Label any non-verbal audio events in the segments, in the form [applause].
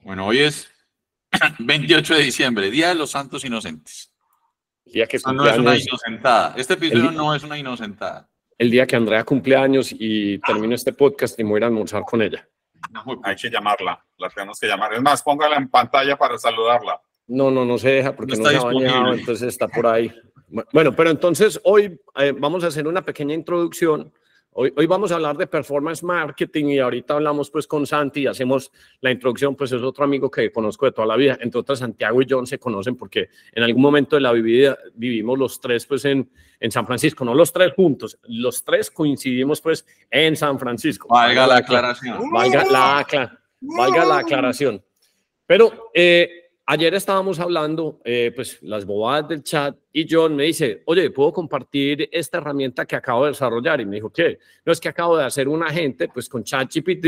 Bueno, hoy es [coughs] 28 de diciembre, Día de los Santos Inocentes. día que no es una inocentada. Este episodio no es una inocentada. El día que Andrea cumple años y termino este podcast y me voy a almorzar con ella. Hay que llamarla, la tenemos que llamar. Es más, póngala en pantalla para saludarla. No, no, no se deja porque no, está bañado, entonces está por ahí. Bueno, pero entonces hoy eh, vamos a hacer una pequeña introducción Hoy, hoy, vamos a hablar de performance marketing y ahorita hablamos pues con Santi y hacemos la introducción, pues es otro amigo que conozco de toda la vida, entre otras Santiago y John se conocen porque en algún momento de la vida vivimos los tres pues en, en San Francisco, no los tres juntos, los tres coincidimos pues en San Francisco. Valga la aclaración. Valga la, valga la aclaración. Pero eh, Ayer estábamos hablando, eh, pues, las bobadas del chat y John me dice, oye, ¿puedo compartir esta herramienta que acabo de desarrollar? Y me dijo, ¿qué? No es que acabo de hacer un agente, pues, con ChatGPT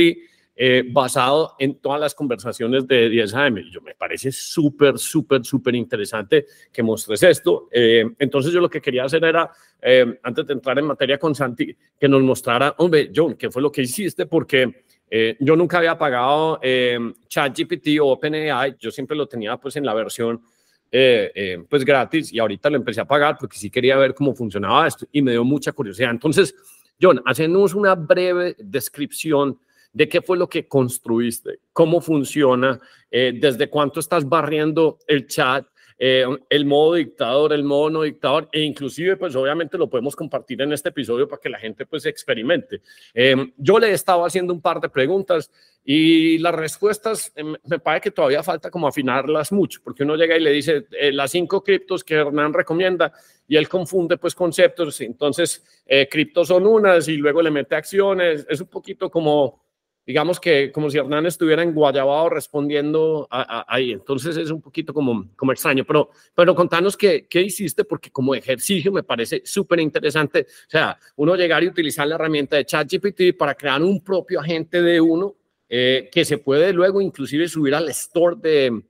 eh, basado en todas las conversaciones de 10 AM. Y yo me parece súper, súper, súper interesante que mostres esto. Eh, entonces yo lo que quería hacer era, eh, antes de entrar en materia con Santi, que nos mostrara, hombre, John, ¿qué fue lo que hiciste? Porque eh, yo nunca había pagado eh, ChatGPT o OpenAI, yo siempre lo tenía pues en la versión eh, eh, pues gratis y ahorita lo empecé a pagar porque sí quería ver cómo funcionaba esto y me dio mucha curiosidad. Entonces, John, hacemos una breve descripción de qué fue lo que construiste, cómo funciona, desde cuánto estás barriendo el chat, eh, el modo dictador, el modo no dictador, e inclusive, pues obviamente lo podemos compartir en este episodio para que la gente pues experimente. Eh, yo le he estado haciendo un par de preguntas y las respuestas eh, me parece que todavía falta como afinarlas mucho, porque uno llega y le dice las cinco criptos que Hernán recomienda y él confunde pues conceptos, entonces criptos son unas y luego le mete acciones, es un poquito como digamos que como si Hernán estuviera en Guayabao respondiendo ahí. Entonces es un poquito como, como extraño, pero, pero contanos qué, qué hiciste, porque como ejercicio me parece súper interesante. O sea, uno llegar y utilizar la herramienta de ChatGPT para crear un propio agente de uno eh, que se puede luego inclusive subir al store de,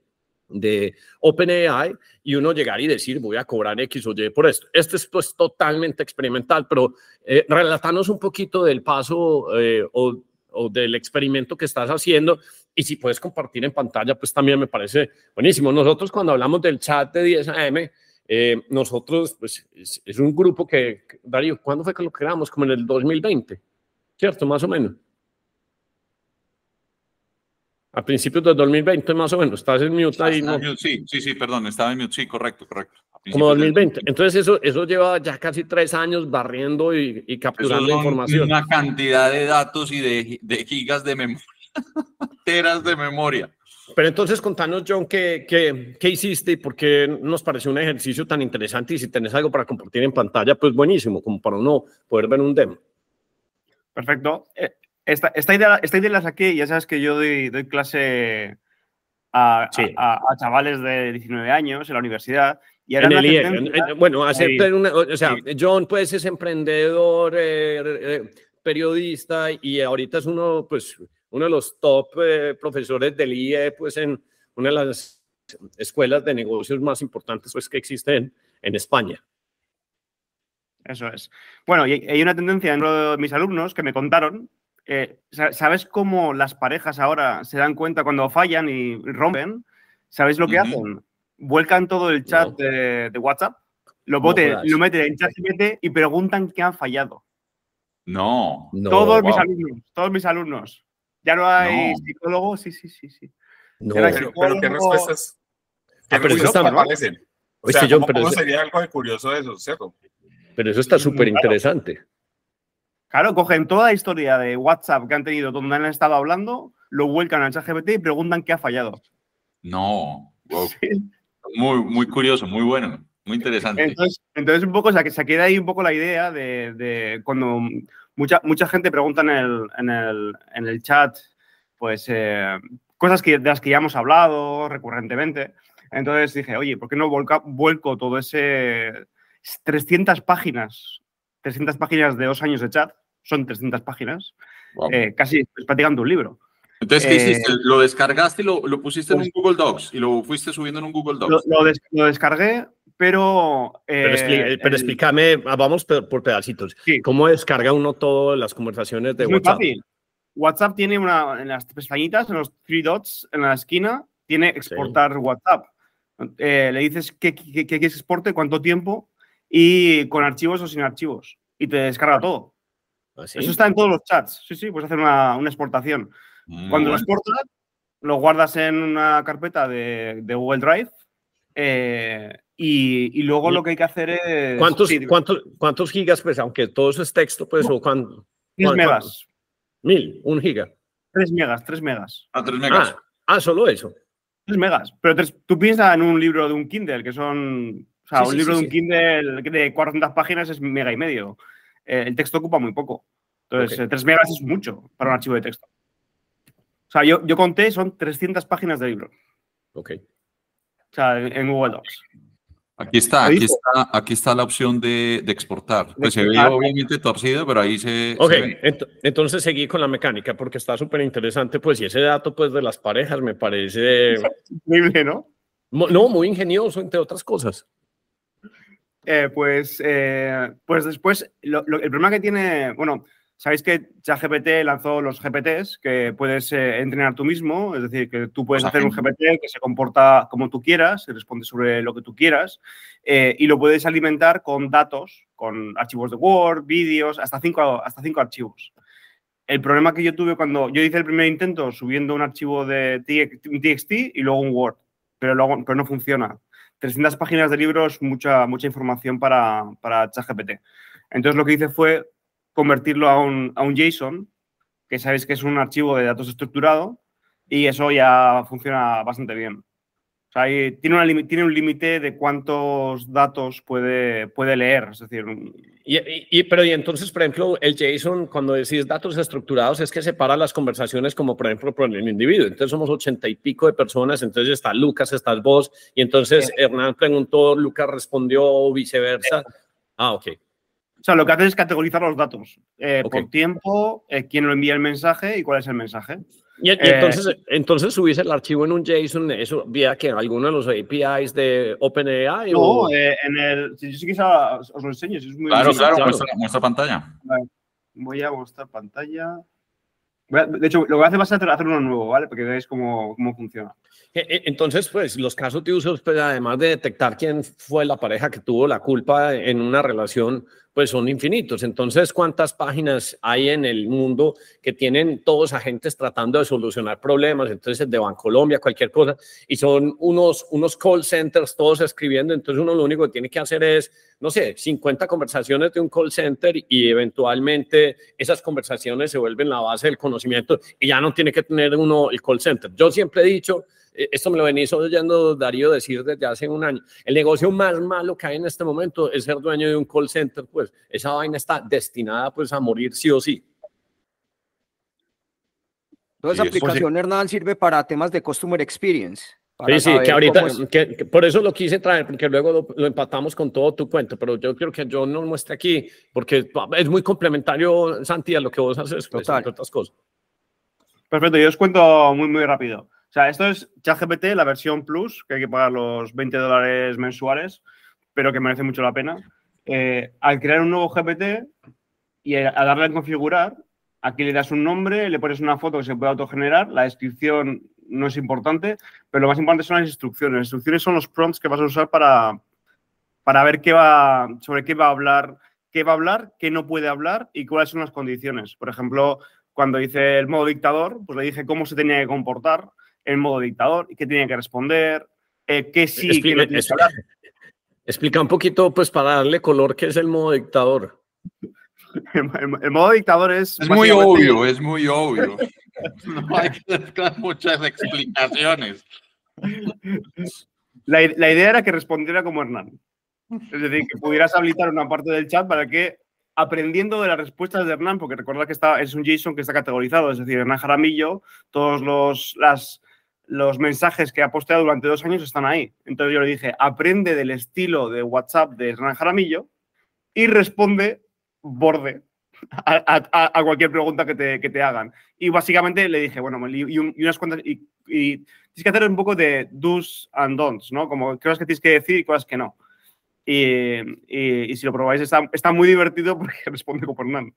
de OpenAI y uno llegar y decir voy a cobrar X o Y por esto. Esto es pues totalmente experimental, pero eh, relatanos un poquito del paso eh, o o del experimento que estás haciendo. Y si puedes compartir en pantalla, pues también me parece buenísimo. Nosotros cuando hablamos del chat de 10 AM, eh, nosotros, pues es, un grupo que, Darío, ¿cuándo fue que lo creamos? Como en el 2020, ¿cierto? Más o menos. A principios del 2020, más o menos. Estás en mute ahí. Sí, sí, sí, perdón, estaba en mute, sí, correcto, correcto. Como 2020. Entonces eso, eso lleva ya casi tres años barriendo y, capturando información. Una cantidad de datos y de, de gigas de memoria, [laughs] teras de memoria. Pero entonces contanos, John, ¿qué, qué, qué hiciste y por qué nos pareció un ejercicio tan interesante? Y si tenés algo para compartir en pantalla, pues buenísimo, como para uno poder ver un demo. Perfecto. Eh, esta, esta, idea, esta idea la saqué, ya sabes que yo doy, doy clase a, a, a, chavales de 19 años en la universidad en el IE, bueno, hacer una, o sea, John pues es emprendedor, eh, eh, periodista y ahorita es uno, pues, uno de los top eh, profesores del IE, pues en una de las escuelas de negocios más importantes pues, que existen en España. Eso es. Bueno, y hay una tendencia en mis alumnos que me contaron. ¿Sabes cómo las parejas ahora se dan cuenta cuando fallan y rompen? ¿Sabéis lo que hacen? Vuelcan todo el chat de, WhatsApp, lo, bote, lo meten en chat y preguntan qué han fallado. No. todos mis alumnos, todos mis alumnos. Ya no hay psicólogo, sí, sí, sí, sí. No. Pero, qué respuestas. ¿Qué ah, pero eso está, aparecen? O sea, ¿cómo, pero sería algo de curioso eso, cierto? Pero eso está súper interesante. Claro, cogen toda la historia de WhatsApp que han tenido donde han estado hablando, lo vuelcan al chat GPT y preguntan qué ha fallado. No. [laughs] Muy, muy curioso, muy bueno, muy interesante. Entonces, entonces un poco, o sea, que se queda ahí un poco la idea de, de cuando mucha, mucha gente pregunta en el, en el, en el chat, pues, eh, cosas que, de las que ya hemos hablado recurrentemente. Entonces dije, oye, ¿por qué no volca, vuelco todo ese 300 páginas, 300 páginas de dos años de chat? Son 300 páginas, eh, casi es prácticamente un libro. Entonces, ¿qué hiciste? Eh, ¿Lo descargaste y lo, lo pusiste en un Google Docs y lo fuiste subiendo en un Google Docs? Lo, descargué, pero... pero, eh, explícame, ah, vamos por pedacitos. ¿Cómo descarga uno todas las conversaciones de es WhatsApp? Muy fácil. WhatsApp tiene una, en las pestañitas, en los three dots, en la esquina, tiene exportar WhatsApp. Eh, le dices qué, qué, qué, quieres exporte, cuánto tiempo y con archivos o sin archivos. Y te descarga todo. ¿Ah, Eso está en todos los chats. Sí, sí, puedes hacer una, una exportación. Cuando lo exportas, lo guardas en una carpeta de, de Google Drive eh, y, y, luego lo que hay que hacer es... ¿Cuántos, ¿cuántos, cuántos gigas, pues, aunque todo eso es texto, pues, o cuánto? Mil megas. Mil, un giga. Tres megas, tres megas. Ah, tres megas. Ah, ah solo eso. Tres megas. Pero tres, tú piensas en un libro de un Kindle, que son... O sea, un libro de un Kindle de 400 páginas es mega y medio. Eh, el texto ocupa muy poco. Entonces, okay. 3 megas es mucho para un archivo de texto. O sea, yo, yo conté, son 300 páginas de libro. Ok. O sea, en, Google Docs. Aquí está, aquí está, aquí está la opción de, de exportar. Pues se ve obviamente torcido, pero ahí se. Ok, se ent entonces seguí con la mecánica porque está súper interesante. Pues, y ese dato pues, de las parejas me parece. Increíble, ¿no? No, muy ingenioso, entre otras cosas. Eh, pues, eh, pues después, lo, lo, el problema que tiene, bueno, Sabéis que ChatGPT lanzó los GPTs que puedes eh, entrenar tú mismo, es decir, que tú puedes hacer un GPT que se comporta como tú quieras, se responde sobre lo que tú quieras, eh, y lo puedes alimentar con datos, con archivos de Word, vídeos, hasta cinco, hasta cinco archivos. El problema que yo tuve cuando yo hice el primer intento subiendo un archivo de TXT y luego un Word, pero, luego, pero no funciona. 300 páginas de libros, mucha, mucha información para, para ChatGPT. Entonces lo que hice fue convertirlo a un, a un JSON, que sabéis que es un archivo de datos estructurado, y eso ya funciona bastante bien. O sea, tiene, una, tiene un límite de cuántos datos puede, puede leer, es decir... Y, y, pero y entonces, por ejemplo, el JSON, cuando decís datos estructurados, es que separa las conversaciones como, por ejemplo, por el individuo. Entonces somos ochenta y pico de personas, entonces está Lucas, estás vos, y entonces Hernán preguntó, Lucas respondió, o viceversa. Ah, ok. O sea, lo que hace es categorizar los datos eh, okay. por tiempo, eh, quién lo envía el mensaje y cuál es el mensaje. Y, y entonces, eh, entonces subís el archivo en un JSON, eso vía que alguno de los APIs de OpenAI. No, o... en el. Si yo sí que os lo enseño. Si es muy claro, claro, claro. Muestra, muestra, pantalla. Voy a mostrar pantalla. De hecho, lo que hacer va a ser hacer uno nuevo, ¿vale? Porque veáis cómo, cómo funciona. Entonces, pues los casos de uso, pues, además de detectar quién fue la pareja que tuvo la culpa en una relación, pues son infinitos. Entonces, ¿cuántas páginas hay en el mundo que tienen todos agentes tratando de solucionar problemas? Entonces, de Bancolombia, cualquier cosa, y son unos, unos call centers todos escribiendo. Entonces, uno lo único que tiene que hacer es, no sé, 50 conversaciones de un call center y eventualmente esas conversaciones se vuelven la base del conocimiento y ya no tiene que tener uno el call center. Yo siempre he dicho, esto me lo venís oyendo Darío decir desde hace un año, el negocio más malo que hay en este momento es ser dueño de un call center, pues esa vaina está destinada pues a morir sí o sí. Toda esa aplicación, Hernán, sirve para temas de Customer Experience. Sí, sí, que ahorita, es... que, que por eso lo quise traer, porque luego lo, lo, empatamos con todo tu cuento, pero yo quiero que yo no lo muestre aquí, porque es muy complementario, Santi, a lo que vos haces, pues, entre otras cosas. Perfecto, yo os cuento muy, muy rápido. O sea, esto es ChatGPT, la versión Plus, que hay que pagar los 20 dólares mensuales, pero que merece mucho la pena. Eh, al crear un nuevo GPT y a darle a configurar, aquí le das un nombre, le pones una foto que se puede autogenerar, la descripción no es importante, pero lo más importante son las instrucciones. Las instrucciones son los prompts que vas a usar para, para ver qué va, sobre qué va a hablar, qué va a hablar, qué no puede hablar y cuáles son las condiciones. Por ejemplo, cuando hice el modo dictador, pues le dije cómo se tenía que comportar en modo dictador y qué tenía que responder, eh, qué sí, explica, qué no explica, explica un poquito, pues, para darle color, qué es el modo dictador. [laughs] El, el, el modo dictador es... Es muy obvio, es muy obvio. [laughs] no hay que dar muchas explicaciones. La, la, idea era que respondiera como Hernán. Es decir, que pudieras habilitar una parte del chat para que, aprendiendo de las respuestas de Hernán, porque recordad que está, es un JSON que está categorizado, es decir, Hernán Jaramillo, todos los, las, los mensajes que ha posteado durante dos años están ahí. Entonces yo le dije, aprende del estilo de WhatsApp de Hernán Jaramillo y responde borde a, a, a cualquier pregunta que te, que te, hagan. Y básicamente le dije, bueno, y, y unas cuantas, y, y, tienes que hacer un poco de do's and don'ts, ¿no? Como cosas que tienes que decir y cosas que no. Y, y si lo probáis, está, está, muy divertido porque [laughs] responde como Hernán.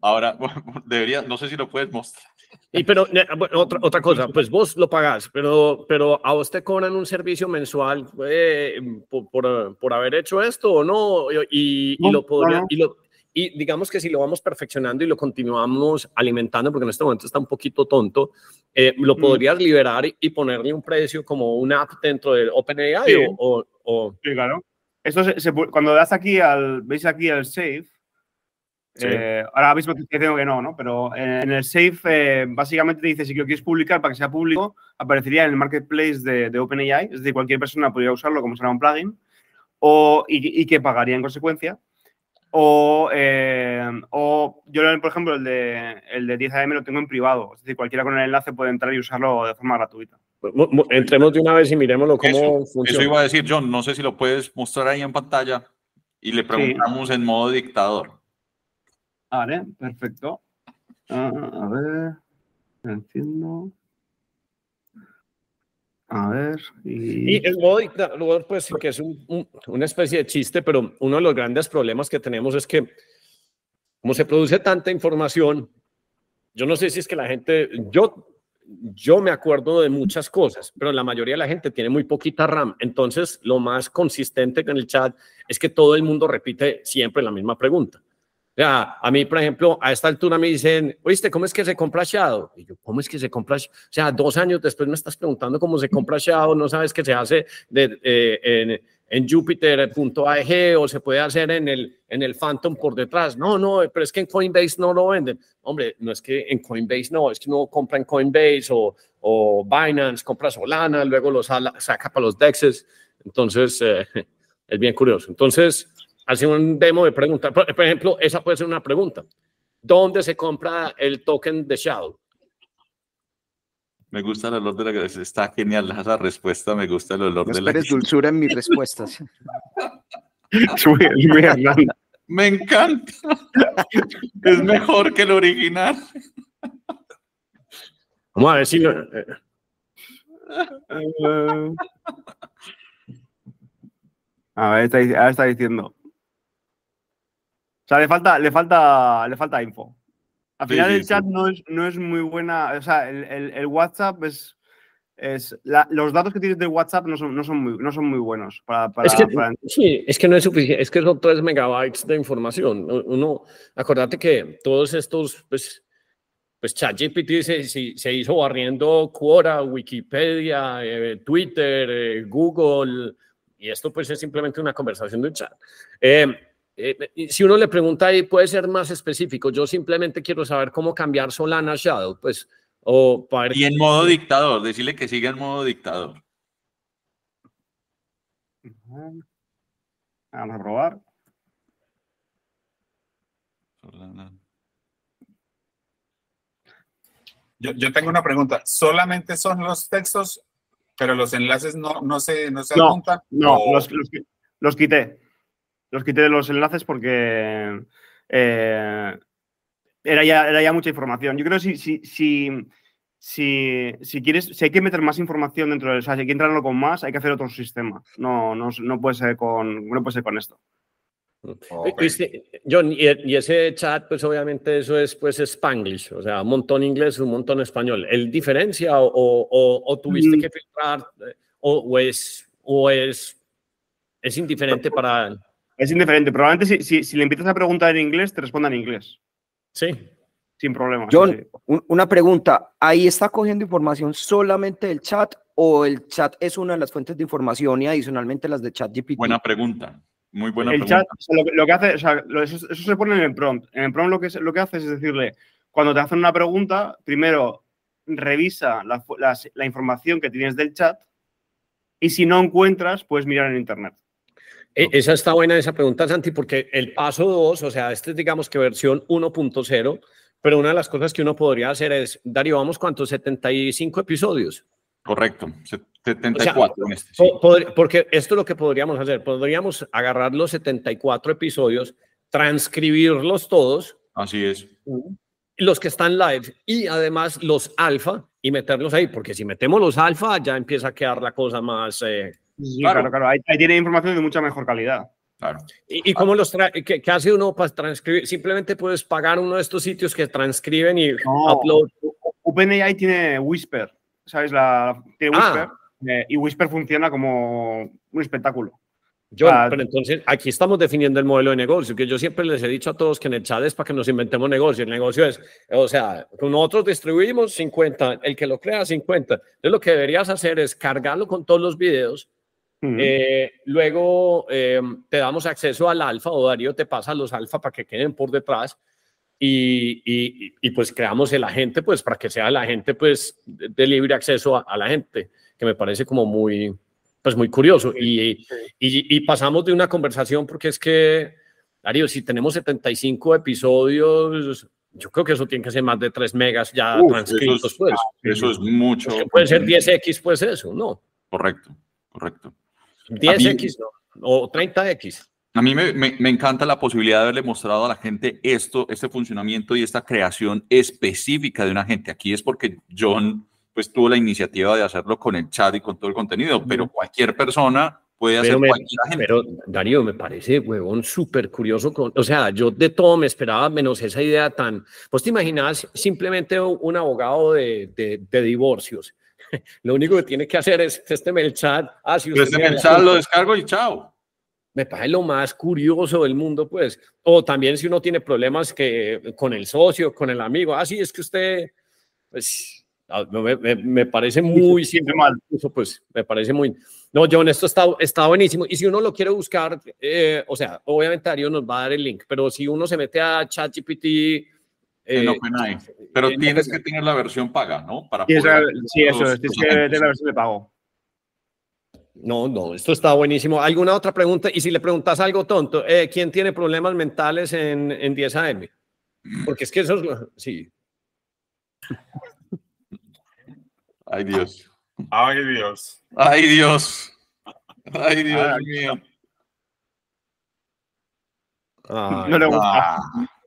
Ahora [laughs] debería, no sé si lo puedes mostrar. Y pero otra, otra cosa, pues vos lo pagás, pero, pero a vos te cobran un servicio mensual eh, por, por, haber hecho esto o no, y, y lo podría, y lo, y digamos que si lo vamos perfeccionando y lo continuamos alimentando, porque en este momento está un poquito tonto, eh, lo mm. podrías liberar y ponerle un precio como una app dentro de OpenAI o, o, Sí, claro. Esto se, cuando das aquí al, veis aquí el save, eh, ahora mismo te tengo que no, ¿no? Pero en el save eh, básicamente te dice si lo quieres publicar para que sea público, aparecería en el marketplace de, de OpenAI, es decir, cualquier persona podría usarlo como si fuera un plugin, o, y, y que pagaría en consecuencia. O, eh, o yo, por ejemplo, el de, el de 10AM lo tengo en privado. Es decir, cualquiera con el enlace puede entrar y usarlo de forma gratuita. Entremos de una vez y miremoslo cómo funciona. Eso iba a decir, John. No sé si lo puedes mostrar ahí en pantalla y le preguntamos en modo dictador. Vale, perfecto. Ah, a ver, entiendo. A ver. Y, el modo dictador, pues que es una especie de chiste, pero uno de los grandes problemas que tenemos es que, como se produce tanta información, yo no sé si es que la gente, yo, yo me acuerdo de muchas cosas, pero la mayoría de la gente tiene muy poquita RAM. Entonces, lo más consistente en el chat es que todo el mundo repite siempre la misma pregunta sea, a mí, por ejemplo, a esta altura me dicen, oíste, ¿cómo es que se compra Shadow? Y yo, ¿cómo es que se compra? O sea, dos años después me estás preguntando cómo se compra Shadow, no sabes que se hace de, eh, en, en Jupiter.ag o se puede hacer en el, en el Phantom por detrás. No, no, pero es que en Coinbase no lo venden. Hombre, no es que en Coinbase no, es que uno compra en Coinbase o, o Binance, compra Solana, luego lo saca para los DEXs. Entonces, eh, [laughs] es bien curioso. Entonces, hace un demo de preguntas. Por, ejemplo, esa puede ser una pregunta. ¿Dónde se compra el token de Shadow? Me gusta el olor de la Está genial esa respuesta. Me gusta el olor de la dulzura en mis respuestas. [laughs] me encanta. es mejor que el original. Vamos a ver si. a ver, está, está diciendo. O sea, le falta, le falta, le falta info. Al final el chat No, es, no es muy buena. O sea, el, el, WhatsApp es. es los datos que tienes de WhatsApp no son, no son, muy, no son muy buenos para, para, es que, Sí, es que no es suficiente. Es que son 3 megabytes de información. Uno, acordate que todos estos, pues, pues ChatGPT se, se, hizo barriendo Quora, Wikipedia, eh, Twitter, eh, Google, y esto pues es simplemente una conversación de chat. Eh, eh, si uno le pregunta ahí, puede ser más específico. Yo simplemente quiero saber cómo cambiar Solana Shadow, pues, o para... Y en modo dictador, decirle que siga en modo dictador. Vamos a probar. Yo, yo, tengo una pregunta. ¿Solamente son los textos, pero los enlaces no, no se, no se no, No, los, los quité los quité de los enlaces porque eh, era, ya, era ya mucha información. Yo creo que si, si, si, si, si, quieres, si hay que meter más información dentro de, o sea, si hay que entrarlo con más, hay que hacer otro sistema. No, no, no puede ser con, no puede ser con esto. John, y, ese chat, pues obviamente eso es pues Spanglish, o sea, un montón inglés, un montón español. ¿El diferencia o, o, o tuviste mm. que filtrar eh, o, o, es, o es, es indiferente para... Es indiferente. Probablemente si, si, le empiezas a preguntar en inglés, te responda en inglés. Sí. Sin problema. John, una pregunta. ¿Ahí está cogiendo información solamente el chat o el chat es una de las fuentes de información y adicionalmente las de ChatGPT? Buena pregunta. Muy buena el pregunta. Chat, lo, que hace, o sea, eso, se pone en el prompt. En el prompt lo que, lo que hace es decirle, cuando te hacen una pregunta, primero revisa la, la información que tienes del chat y si no encuentras, puedes mirar en internet. E, esa está buena esa pregunta, Santi, porque el paso 2, o sea, este es digamos que versión 1.0, pero una de las cosas que uno podría hacer es, Darío, vamos cuántos, 75 episodios. Correcto, 74 en este. porque esto es lo que podríamos hacer, podríamos agarrar los 74 episodios, transcribirlos todos. Así es. Los que están live y además los alfa y meterlos ahí, porque si metemos los alfa ya empieza a quedar la cosa más... Eh, claro, claro, Ahí, tiene información de mucha mejor calidad. Claro. ¿Y, cómo los qué, hace uno para transcribir? Simplemente puedes pagar uno de estos sitios que transcriben y upload. OpenAI tiene Whisper, ¿sabes? La, tiene ah. Whisper eh, y Whisper funciona como un espectáculo. Yo, pero entonces aquí estamos definiendo el modelo de negocio, que yo siempre les he dicho a todos que en el chat es para que nos inventemos negocio. El negocio es, o sea, nosotros distribuimos 50, el que lo crea 50. Entonces lo que deberías hacer es cargarlo con todos los videos. Eh, luego eh, te damos acceso al alfa o Darío te pasa los alfa para que queden por detrás y, y, y, pues creamos el agente pues para que sea el agente pues de libre acceso a la gente, que me parece como muy, pues muy curioso. Y, y, pasamos de una conversación porque es que, Darío, si tenemos 75 episodios, yo creo que eso tiene que ser más de 3 megas ya transcritos. Eso es, pues. eso es mucho. puede ser 10x, pues eso, ¿no? Correcto, correcto. 10x o 30x. A mí me, me, me, encanta la posibilidad de haberle mostrado a la gente esto, este funcionamiento y esta creación específica de una gente. Aquí es porque John pues tuvo la iniciativa de hacerlo con el chat y con todo el contenido, pero cualquier persona puede hacer pero cualquier gente. Pero Darío, me parece, huevón, súper curioso. o sea, yo de todo me esperaba menos esa idea tan... Pues te imaginas simplemente un abogado de, de, divorcios. [laughs] Lo único que tiene que hacer es, este el chat. Ah, si usted el chat, lo descargo y chao. Me parece lo más curioso del mundo, pues. O también si uno tiene problemas que con el socio, con el amigo. Ah, sí, es que usted, pues, Ah, me, parece muy siempre mal. Pues me parece muy. No, John, esto está, está buenísimo. Y si uno lo quiere buscar, eh, o sea, obviamente Darío nos va a dar el link, pero si uno se mete a ChatGPT. Eh, pero tienes que tener la versión paga, ¿no? Para sí, eso, es, que tener la versión de pago. No, no, esto está buenísimo. ¿Alguna otra pregunta? Y si le preguntas algo tonto, eh, ¿quién tiene problemas mentales en, en 10 AM? Porque es que eso es, sí. [laughs] Ay, Dios. Ay, Dios. Ay, Dios. Ay, Dios mío. no le gusta. Ah.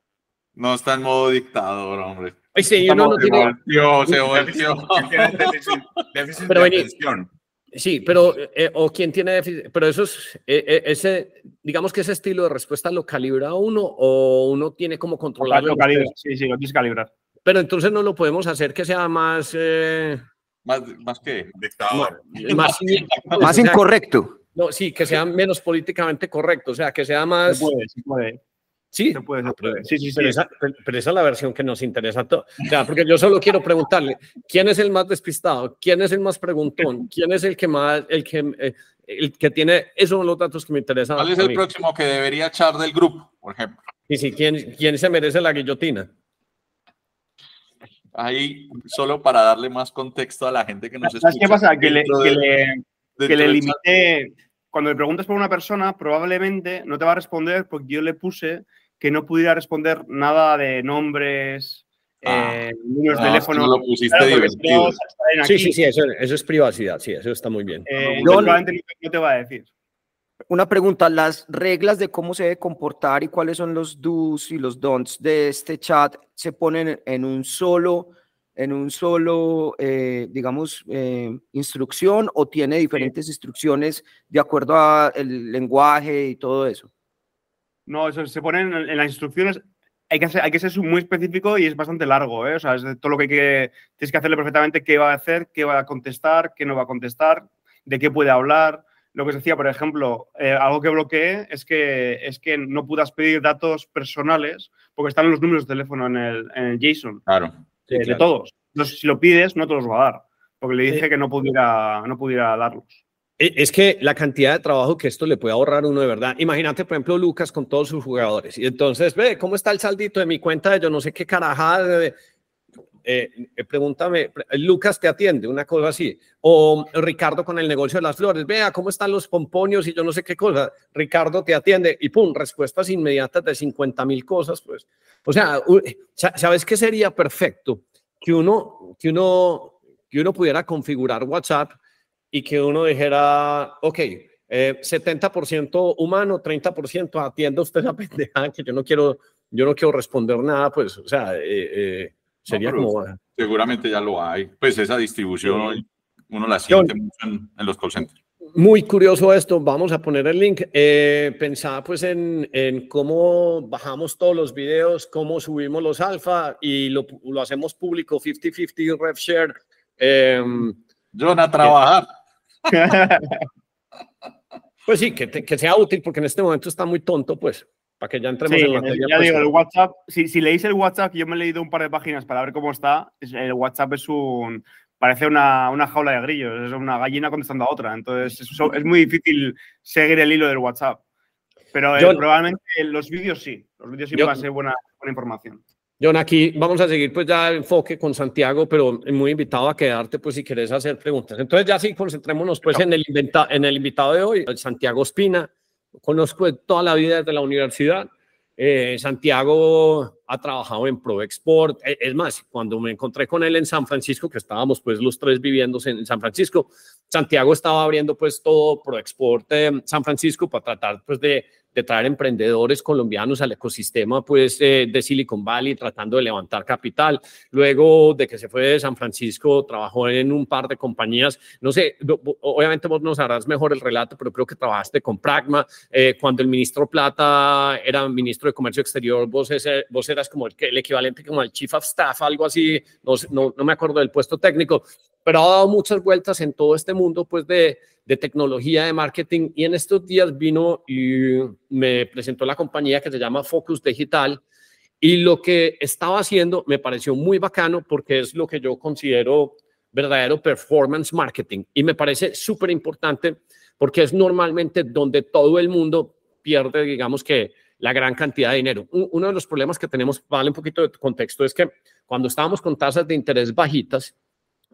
No está en modo dictador, hombre. Ay, sí, uno no tiene... Volteó, se volteó. Déficit, de atención. Sí, pero, eh, o quién tiene déficit, pero eso es, eh, eh, ese, digamos que ese estilo de respuesta lo calibra uno o uno tiene como controlarlo. Lo calibra, sí, sí, lo tienes que calibrar. Pero entonces no lo podemos hacer que sea más, más, más que dictador. Más, [laughs] más incorrecto. No, sí, que sea menos políticamente correcto, o sea, que sea más... Se puede, se puede. Sí, se puede, se puede. Sí, sí, sí. Pero, esa, pero, esa, es la versión que nos interesa. O sea, porque yo solo quiero preguntarle, ¿quién es el más despistado? ¿Quién es el más preguntón? ¿Quién es el que más, el que, eh, el que tiene, esos son los datos que me interesan. ¿Cuál es el próximo que debería echar del grupo, por ejemplo? Y sí, ¿quién, quién se merece la guillotina? ahí solo para darle más contexto a la gente que nos escucha. ¿Sabes qué pasa? Que le, que le, limité, cuando le preguntas por una persona, probablemente no te va a responder porque yo le puse que no pudiera responder nada de nombres, ah, eh, números de teléfono. No lo pusiste divertido. Sí, sí, sí, eso, eso, es privacidad, sí, eso está muy bien. Eh, no, no te va a decir. Una pregunta, las reglas de cómo se debe comportar y cuáles son los do's y los don'ts de este chat se ponen en un solo, en un solo, eh, digamos, eh, instrucción o tiene diferentes instrucciones de acuerdo al lenguaje y todo eso. No, eso se ponen en, las instrucciones. Hay que, hay que ser muy específico y es bastante largo, ¿eh? O sea, es todo lo que, que tienes que hacerle perfectamente qué va a hacer, qué va a contestar, qué no va a contestar, de qué puede hablar lo que se decía, por ejemplo, eh, algo que bloqueé es que, es que no puedas pedir datos personales porque están los números de teléfono en el, en JSON. Claro. de, todos. Entonces, si lo pides, no te los va a dar, porque le dije que no pudiera, no pudiera darlos. E, es que la cantidad de trabajo que esto le puede ahorrar uno de verdad. Imagínate, por ejemplo, Lucas con todos sus jugadores. Y entonces, ve, ¿cómo está el saldito de mi cuenta de yo no sé qué carajada? Eh, eh, pregúntame, Lucas te atiende, una cosa así, o Ricardo con el negocio de las flores, vea cómo están los pomponios y yo no sé qué cosa, Ricardo te atiende y pum, respuestas inmediatas de 50 mil cosas, pues. O sea, ¿sabes qué sería perfecto? Que uno, que uno, que uno pudiera configurar WhatsApp y que uno dijera, ok, 70% eh, humano, 30% atiende usted la [laughs] pendeja, que yo no quiero, yo no quiero responder nada, pues, o sea, eh, Sería como... Seguramente ya lo hay. Pues esa distribución uno la siente mucho en, los call centers. muy curioso esto, vamos a poner el link. Eh, pensaba pues en, en, cómo bajamos todos los videos, cómo subimos los alfa y lo, lo hacemos público 50-50 rev share. Eh, John, a trabajar. [laughs] pues sí, que, que, sea útil porque en este momento está muy tonto, pues, para que ya entremos en materia. Ya pues, digo, el WhatsApp, si, si leéis el WhatsApp, yo me he leído un par de páginas para ver cómo está, el WhatsApp es un parece una, una, jaula de grillos, es una gallina contestando a otra. Entonces es, muy difícil seguir el hilo del WhatsApp. Pero eh, probablemente los vídeos sí, los vídeos sí van a ser buena, buena información. John, aquí vamos a seguir pues ya enfoque con Santiago, pero muy invitado a quedarte pues si quieres hacer preguntas. Entonces ya sí, concentrémonos pues en el, en el invitado de hoy, Santiago Espina. Conozco toda la vida desde la universidad. Eh, Santiago ha trabajado en ProExport. E, es más, cuando me encontré con él en San Francisco, que estábamos pues los tres viviendo en San Francisco, Santiago estaba abriendo pues todo ProExport eh, San Francisco para tratar pues de de traer emprendedores colombianos al ecosistema pues, eh, de Silicon Valley, tratando de levantar capital. Luego de que se fue de San Francisco, trabajó en un par de compañías. No sé, obviamente vos nos harás mejor el relato, pero creo que trabajaste con Pragma. Eh, cuando el ministro Plata era ministro de Comercio Exterior, vos, ese, vos eras como el, el, equivalente como al Chief of Staff, algo así, no, no, no me acuerdo del puesto técnico, pero ha dado muchas vueltas en todo este mundo pues de de tecnología de marketing y en estos días vino y me presentó la compañía que se llama Focus Digital y lo que estaba haciendo me pareció muy bacano porque es lo que yo considero verdadero performance marketing y me parece súper importante porque es normalmente donde todo el mundo pierde, digamos que la gran cantidad de dinero. Uno de los problemas que tenemos, vale un poquito de contexto, es que cuando estábamos con tasas de interés bajitas,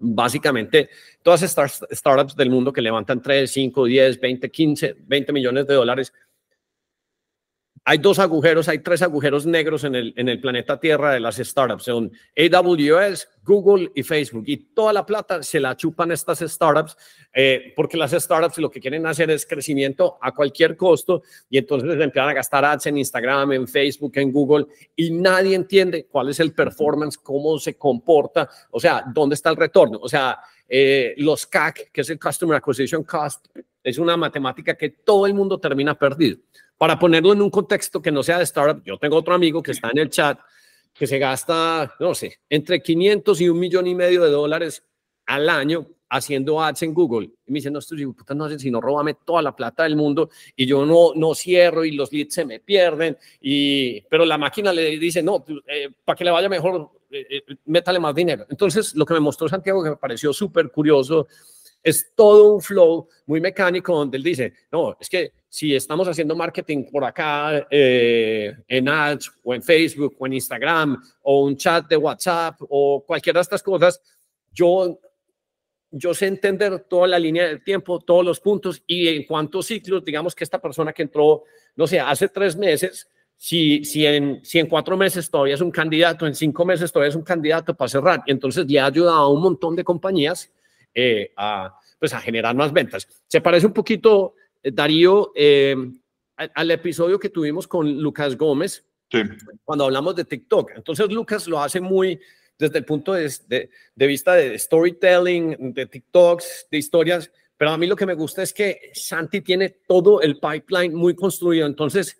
básicamente todas estas startups del mundo que levantan 3, 5, 10, 20, 15, 20 millones de dólares hay dos agujeros, hay tres agujeros negros en el, en el planeta Tierra de las startups. Son AWS, Google y Facebook. Y toda la plata se la chupan estas startups eh, porque las startups lo que quieren hacer es crecimiento a cualquier costo y entonces empiezan a gastar ads en Instagram, en Facebook, en Google y nadie entiende cuál es el performance, cómo se comporta, o sea, dónde está el retorno. O sea, eh, los CAC, que es el Customer Acquisition Cost, es una matemática que todo el mundo termina perdido. Para ponerlo en un contexto que no sea de startup, yo tengo otro amigo que está en el chat que se gasta, no sé, entre 500 y un millón y medio de dólares al año haciendo ads en Google. Y me dice, no, esto puta no hacen sino róbame toda la plata del mundo y yo no, no cierro y los leads se me pierden. Y, pero la máquina le dice, no, eh, para que le vaya mejor, eh, eh, métale más dinero. Entonces, lo que me mostró Santiago, que me pareció súper curioso, es todo un flow muy mecánico donde él dice, no, es que si estamos haciendo marketing por acá eh, en ads o en Facebook o en Instagram o un chat de WhatsApp o cualquiera de estas cosas, yo, yo sé entender toda la línea del tiempo, todos los puntos y en cuántos ciclos, digamos que esta persona que entró, no sé, hace tres meses, si, si, en, si en cuatro meses todavía es un candidato, en cinco meses todavía es un candidato para cerrar. Entonces le ha ayudado a un montón de compañías eh, a, pues a generar más ventas. Se parece un poquito, Darío, eh, al episodio que tuvimos con Lucas Gómez, cuando hablamos de TikTok. Entonces Lucas lo hace muy desde el punto de, de, vista de storytelling, de TikToks, de historias, pero a mí lo que me gusta es que Santi tiene todo el pipeline muy construido. Entonces,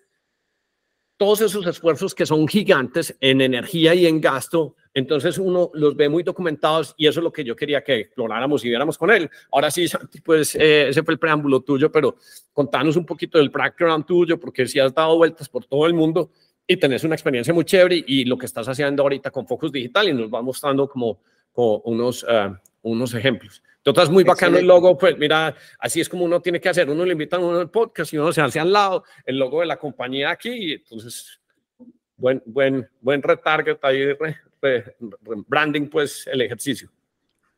todos esos esfuerzos que son gigantes en energía y en gasto, entonces uno los ve muy documentados y eso es lo que yo quería que exploráramos y viéramos con él. Ahora sí, [laughs] pues eh, ese fue el preámbulo tuyo, pero contanos un poquito del background tuyo, porque si has dado vueltas por todo el mundo y tenés una experiencia muy chévere y lo que estás haciendo ahorita con Focus Digital y nos va mostrando como, unos, uh, unos ejemplos. Entonces, muy bacano el logo, pues mira, así es como uno tiene que hacer. Uno le invita a uno al podcast y uno se hace al lado, el logo de la compañía aquí, y entonces, buen, buen, buen retarget ahí, branding pues el ejercicio.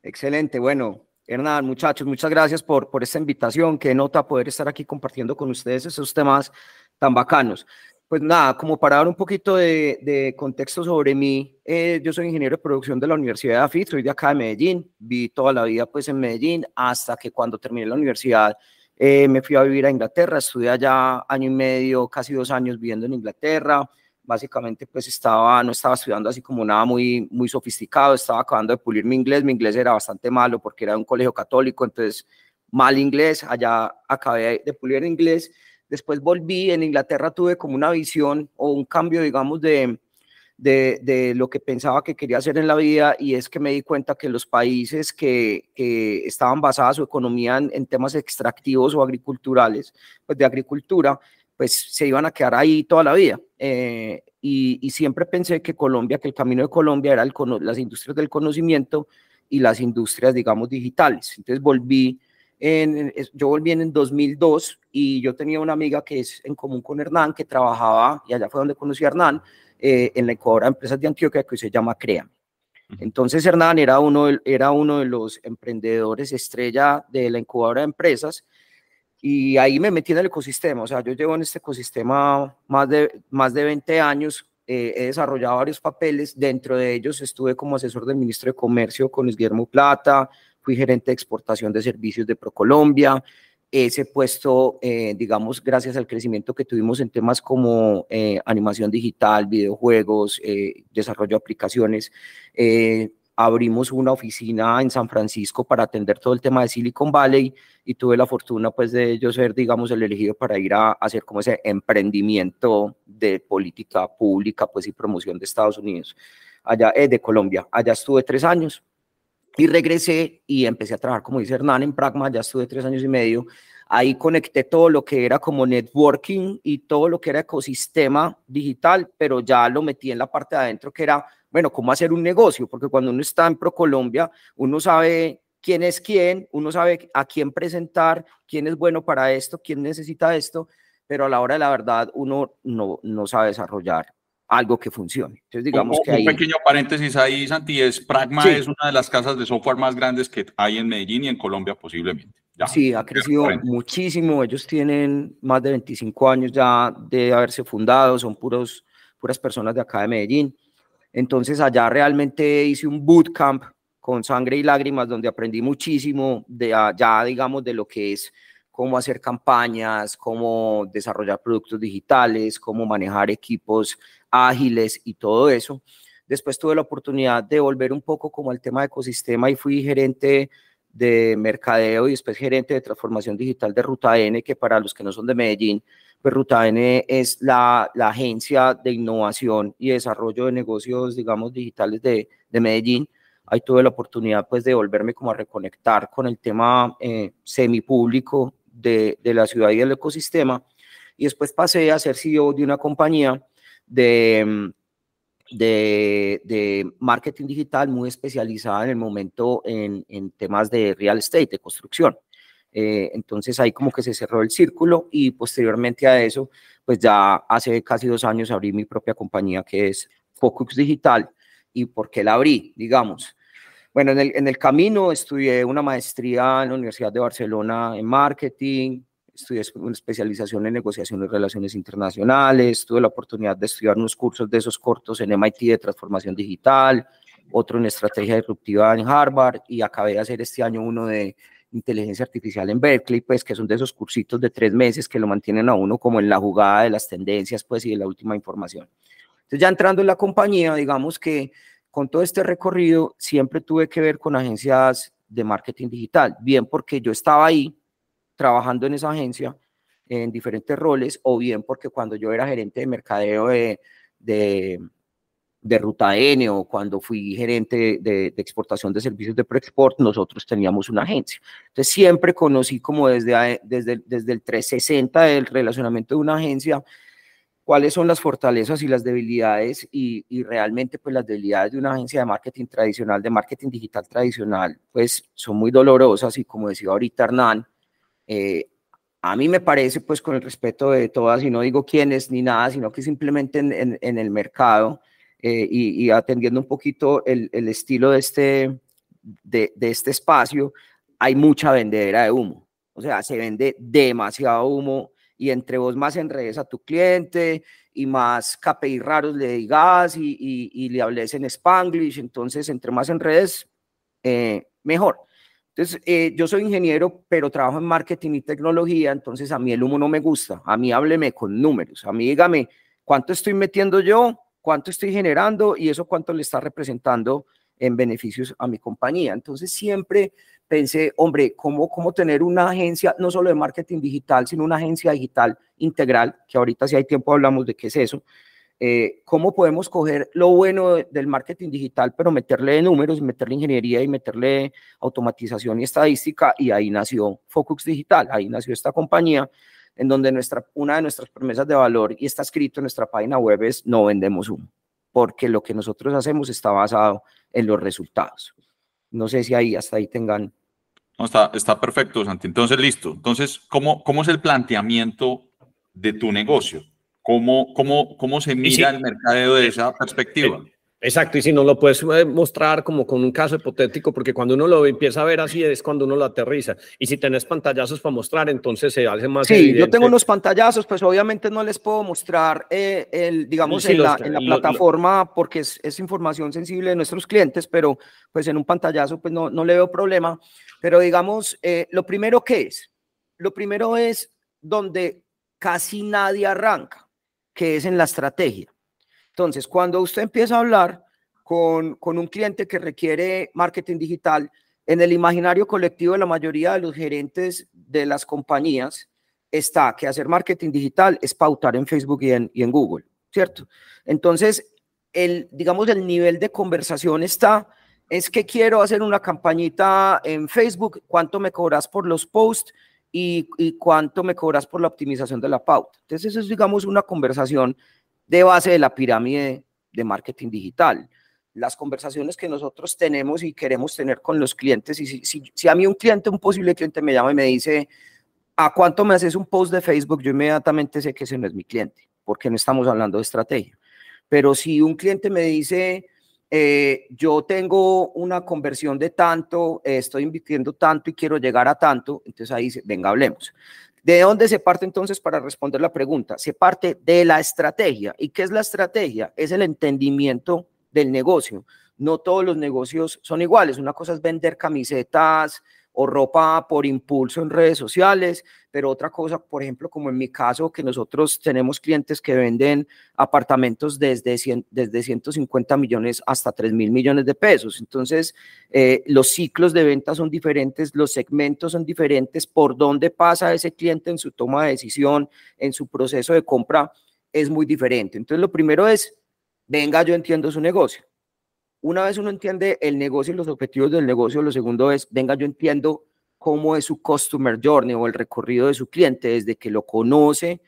Excelente, bueno, Hernán, muchachos, muchas gracias por, por esta invitación, qué nota poder estar aquí compartiendo con ustedes esos temas tan bacanos. Pues nada, como para dar un poquito de, de contexto sobre mí, eh, yo soy ingeniero de producción de la Universidad de AFIT, soy de acá de Medellín, vi toda la vida pues en Medellín hasta que cuando terminé la universidad eh, me fui a vivir a Inglaterra, estudié allá año y medio, casi dos años viviendo en Inglaterra, básicamente pues estaba, no estaba estudiando así como nada muy, muy sofisticado, estaba acabando de pulir mi inglés, mi inglés era bastante malo porque era de un colegio católico, entonces mal inglés, allá acabé de pulir en inglés, después volví, en Inglaterra tuve como una visión o un cambio, digamos, de, de, de, lo que pensaba que quería hacer en la vida y es que me di cuenta que los países que, que estaban basadas su economía en, temas extractivos o agriculturales, pues de agricultura, pues se iban a quedar ahí toda la vida. Eh, y, y, siempre pensé que Colombia, que el camino de Colombia era el, las industrias del conocimiento y las industrias, digamos, digitales. Entonces volví, en, yo volví en 2002 y yo tenía una amiga que es en común con Hernán, que trabajaba, y allá fue donde conocí a Hernán, eh, en la incubadora de empresas de Antioquia que se llama CREA. Entonces Hernán era uno, era uno de los emprendedores estrella de la incubadora de empresas y ahí me metí en el ecosistema, o sea, yo llevo en este ecosistema más de, más de 20 años, eh, he desarrollado varios papeles, dentro de ellos estuve como asesor del ministro de Comercio con Luis Guillermo Plata, fui gerente de exportación de servicios de ProColombia, ese puesto, eh, digamos, gracias al crecimiento que tuvimos en temas como eh, animación digital, videojuegos, desarrollo de aplicaciones, abrimos una oficina en San Francisco para atender todo el tema de Silicon Valley y tuve la fortuna pues de yo ser digamos el elegido para ir a, hacer como ese emprendimiento de política pública pues y promoción de Estados Unidos allá eh, de Colombia. Allá estuve tres años y regresé y empecé a trabajar como dice Hernán en Pragma. Ya estuve tres años y medio ahí conecté todo lo que era como networking y todo lo que era ecosistema digital pero ya lo metí en la parte de adentro que era bueno, cómo hacer un negocio, porque cuando uno está en ProColombia, uno sabe quién es quién, uno sabe a quién presentar, quién es bueno para esto, quién necesita esto, pero a la hora de la verdad uno no, no sabe desarrollar algo que funcione. Entonces, digamos un, que un pequeño paréntesis ahí, Santi, es Pragma es una de las casas de software más grandes que hay en Medellín y en Colombia posiblemente. Sí, ha crecido muchísimo. Ellos tienen más de 25 años ya de haberse fundado, son puros, puras personas de acá de Medellín. Entonces allá realmente hice un bootcamp con sangre y lágrimas donde aprendí muchísimo de allá, digamos, de lo que es cómo hacer campañas, cómo desarrollar productos digitales, cómo manejar equipos ágiles y todo eso. Después tuve la oportunidad de volver un poco como al tema de ecosistema y fui gerente de mercadeo y después gerente de transformación digital de Ruta N, que para los que no son de Medellín, pues Ruta N es la, la, agencia de innovación y desarrollo de negocios, digamos, digitales de, de, Medellín. Ahí tuve la oportunidad, pues, de volverme como a reconectar con el tema eh, semipúblico de, de la ciudad y del ecosistema. Y después pasé a ser CEO de una compañía de, de, de, marketing digital muy especializada en el momento en, en temas de real estate, de construcción. Eh, entonces ahí como que se cerró el círculo y posteriormente a eso, pues ya hace casi dos años abrí mi propia compañía que es Focus Digital. ¿Y por qué la abrí? Digamos. Bueno, en el, en el camino estudié una maestría en la Universidad de Barcelona en marketing, estudié una especialización en negociación y relaciones internacionales, tuve la oportunidad de estudiar unos cursos de esos cortos en MIT de transformación digital, otro en estrategia disruptiva en Harvard y acabé de hacer este año uno de inteligencia artificial en Berkeley, pues que son de esos cursitos de tres meses que lo mantienen a uno como en la jugada de las tendencias, pues y de la última información. Entonces ya entrando en la compañía, digamos que con todo este recorrido siempre tuve que ver con agencias de marketing digital, bien porque yo estaba ahí trabajando en esa agencia en diferentes roles, o bien porque cuando yo era gerente de mercadeo de, de de Ruta N o cuando fui gerente de, exportación de servicios de Proexport, nosotros teníamos una agencia. Entonces siempre conocí como desde, desde, desde el 360 del relacionamiento de una agencia, cuáles son las fortalezas y las debilidades y, y, realmente pues las debilidades de una agencia de marketing tradicional, de marketing digital tradicional, pues son muy dolorosas y como decía ahorita Hernán, eh, a mí me parece pues con el respeto de todas y no digo quiénes ni nada, sino que simplemente en, el mercado, eh, y, atendiendo un poquito el, estilo de este, de, este espacio, hay mucha vendedera de humo. O sea, se vende demasiado humo y entre vos más enredes a tu cliente y más KPI raros le digas y, y, y le hables en Spanglish, entonces entre más enredes, eh, mejor. Entonces, eh, yo soy ingeniero, pero trabajo en marketing y tecnología, entonces a mí el humo no me gusta. A mí hábleme con números, a mí dígame cuánto estoy metiendo yo cuánto estoy generando y eso cuánto le está representando en beneficios a mi compañía. Entonces siempre pensé, hombre, ¿cómo, ¿cómo tener una agencia, no solo de marketing digital, sino una agencia digital integral, que ahorita si hay tiempo hablamos de qué es eso, eh, cómo podemos coger lo bueno del marketing digital, pero meterle números, meterle ingeniería y meterle automatización y estadística, y ahí nació Focus Digital, ahí nació esta compañía, en donde nuestra, una de nuestras promesas de valor, y está escrito en nuestra página web, es no vendemos humo, porque lo que nosotros hacemos está basado en los resultados. No sé si ahí hasta ahí tengan... No, está, está perfecto, Santi. Entonces, listo. Entonces, ¿cómo, ¿cómo es el planteamiento de tu negocio? ¿Cómo, cómo, cómo se mira el mercadeo de esa perspectiva? Eh, exacto, y si no lo puedes eh, mostrar como con un caso hipotético, porque cuando uno lo empieza a ver así es cuando uno lo aterriza. Y si tenés pantallazos para mostrar, entonces se hace más. Sí, yo tengo unos pantallazos, pues obviamente no les puedo mostrar, eh, el, digamos, en, la, en, la, plataforma, porque es, es, información sensible de nuestros clientes, pero pues en un pantallazo, pues no, no le veo problema. Pero digamos, lo primero que es, lo primero es donde casi nadie arranca que es en la estrategia. Entonces, cuando usted empieza a hablar con, con un cliente que requiere marketing digital, en el imaginario colectivo de la mayoría de los gerentes de las compañías está que hacer marketing digital es pautar en Facebook y en, Google, ¿cierto? Entonces, el, digamos, el nivel de conversación está, es que quiero hacer una campañita en Facebook, ¿cuánto me cobras por los posts? Y, cuánto me cobras por la optimización de la pauta. Entonces, eso es, digamos, una conversación de base de la pirámide de marketing digital. Las conversaciones que nosotros tenemos y queremos tener con los clientes, y si, si, a mí un cliente, un posible cliente me llama y me dice, ¿a cuánto me haces un post de Facebook? Yo inmediatamente sé que ese no es mi cliente, porque no estamos hablando de estrategia. Pero si un cliente me dice, eh, yo tengo una conversión de tanto, eh, estoy invirtiendo tanto y quiero llegar a tanto, entonces ahí dice, venga, hablemos. ¿De dónde se parte entonces para responder la pregunta? Se parte de la estrategia. ¿Y qué es la estrategia? Es el entendimiento del negocio. No todos los negocios son iguales. Una cosa es vender camisetas, o ropa por impulso en redes sociales, pero otra cosa, por ejemplo, como en mi caso, que nosotros tenemos clientes que venden apartamentos desde, desde 150 millones hasta 3 mil millones de pesos. Entonces, eh, los ciclos de venta son diferentes, los segmentos son diferentes, por dónde pasa ese cliente en su toma de decisión, en su proceso de compra, es muy diferente. Entonces, lo primero es, venga, yo entiendo su negocio una vez uno entiende el negocio y los objetivos del negocio, lo segundo es, venga, yo entiendo cómo es su customer journey o el recorrido de su cliente desde que lo conoce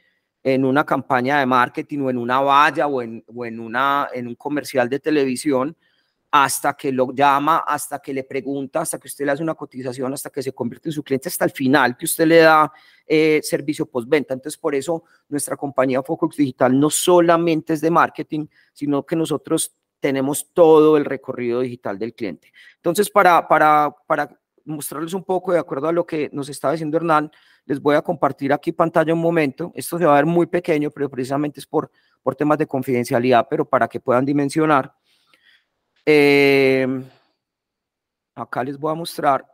en una campaña de marketing o en una valla o en, o en, una, en un comercial de televisión hasta que lo llama, hasta que le pregunta, hasta que usted le hace una cotización, hasta que se convierte en su cliente, hasta el final que usted le da eh, servicio postventa. Entonces, por eso nuestra compañía Focus Digital no solamente es de marketing, sino que nosotros tenemos todo el recorrido digital del cliente. Entonces, para, para, para mostrarles un poco de acuerdo a lo que nos estaba diciendo Hernán, les voy a compartir aquí pantalla un momento. Esto se va a ver muy pequeño, pero precisamente es por, por temas de confidencialidad, pero para que puedan dimensionar. Eh, acá les voy a mostrar.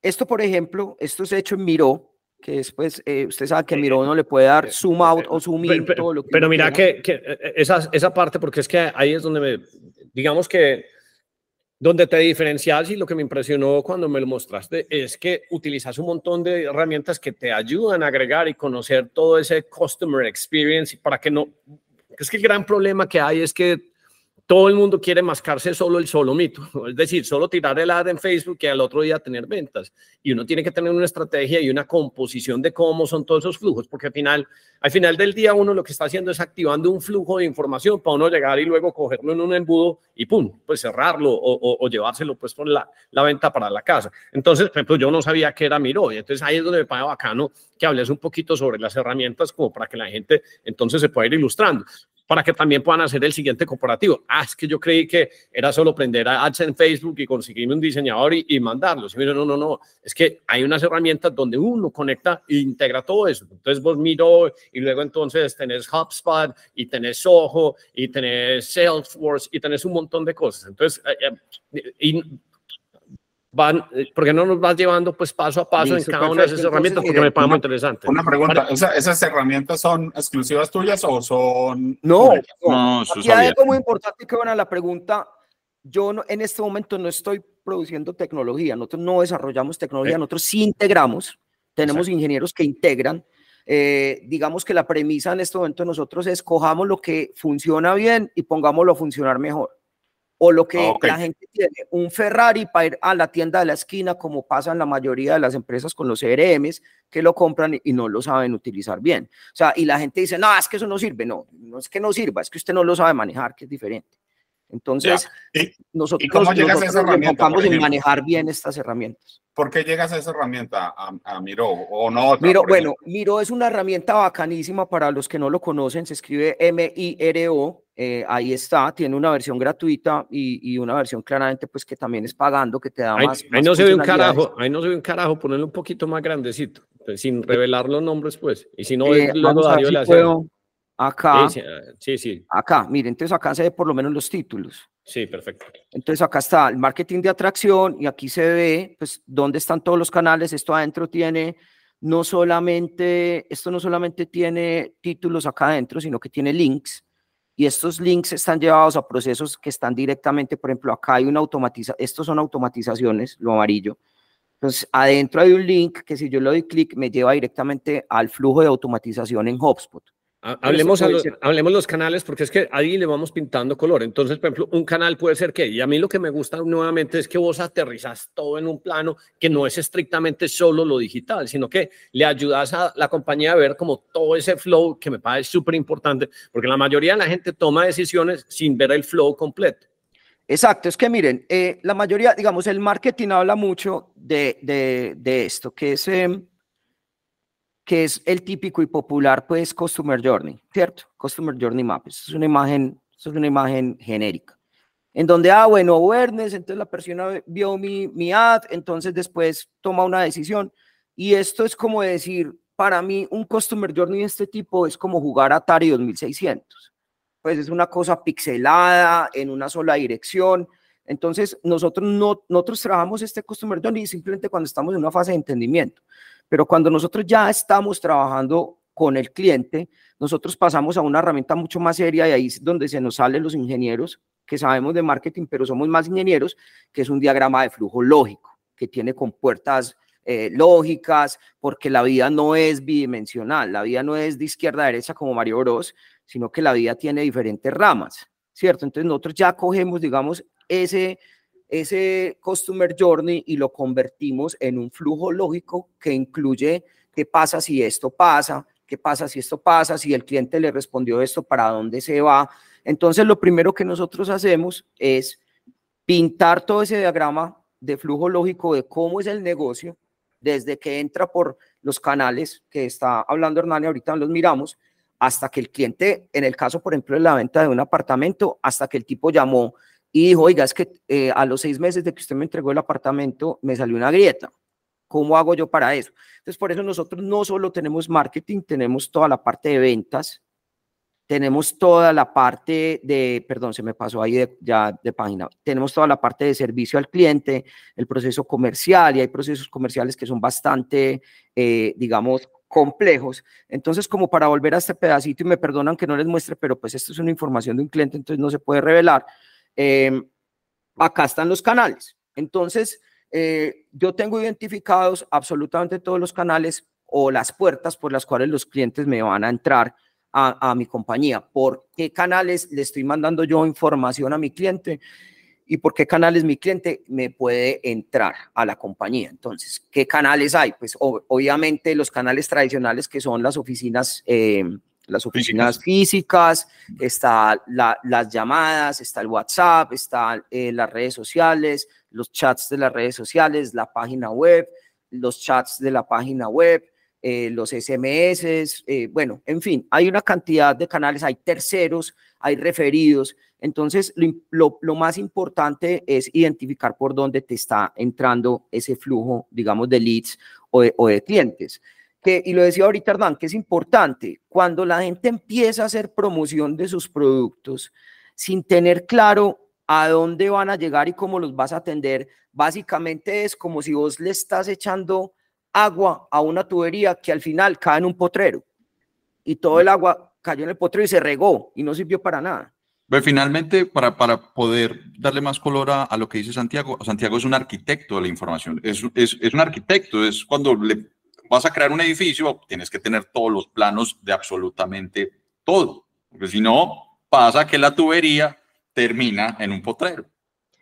Esto, por ejemplo, esto es hecho en Miro, que después eh, usted sabe que Miro no le puede dar zoom out o zoom in. Pero, todo lo que pero mira que, que, eh, esa, esa parte, porque es que ahí es donde me, digamos que, donde te diferencias y lo que me impresionó cuando me lo mostraste es que utilizas un montón de herramientas que te ayudan a agregar y conocer todo ese customer experience para que no, es que el gran problema que hay es que todo el mundo quiere mascarse solo el solo mito, [laughs] es decir, solo tirar el ad en Facebook y al otro día tener ventas. Y uno tiene que tener una estrategia y una composición de cómo son todos esos flujos, porque al final, al final del día uno lo que está haciendo es activando un flujo de información para uno llegar y luego cogerlo en un embudo y pum, pues cerrarlo o, llevárselo pues por la, la, venta para la casa. Entonces, por ejemplo, yo no sabía qué era Miro y entonces ahí es donde me parece bacano que hables un poquito sobre las herramientas como para que la gente entonces se pueda ir ilustrando para que también puedan hacer el siguiente corporativo. Ah, es que yo creí que era solo prender ads en Facebook y conseguirme un diseñador y, y mandarlos. no, no, no, es que hay unas herramientas donde uno conecta e integra todo eso. Entonces vos miro y luego entonces tenés HubSpot y tenés Soho y tenés Salesforce y tenés un montón de cosas. Entonces, eh, eh, y van, eh, porque no nos vas llevando pues paso a paso en cada una de esas herramientas? Porque me parece muy interesante. Una pregunta, ¿esas herramientas son exclusivas tuyas o son...? No, no, no aquí hay algo muy importante que van a la pregunta. Yo no, en este momento no estoy produciendo tecnología, nosotros no desarrollamos tecnología, nosotros sí integramos, tenemos ingenieros que integran. Eh, digamos que la premisa en este momento nosotros es cojamos lo que funciona bien y pongámoslo a funcionar mejor. O lo que ah, la gente tiene, un Ferrari para ir a la tienda de la esquina, como pasa en la mayoría de las empresas con los CRMs, que lo compran y no lo saben utilizar bien. O sea, y la gente dice, no, es que eso no sirve. No, no es que no sirva, es que usted no lo sabe manejar, que es diferente. Entonces, nosotros, nos enfocamos en manejar bien estas herramientas. ¿Por qué llegas a esa herramienta, a, Miro o no? Miro, bueno, Miro es una herramienta bacanísima para los que no lo conocen, se escribe M-I-R-O, eh, ahí está, tiene una versión gratuita y, una versión claramente pues que también es pagando, que te da más. Ahí no se ve un carajo, ahí no se ve un carajo, ponerlo un poquito más grandecito, pues, sin revelar los nombres pues, y si no, eh, luego Darío le hace... Acá. Ah, sí, sí, Acá, miren, entonces acá se ve por lo menos los títulos. Sí, perfecto. Entonces acá está el marketing de atracción y aquí se ve, pues, dónde están todos los canales. Esto adentro tiene no solamente, esto no solamente tiene títulos acá adentro, sino que tiene links. Y estos links están llevados a procesos que están directamente, por ejemplo, acá hay una automatización, estos son automatizaciones, lo amarillo. Entonces, adentro hay un link que si yo le doy clic me lleva directamente al flujo de automatización en HubSpot. Hablemos, los, hablemos los canales porque es que ahí le vamos pintando color. Entonces, por ejemplo, un canal puede ser que, y a mí lo que me gusta nuevamente es que vos aterrizas todo en un plano que no es estrictamente solo lo digital, sino que le ayudas a la compañía a ver como todo ese flow que me parece súper importante, porque la mayoría de la gente toma decisiones sin ver el flow completo. Exacto, es que miren, eh, la mayoría, digamos, el marketing habla mucho de, de, de esto, que es... Em, que es el típico y popular, pues, Customer Journey, ¿cierto? Customer Journey Map. es una imagen, es una imagen genérica. En donde, ah, bueno, awareness, entonces la persona vio mi, mi ad, entonces después toma una decisión. Y esto es como decir, para mí, un Customer Journey de este tipo es como jugar Atari 2600. Pues es una cosa pixelada, en una sola dirección. Entonces, nosotros, no, nosotros trabajamos este Customer Journey simplemente cuando estamos en una fase de entendimiento. Pero cuando nosotros ya estamos trabajando con el cliente, nosotros pasamos a una herramienta mucho más seria y ahí es donde se nos salen los ingenieros que sabemos de marketing, pero somos más ingenieros, que es un diagrama de flujo lógico, que tiene compuertas eh, lógicas, porque la vida no es bidimensional, la vida no es de izquierda a derecha como Mario Bros, sino que la vida tiene diferentes ramas, ¿cierto? Entonces nosotros ya cogemos, digamos, ese, ese Customer Journey y lo convertimos en un flujo lógico que incluye qué pasa si esto pasa, qué pasa si esto pasa, si el cliente le respondió esto, para dónde se va. Entonces, lo primero que nosotros hacemos es pintar todo ese diagrama de flujo lógico de cómo es el negocio, desde que entra por los canales que está hablando Hernán y ahorita los miramos, hasta que el cliente, en el caso, por ejemplo, de la venta de un apartamento, hasta que el tipo llamó y dijo, oiga, es que eh, a los seis meses de que usted me entregó el apartamento me salió una grieta. ¿Cómo hago yo para eso? Entonces, por eso nosotros no solo tenemos marketing, tenemos toda la parte de ventas, tenemos toda la parte de, perdón, se me pasó ahí ya de página, tenemos toda la parte de servicio al cliente, el proceso comercial, y hay procesos comerciales que son bastante, eh, digamos, complejos. Entonces, como para volver a este pedacito, y me perdonan que no les muestre, pero pues esto es una información de un cliente, entonces no se puede revelar. Em, acá están los canales. Entonces, eh, yo tengo identificados absolutamente todos los canales o las puertas por las cuales los clientes me van a entrar a, mi compañía. ¿Por qué canales le estoy mandando yo información a mi cliente? ¿Y por qué canales mi cliente me puede entrar a la compañía? Entonces, ¿qué canales hay? Pues obviamente los canales tradicionales que son las oficinas eh, las oficinas físicas, está las llamadas, está el WhatsApp, están eh, las redes sociales, los chats de las redes sociales, la página web, los chats de la página web, eh, los SMS, eh, bueno, en fin, hay una cantidad de canales, hay terceros, hay referidos. Entonces, lo, más importante es identificar por dónde te está entrando ese flujo, digamos, de leads o o de clientes y lo decía ahorita Hernán, que es importante, cuando la gente empieza a hacer promoción de sus productos sin tener claro a dónde van a llegar y cómo los vas a atender, básicamente es como si vos le estás echando agua a una tubería que al final cae en un potrero y todo el agua cayó en el potrero y se regó y no sirvió para nada. Pero finalmente, para, para poder darle más color a, lo que dice Santiago, Santiago es un arquitecto de la información, es, es, es un arquitecto, es cuando le vas a crear un edificio, tienes que tener todos los planos de absolutamente todo, porque si no, pasa que la tubería termina en un potrero.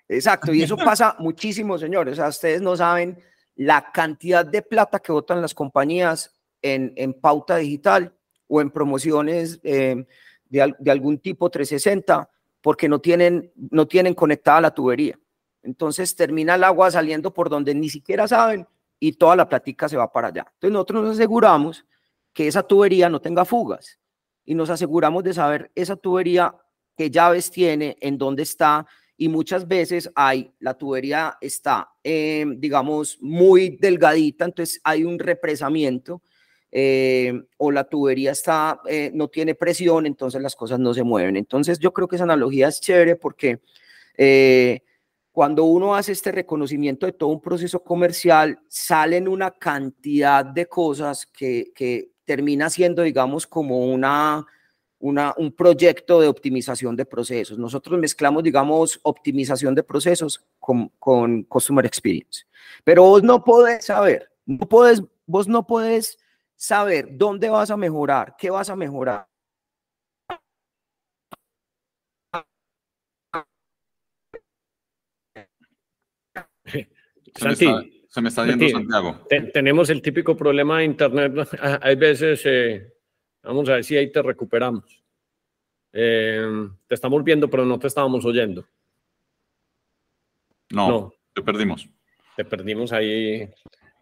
Exacto, y eso [laughs] pasa muchísimo, señores. O sea, ustedes no saben la cantidad de plata que votan las compañías en, en pauta digital o en promociones eh, de, de, algún tipo 360 porque no tienen, no tienen conectada la tubería. Entonces termina el agua saliendo por donde ni siquiera saben y toda la platica se va para allá. Entonces nosotros nos aseguramos que esa tubería no tenga fugas y nos aseguramos de saber esa tubería qué llaves tiene, en dónde está y muchas veces hay, la tubería está, eh, digamos, muy delgadita, entonces hay un represamiento eh, o la tubería está, eh, no tiene presión, entonces las cosas no se mueven. Entonces yo creo que esa analogía es chévere porque cuando uno hace este reconocimiento de todo un proceso comercial, salen una cantidad de cosas que, que termina siendo, digamos, como una, una, un proyecto de optimización de procesos. Nosotros mezclamos, digamos, optimización de procesos con, con Customer Experience. Pero vos no podés saber, no podés, vos no podés saber dónde vas a mejorar, qué vas a mejorar Se me está, yendo Santiago. tenemos el típico problema de Internet. [laughs] Hay veces, eh, vamos a ver si ahí te recuperamos. Eh, te estamos viendo, pero no te estábamos oyendo. No, te perdimos. Te perdimos ahí.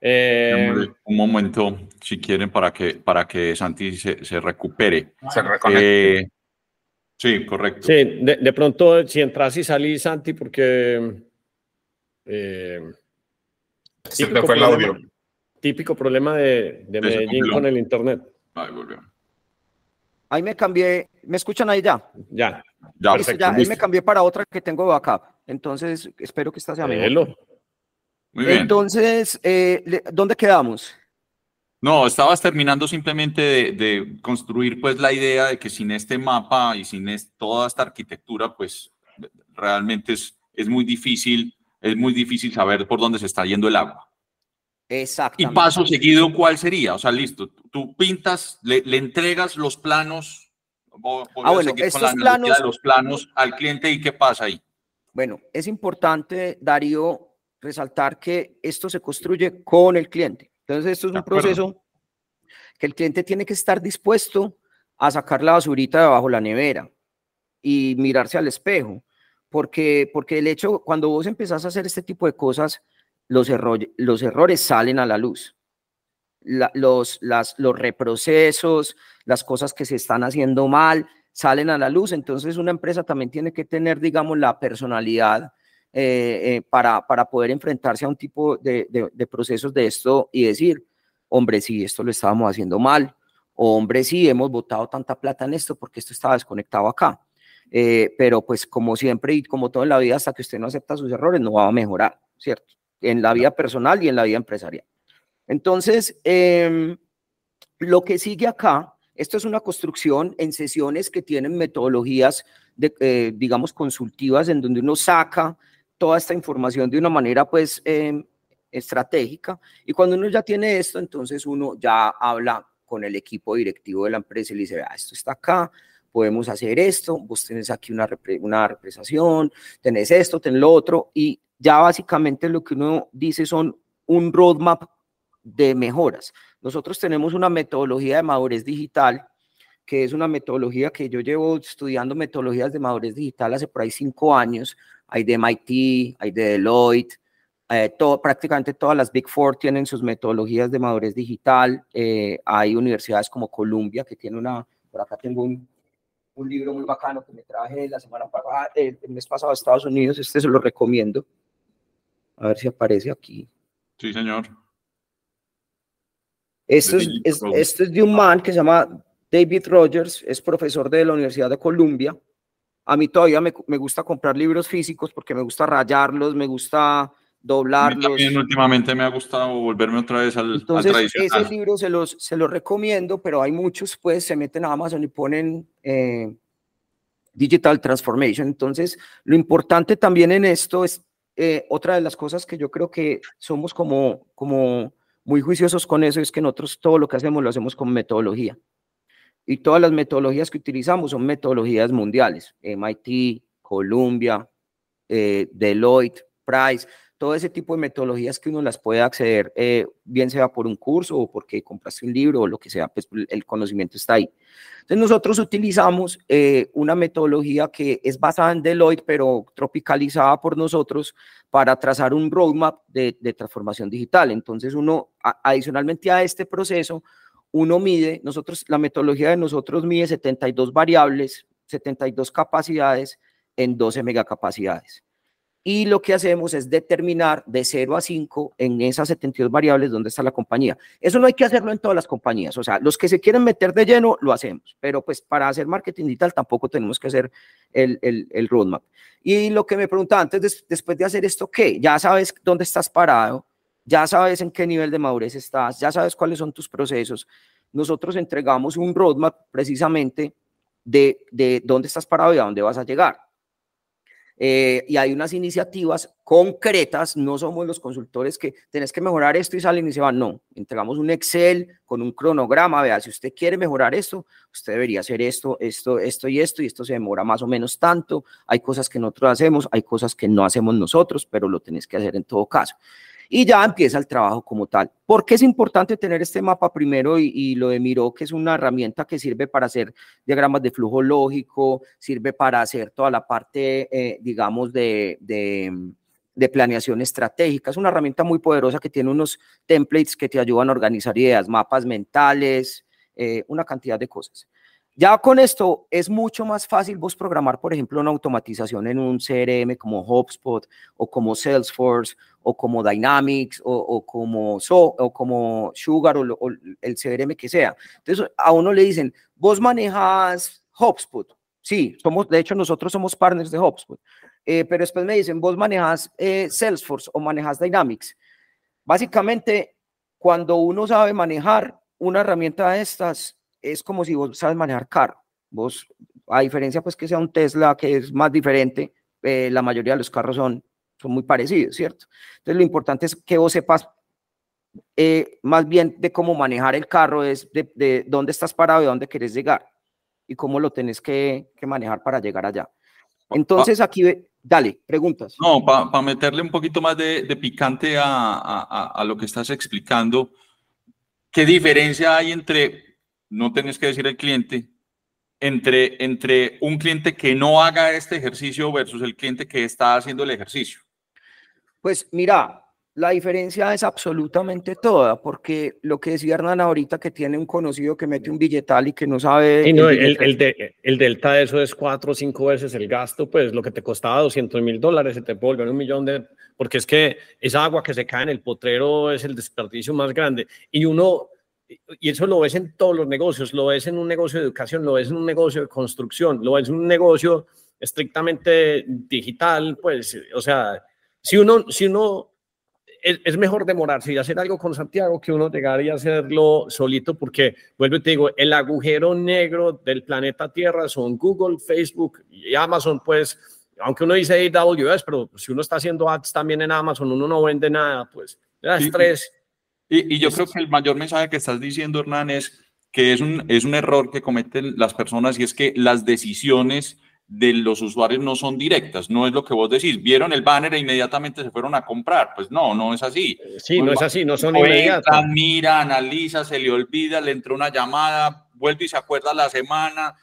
Eh, un momento, si quieren, para que, para que Santi se, se recupere. Se reconecte. sí, correcto. Sí, de, de, pronto, si entras y salís, Santi, porque eh, Se fue el audio. Típico problema de, de Medellín con el Internet. Ahí volvió. Ahí me cambié. ¿Me escuchan ahí ya? Ya. Ya, ya ahí me cambié para otra que tengo backup. Entonces, espero que esta sea mejor. Muy bien. Entonces, eh, ¿dónde quedamos? No, estabas terminando simplemente de, de, construir pues la idea de que sin este mapa y sin toda esta arquitectura, pues realmente es, es muy difícil es muy difícil saber por dónde se está yendo el agua. Exacto. Y paso seguido, ¿cuál sería? O sea, listo, tú pintas, le, entregas los planos, ah, bueno, estos planos, los planos al cliente y qué pasa ahí. Bueno, es importante, Darío, resaltar que esto se construye con el cliente. Entonces, esto es un proceso que el cliente tiene que estar dispuesto a sacar la basurita de abajo la nevera y mirarse al espejo porque, porque el hecho, cuando vos empezás a hacer este tipo de cosas, los, los errores salen a la luz. los, las, los reprocesos, las cosas que se están haciendo mal, salen a la luz. Entonces una empresa también tiene que tener, digamos, la personalidad eh, eh, para, para poder enfrentarse a un tipo de, de, de, procesos de esto y decir, hombre, sí, esto lo estábamos haciendo mal, o hombre, sí, hemos botado tanta plata en esto porque esto estaba desconectado acá. Eh, pero pues como siempre y como todo en la vida, hasta que usted no acepta sus errores, no va a mejorar, ¿cierto? En la vida personal y en la vida empresarial. Entonces, em, lo que sigue acá, esto es una construcción en sesiones que tienen metodologías, de, eh, digamos, consultivas, en donde uno saca toda esta información de una manera, pues, em, estratégica. Y cuando uno ya tiene esto, entonces uno ya habla con el equipo directivo de la empresa y le dice, vea, esto está acá, podemos hacer esto, vos tenés aquí una, una representación, tenés esto, tenés lo otro, y ya básicamente lo que uno dice son un roadmap de mejoras. Nosotros tenemos una metodología de madurez digital, que es una metodología que yo llevo estudiando metodologías de madurez digital hace por ahí cinco años. Hay de MIT, hay de Deloitte, eh, todo, prácticamente todas las Big Four tienen sus metodologías de madurez digital. Eh, hay universidades como Columbia, que tiene una, por acá tengo un, un libro muy bacano que me traje la semana pasada, el, mes pasado a Estados Unidos, este se lo recomiendo. A ver si aparece aquí. Sí, señor. Esto es, es, es de un man que se llama David Rogers, es profesor de la Universidad de Columbia. A mí todavía me, me gusta comprar libros físicos porque me gusta rayarlos, me gusta doblarlos. también últimamente me ha gustado volverme otra vez al, Entonces, Ese libro se los, se los recomiendo, pero hay muchos, pues se meten a Amazon y ponen eh, Digital Transformation. Entonces, lo importante también en esto es eh, otra de las cosas que yo creo que somos como, como muy juiciosos con eso, es que nosotros todo lo que hacemos lo hacemos con metodología. Y todas las metodologías que utilizamos son metodologías mundiales, MIT, Columbia, eh, Deloitte, Price, todo ese tipo de metodologías que uno las puede acceder, eh, bien sea por un curso o porque compraste un libro o lo que sea, pues el conocimiento está ahí. Entonces nosotros utilizamos eh, una metodología que es basada en Deloitte, pero tropicalizada por nosotros para trazar un roadmap de, transformación digital. Entonces uno, adicionalmente a este proceso, uno mide, nosotros, la metodología de nosotros mide 72 variables, 72 capacidades en 12 megacapacidades y lo que hacemos es determinar de 0 a 5 en esas 72 variables dónde está la compañía. Eso no hay que hacerlo en todas las compañías, o sea, los que se quieren meter de lleno lo hacemos, pero pues para hacer marketing digital tampoco tenemos que hacer el, el, roadmap. Y lo que me preguntaba antes, después de hacer esto, ¿qué? Ya sabes dónde estás parado, ya sabes en qué nivel de madurez estás, ya sabes cuáles son tus procesos. Nosotros entregamos un roadmap precisamente de, de dónde estás parado y a dónde vas a llegar. Eh, y hay unas iniciativas concretas, no somos los consultores que tenés que mejorar esto y salen y se van, no, entregamos un Excel con un cronograma, vea, si usted quiere mejorar esto, usted debería hacer esto, esto, esto y esto, y esto se demora más o menos tanto, hay cosas que nosotros hacemos, hay cosas que no hacemos nosotros, pero lo tenés que hacer en todo caso y ya empieza el trabajo como tal. ¿Por qué es importante tener este mapa primero y, lo de Miro, que es una herramienta que sirve para hacer diagramas de flujo lógico, sirve para hacer toda la parte, eh, digamos, de, de, planeación estratégica? Es una herramienta muy poderosa que tiene unos templates que te ayudan a organizar ideas, mapas mentales, eh, una cantidad de cosas. Ya con esto es mucho más fácil vos programar, por ejemplo, una automatización en un CRM como HubSpot o como Salesforce o como Dynamics o, como, so, o como Sugar o, el CRM que sea. Entonces a uno le dicen, vos manejas HubSpot. Sí, somos, de hecho nosotros somos partners de HubSpot. Eh, pero después me dicen, vos manejas eh, Salesforce o manejas Dynamics. Básicamente, cuando uno sabe manejar una herramienta de estas, es como si vos sabes manejar carro. Vos, a diferencia pues que sea un Tesla que es más diferente, eh, la mayoría de los carros son, son muy parecidos, ¿cierto? Entonces lo importante es que vos sepas eh, más bien de cómo manejar el carro, es de, dónde estás parado y dónde querés llegar y cómo lo tenés que, manejar para llegar allá. Entonces aquí, dale, preguntas. No, para meterle un poquito más de, picante a, a, a, lo que estás explicando, ¿qué diferencia hay entre no tenés que decir al cliente, entre, entre un cliente que no haga este ejercicio versus el cliente que está haciendo el ejercicio? Pues mira, la diferencia es absolutamente toda, porque lo que decía Hernán ahorita, que tiene un conocido que mete un billetal y que no sabe... no, el, el, de, el, delta de eso es cuatro o cinco veces el gasto, pues lo que te costaba 200 mil dólares se te vuelve un millón de... Porque es que esa agua que se cae en el potrero es el desperdicio más grande. Y uno y eso lo ves en todos los negocios, lo ves en un negocio de educación, lo ves en un negocio de construcción, lo ves en un negocio estrictamente digital, pues, o sea, si uno, si uno, es, mejor demorarse y hacer algo con Santiago que uno llegar y hacerlo solito, porque, vuelvo y te digo, el agujero negro del planeta Tierra son Google, Facebook y Amazon, pues, aunque uno dice AWS, pero si uno está haciendo ads también en Amazon, uno no vende nada, pues, las tres y, yo creo que el mayor mensaje que estás diciendo, Hernán, es que es un, es un error que cometen las personas y es que las decisiones de los usuarios no son directas, no es lo que vos decís, vieron el banner e inmediatamente se fueron a comprar, pues no, no es así. Sí, no es así, no son inmediatas. Mira, analiza, se le olvida, le entró una llamada, vuelve y se acuerda la semana,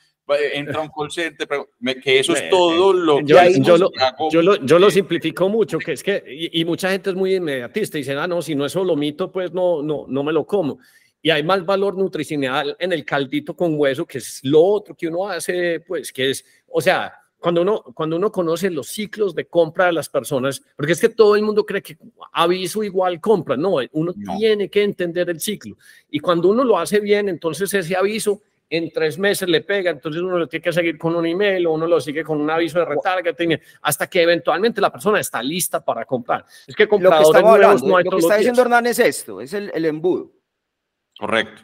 entra un call center, pero que eso es todo lo yo, que yo, lo, yo, lo, yo lo simplifico mucho, que es que, y, mucha gente es muy inmediatista y dice, ah, no, si no es solo mito, pues no, no, no me lo como. Y hay más valor nutricional en el caldito con hueso, que es lo otro que uno hace, pues, que es, o sea, cuando uno, cuando uno conoce los ciclos de compra de las personas, porque es que todo el mundo cree que aviso igual compra, no, uno tiene que entender el ciclo. Y cuando uno lo hace bien, entonces ese aviso en tres meses le pega, entonces uno lo tiene que seguir con un email o uno lo sigue con un aviso de retargeting hasta que eventualmente la persona está lista para comprar. Es que compradores lo que, nuevos no hay Lo que está diciendo Hernán es esto, es el, el embudo. Correcto.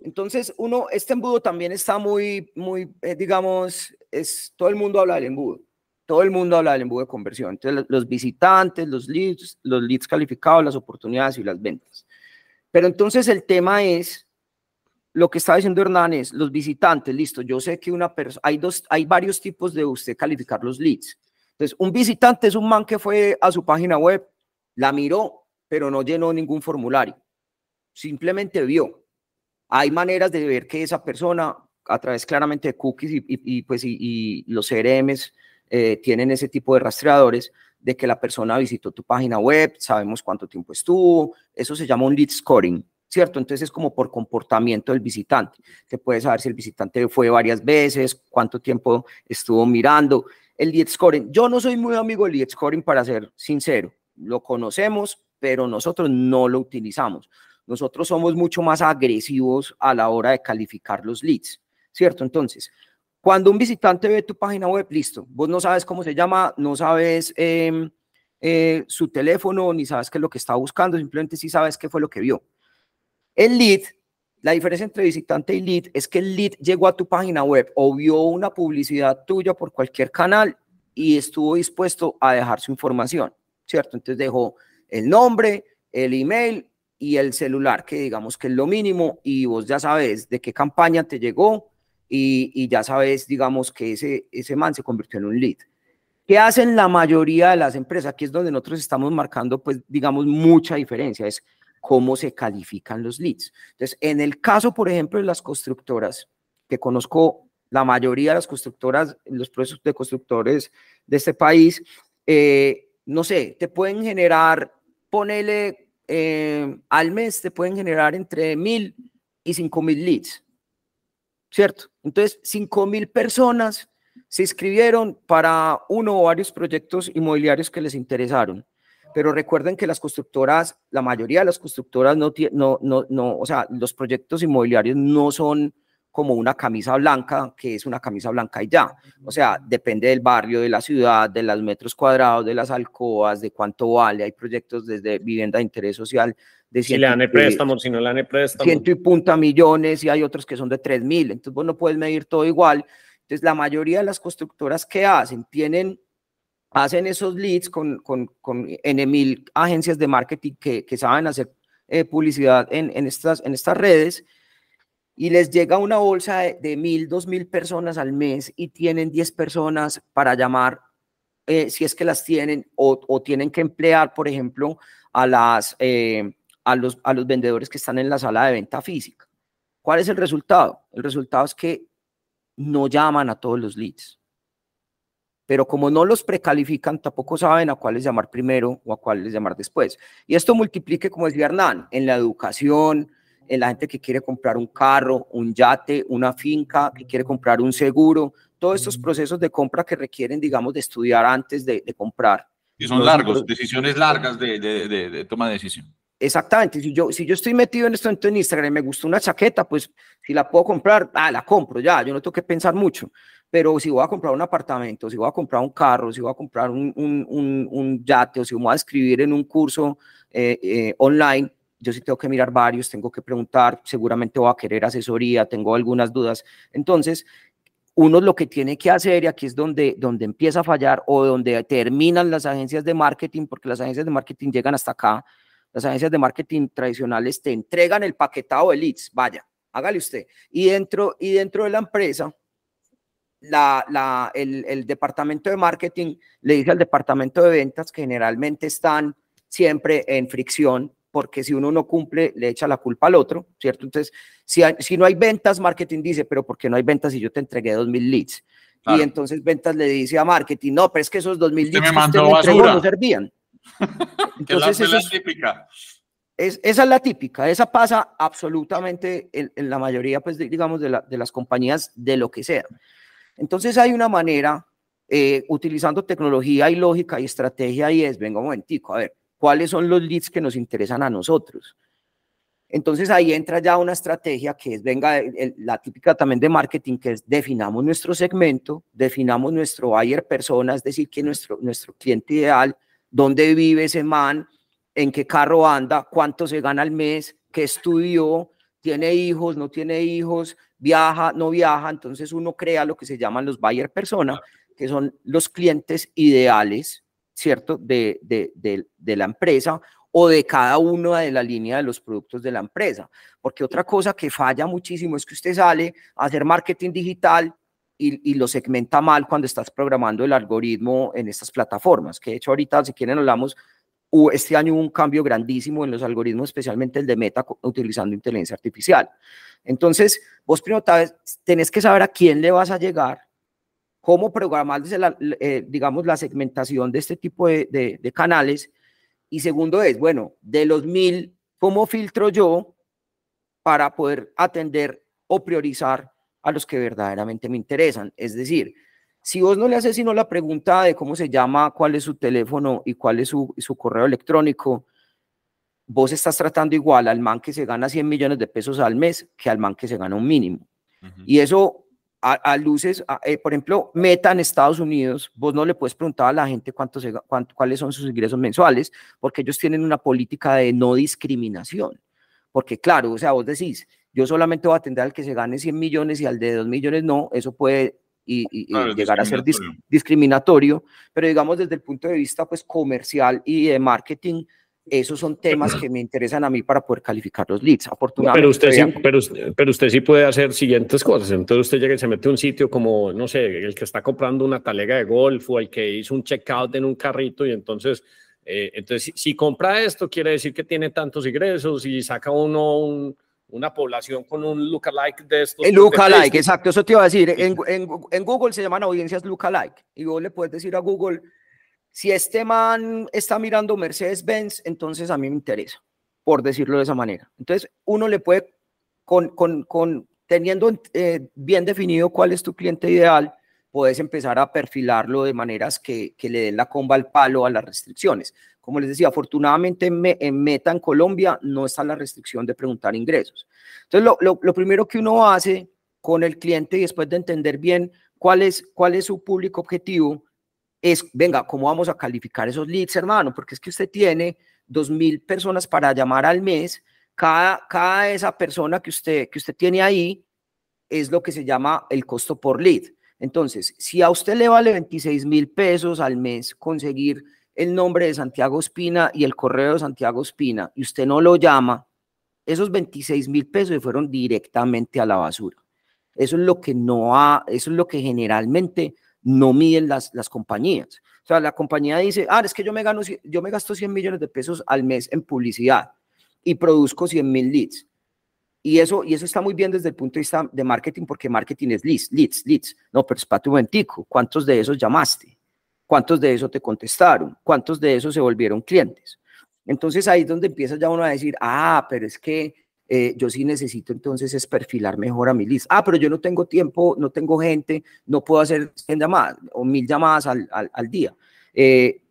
Entonces, uno, este embudo también está muy, muy, eh, digamos, es, todo el mundo habla del embudo. Todo el mundo habla del embudo de conversión. Entonces, los visitantes, los leads, los leads calificados, las oportunidades y las ventas. Pero entonces el tema es lo que estaba diciendo Hernán es los visitantes, listo, yo sé que una persona, hay dos, hay varios tipos de usted calificar los leads. Entonces, un visitante es un man que fue a su página web, la miró, pero no llenó ningún formulario. Simplemente vio. Hay maneras de ver que esa persona, a través claramente de cookies y, pues, y, los CRMs eh, tienen ese tipo de rastreadores, de que la persona visitó tu página web, sabemos cuánto tiempo estuvo, eso se llama un lead scoring. ¿Cierto? Entonces es como por comportamiento del visitante. Se puede saber si el visitante fue varias veces, cuánto tiempo estuvo mirando. El lead scoring, yo no soy muy amigo del lead scoring para ser sincero. Lo conocemos, pero nosotros no lo utilizamos. Nosotros somos mucho más agresivos a la hora de calificar los leads, ¿cierto? Entonces, cuando un visitante ve tu página web, listo, vos no sabes cómo se llama, no sabes em, eh, su teléfono, ni sabes qué es lo que está buscando, simplemente sí sabes qué fue lo que vio. El lead, la diferencia entre visitante y lead es que el lead llegó a tu página web o vio una publicidad tuya por cualquier canal y estuvo dispuesto a dejar su información, ¿cierto? Entonces dejó el nombre, el email y el celular, que digamos que es lo mínimo, y vos ya sabes de qué campaña te llegó y, ya sabes, digamos, que ese, ese man se convirtió en un lead. ¿Qué hacen la mayoría de las empresas? Aquí es donde nosotros estamos marcando, pues, digamos, mucha diferencia. Es cómo se califican los leads. Entonces, en el caso, por ejemplo, de las constructoras, que conozco la mayoría de las constructoras, los procesos de constructores de este país, eh, no sé, te pueden generar, ponele eh, al mes, te pueden generar entre mil y cinco mil leads, ¿cierto? Entonces, cinco mil personas se inscribieron para uno o varios proyectos inmobiliarios que les interesaron pero recuerden que las constructoras, la mayoría de las constructoras no, no, no, no, o sea, los proyectos inmobiliarios no son como una camisa blanca, que es una camisa blanca y ya. O sea, depende del barrio, de la ciudad, de los metros cuadrados, de las alcobas, de cuánto vale. Hay proyectos desde vivienda de interés social de Si le dan el préstamo, si no le dan préstamo. Ciento y punta millones y hay otros que son de tres mil. Entonces, vos no puedes medir todo igual. Entonces, la mayoría de las constructoras que hacen tienen hacen esos leads con, con, con N mil agencias de marketing que, que saben hacer eh, publicidad en, en, estas, en estas redes y les llega una bolsa de, mil, dos mil personas al mes y tienen 10 personas para llamar, eh, si es que las tienen, o, o, tienen que emplear, por ejemplo, a, las, eh, a, los, a los vendedores que están en la sala de venta física. ¿Cuál es el resultado? El resultado es que no llaman a todos los leads pero como no los precalifican, tampoco saben a cuáles llamar primero o a cuáles llamar después. Y esto multiplique, como decía Hernán, en la educación, en la gente que quiere comprar un carro, un yate, una finca, que quiere comprar un seguro, todos estos procesos de compra que requieren, digamos, de estudiar antes de, comprar. Y son largos, decisiones largas de, de, toma de decisión. Exactamente, si yo, si yo estoy metido en esto en Instagram y me gusta una chaqueta, pues si la puedo comprar, ah, la compro ya, yo no tengo que pensar mucho pero si voy a comprar un apartamento, si voy a comprar un carro, si voy a comprar un, un, un, yate o si voy a escribir en un curso eh, eh, online, yo sí tengo que mirar varios, tengo que preguntar, seguramente voy a querer asesoría, tengo algunas dudas. Entonces, uno lo que tiene que hacer, y aquí es donde, donde empieza a fallar o donde terminan las agencias de marketing, porque las agencias de marketing llegan hasta acá, las agencias de marketing tradicionales te entregan el paquetado de leads, vaya, hágale usted. Y dentro, y dentro de la empresa, la, la, el, el, departamento de marketing le dice al departamento de ventas que generalmente están siempre en fricción, porque si uno no cumple, le echa la culpa al otro, ¿cierto? Entonces, si, si no hay ventas, marketing dice, pero ¿por qué no hay ventas si yo te entregué 2.000 leads? Y entonces ventas le dice a marketing, no, pero es que esos 2.000 leads que usted me entregó no servían. [laughs] Entonces, esa es la típica. Es, esa es la típica, esa pasa absolutamente en, en la mayoría, pues, digamos, de las compañías de lo que sea. Entonces hay una manera, eh, utilizando tecnología y lógica y estrategia, y es, venga un momentico, a ver, ¿cuáles son los leads que nos interesan a nosotros? Entonces ahí entra ya una estrategia que es, venga, la típica también de marketing, que es definamos nuestro segmento, definamos nuestro buyer persona, es decir, que nuestro, nuestro cliente ideal, dónde vive ese man, en qué carro anda, cuánto se gana al mes, qué estudió, tiene hijos, no tiene hijos, viaja, no viaja, entonces uno crea lo que se llaman los buyer persona, que son los clientes ideales, ¿cierto? De, de, de, la empresa o de cada uno de la línea de los productos de la empresa. Porque otra cosa que falla muchísimo es que usted sale a hacer marketing digital y, y, lo segmenta mal cuando estás programando el algoritmo en estas plataformas, que de hecho ahorita si quieren hablamos este año hubo un cambio grandísimo en los algoritmos, especialmente el de Meta, utilizando inteligencia artificial. Entonces, vos primero tenés que saber a quién le vas a llegar, cómo programar, la, eh, digamos, la segmentación de este tipo de, de, canales. Y segundo es, bueno, de los mil, ¿cómo filtro yo para poder atender o priorizar a los que verdaderamente me interesan? Es decir, si vos no le haces sino la pregunta de cómo se llama, cuál es su teléfono y cuál es su, correo electrónico, vos estás tratando igual al man que se gana 100 millones de pesos al mes que al man que se gana un mínimo. Y eso a, luces, eh, por ejemplo, Meta en Estados Unidos, vos no le puedes preguntar a la gente cuánto cuáles son sus ingresos mensuales, porque ellos tienen una política de no discriminación. Porque claro, o sea, vos decís, yo solamente voy a atender al que se gane 100 millones y al de 2 millones no, eso puede y, llegar a ser discriminatorio, pero digamos desde el punto de vista pues comercial y de marketing, esos son temas que me interesan a mí para poder calificar los leads. Afortunadamente. Pero usted, sí, pero, pero, usted sí puede hacer siguientes cosas. Entonces usted llega y se mete a un sitio como, no sé, el que está comprando una talega de golf o el que hizo un checkout en un carrito y entonces, eh, entonces si, si, compra esto quiere decir que tiene tantos ingresos y saca uno un, una población con un lookalike de estos. El lookalike, exacto, eso te iba a decir. En, en, en, Google se llaman audiencias lookalike. Y vos le puedes decir a Google, si este man está mirando Mercedes-Benz, entonces a mí me interesa, por decirlo de esa manera. Entonces, uno le puede, con, con, con teniendo eh, bien definido cuál es tu cliente ideal, puedes empezar a perfilarlo de maneras que, que le den la comba al palo a las restricciones. Como les decía, afortunadamente en, Meta, en Colombia, no está la restricción de preguntar ingresos. Entonces, lo, primero que uno hace con el cliente y después de entender bien cuál es, cuál es su público objetivo, es, venga, ¿cómo vamos a calificar esos leads, hermano? Porque es que usted tiene dos mil personas para llamar al mes. Cada, cada esa persona que usted, que usted tiene ahí es lo que se llama el costo por lead. Entonces, si a usted le vale 26 mil pesos al mes conseguir el nombre de Santiago Espina y el correo de Santiago Espina y usted no lo llama, esos 26 mil pesos se fueron directamente a la basura. Eso es lo que no ha, eso es lo que generalmente no miden las, las compañías. O sea, la compañía dice, ah, es que yo me, gano, yo me gasto 100 millones de pesos al mes en publicidad y produzco 100 mil leads. Y eso, y eso está muy bien desde el punto de vista de marketing, porque marketing es leads, leads, leads. No, pero espérate un ¿cuántos de esos llamaste? ¿Cuántos de esos te contestaron? ¿Cuántos de esos se volvieron clientes? Entonces ahí es donde empieza ya uno a decir, ah, pero es que eh, yo sí necesito entonces es perfilar mejor a mi lista. Ah, pero yo no tengo tiempo, no tengo gente, no puedo hacer 100 llamadas o mil llamadas al, al día. Eh,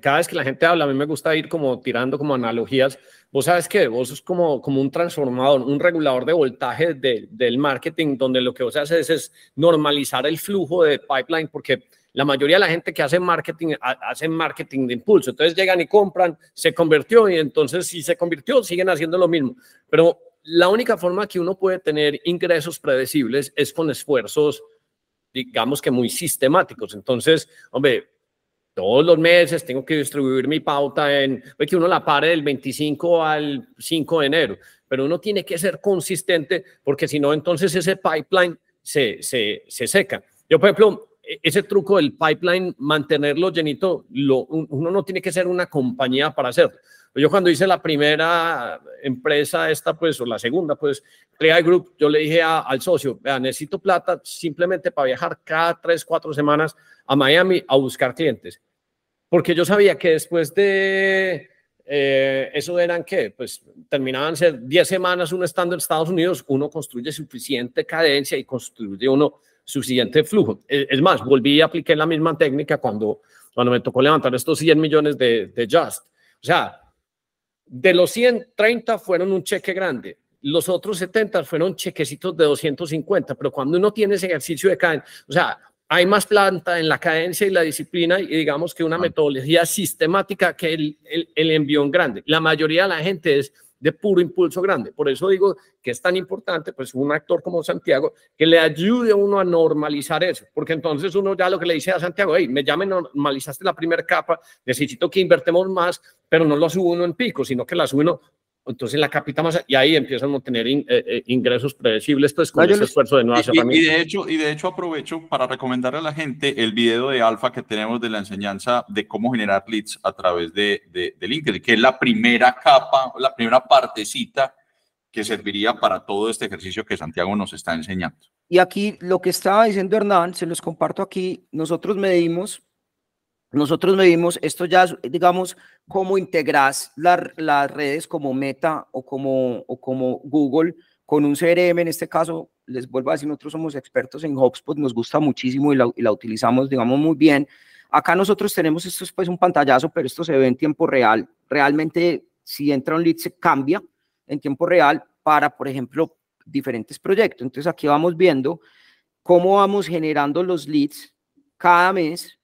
cada vez que la gente habla, a mí me gusta ir como tirando como analogías. Vos sabes que vos sos como, como un transformador, un regulador de voltaje del marketing, donde lo que vos haces es normalizar el flujo de pipeline, porque la mayoría de la gente que hace marketing, hace marketing de impulso. Entonces llegan y compran, se convirtió y entonces si se convirtió, siguen haciendo lo mismo. Pero la única forma que uno puede tener ingresos predecibles es con esfuerzos digamos que muy sistemáticos. Entonces, hombre, todos los meses tengo que distribuir mi pauta en, que uno la pare del 25 al 5 de enero, pero uno tiene que ser consistente porque si no, entonces ese pipeline se, se, se seca. Yo, por ejemplo, e, ese truco del pipeline, mantenerlo llenito, lo, uno no tiene que ser una compañía para hacerlo. Yo cuando hice la primera empresa esta, pues, o la segunda, pues, Clear Group, yo le dije al socio, vea, necesito plata simplemente para viajar cada tres, cuatro semanas a Miami a buscar clientes. Porque yo sabía que después de eh, eso eran que, pues, terminaban ser 10 semanas uno estando en Estados Unidos, uno construye suficiente cadencia y construye uno suficiente flujo. Es más, volví y apliqué la misma técnica cuando, cuando me tocó levantar estos 100 millones de, de Just. O sea, de los 130 fueron un cheque grande. Los otros 70 fueron chequecitos de 250, pero cuando uno tiene ese ejercicio de cadencia, o sea, hay más planta en la cadencia y la disciplina y digamos que una metodología sistemática que el, el, el envión grande. La mayoría de la gente es de puro impulso grande. Por eso digo que es tan importante, pues, un actor como Santiago que le ayude a uno a normalizar eso, porque entonces uno ya lo que le dice a Santiago, hey, me llame, normalizaste la primera capa, necesito que invertemos más, pero no lo sube uno en pico, sino que la sube uno entonces la capita más y ahí empiezan a tener eh, eh, ingresos predecibles pues con ese esfuerzo de nuevas y, y, de hecho y de hecho aprovecho para recomendarle a la gente el video de alfa que tenemos de la enseñanza de cómo generar leads a través de, de, de LinkedIn que es la primera capa la primera partecita que serviría para todo este ejercicio que Santiago nos está enseñando. Y aquí lo que estaba diciendo Hernán, se los comparto aquí, nosotros medimos nosotros medimos esto ya, digamos, cómo integras las redes como Meta o como, o como Google con un CRM, en este caso, les vuelvo a decir, nosotros somos expertos en HubSpot, nos gusta muchísimo y la, la utilizamos, digamos, muy bien. Acá nosotros tenemos, esto es pues un pantallazo, pero esto se ve en tiempo real. Realmente, si entra un lead, se cambia en tiempo real para, por ejemplo, diferentes proyectos. Entonces, aquí vamos viendo cómo vamos generando los leads cada mes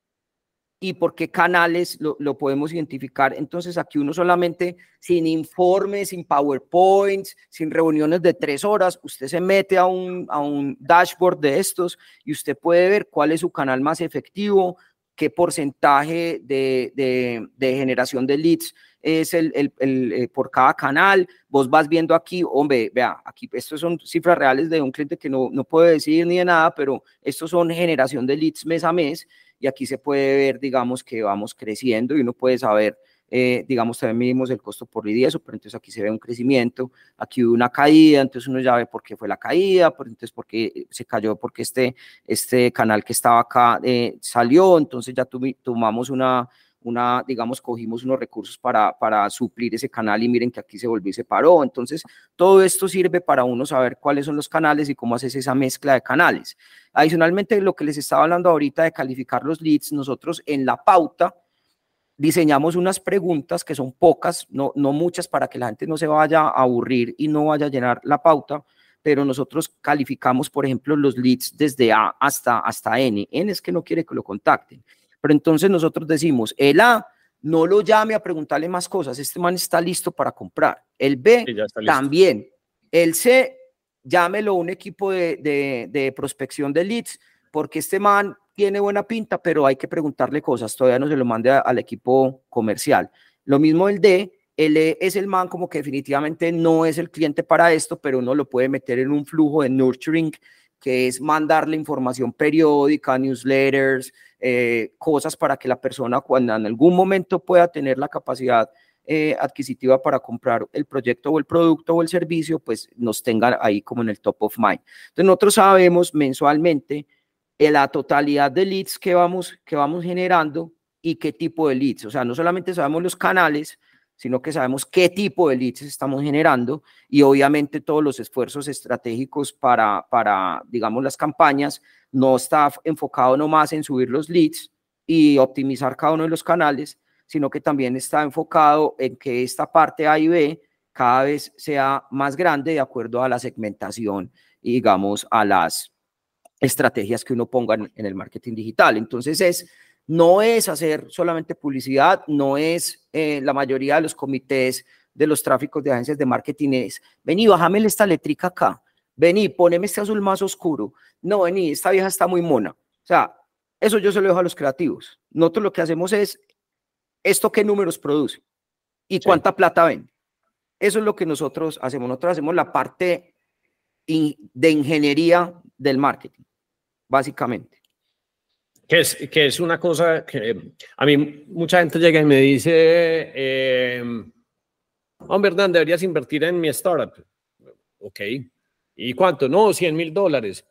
y por qué canales lo, podemos identificar. Entonces aquí uno solamente sin informes, sin PowerPoints, sin reuniones de tres horas, usted se mete a un, a un dashboard de estos y usted puede ver cuál es su canal más efectivo, qué porcentaje de, de, generación de leads es el, el, el, eh, por cada canal. Vos vas viendo aquí, hombre, vea, aquí estos son cifras reales de un cliente que no, no puede decir ni de nada, pero estos son generación de leads mes a mes y aquí se puede ver, digamos, que vamos creciendo y uno puede saber, eh, digamos, también medimos el costo por y eso, pero entonces aquí se ve un crecimiento, aquí hubo una caída, entonces uno ya ve por qué fue la caída, por, entonces por qué se cayó, porque este, este canal que estaba acá eh, salió, entonces ya tomamos una, una, digamos, cogimos unos recursos para, para suplir ese canal y miren que aquí se volvió y se paró. Entonces, todo esto sirve para uno saber cuáles son los canales y cómo haces esa mezcla de canales. Adicionalmente, lo que les estaba hablando ahorita de calificar los leads, nosotros en la pauta diseñamos unas preguntas que son pocas, no, no muchas, para que la gente no se vaya a aburrir y no vaya a llenar la pauta, pero nosotros calificamos, por ejemplo, los leads desde A hasta, hasta N. N es que no quiere que lo contacten. Pero entonces nosotros decimos, el A, no lo llame a preguntarle más cosas, este man está listo para comprar. El B, también. El C, llámelo a un equipo de, de, prospección de leads, porque este man tiene buena pinta, pero hay que preguntarle cosas, todavía no se lo mande al equipo comercial. Lo mismo el D, el E es el man como que definitivamente no es el cliente para esto, pero uno lo puede meter en un flujo de nurturing, que es mandarle información periódica, newsletters, eh, cosas para que la persona cuando en algún momento pueda tener la capacidad eh, adquisitiva para comprar el proyecto o el producto o el servicio, pues nos tenga ahí como en el top of mind. Entonces nosotros sabemos mensualmente eh, la totalidad de leads que vamos, que vamos generando y qué tipo de leads. O sea, no solamente sabemos los canales, sino que sabemos qué tipo de leads estamos generando y obviamente todos los esfuerzos estratégicos para, para digamos, las campañas no está enfocado nomás en subir los leads y optimizar cada uno de los canales, sino que también está enfocado en que esta parte A y B cada vez sea más grande de acuerdo a la segmentación y digamos a las estrategias que uno ponga en, el marketing digital. Entonces es, no es hacer solamente publicidad, no es eh, la mayoría de los comités de los tráficos de agencias de marketing es, vení, bájame esta letrica acá, vení, poneme este azul más oscuro, no, vení, esta vieja está muy mona. O sea, eso yo se lo dejo a los creativos. Nosotros lo que hacemos es, ¿esto qué números produce? ¿Y cuánta plata ven? Eso es lo que nosotros hacemos. Nosotros hacemos la parte de ingeniería del marketing, básicamente. Que es, que es una cosa que a mí mucha gente llega y me dice, eh, hombre, Hernán, deberías invertir en mi startup. Ok. ¿Y cuánto? No, 100 mil dólares.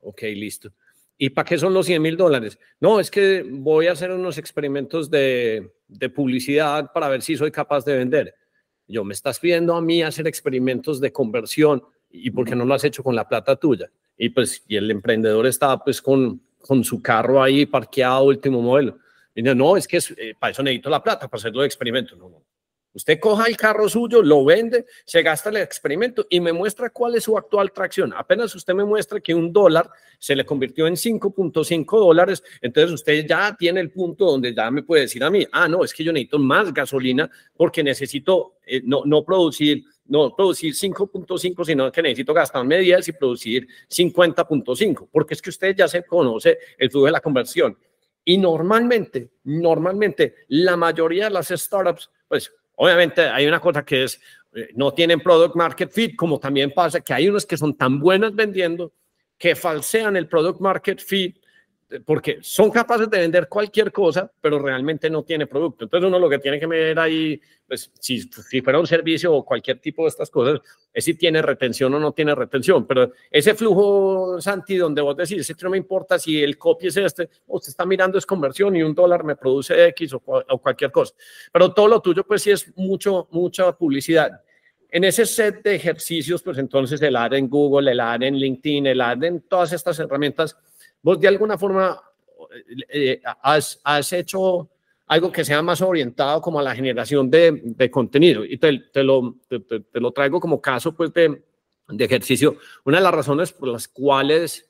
Ok, listo. ¿Y para qué son los 100 mil dólares? No, es que voy a hacer unos experimentos de, de, publicidad para ver si soy capaz de vender. Yo, me estás pidiendo a mí hacer experimentos de conversión y por qué no lo has hecho con la plata tuya. Y pues, y el emprendedor está pues con, con su carro ahí parqueado, último modelo. Y no, es que eh, para eso necesito la plata, para hacer los experimentos. No, no. Usted coja el carro suyo, lo vende, se gasta el experimento y me muestra cuál es su actual tracción. Apenas usted me muestra que un dólar se le convirtió en 5.5 dólares, entonces usted ya tiene el punto donde ya me puede decir a mí, ah, no, es que yo necesito más gasolina porque necesito eh, no, no producir no producir 5.5, sino que necesito gastarme 10 y producir 50.5, porque es que usted ya se conoce el flujo de la conversión. Y normalmente, normalmente, la mayoría de las startups, pues obviamente hay una cosa que es, eh, no tienen product market fit, como también pasa que hay unos que son tan buenas vendiendo que falsean el product market fit porque son capaces de vender cualquier cosa, pero realmente no tiene producto. Entonces uno lo que tiene que ver ahí, pues si, si, fuera un servicio o cualquier tipo de estas cosas, es si tiene retención o no tiene retención. Pero ese flujo, Santi, donde vos decís, no me importa si el copy es este, usted está mirando es conversión y un dólar me produce X o, o cualquier cosa. Pero todo lo tuyo, pues sí es mucho, mucha publicidad. En ese set de ejercicios, pues entonces el ad en Google, el ad en LinkedIn, el ad en todas estas herramientas, vos de alguna forma eh, has, has, hecho algo que sea más orientado como a la generación de, de contenido y te, te lo, te, te, lo traigo como caso pues de, de ejercicio. Una de las razones por las cuales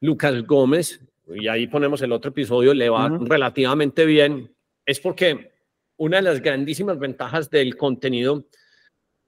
Lucas Gómez, y ahí ponemos el otro episodio, le va relativamente bien, es porque una de las grandísimas ventajas del contenido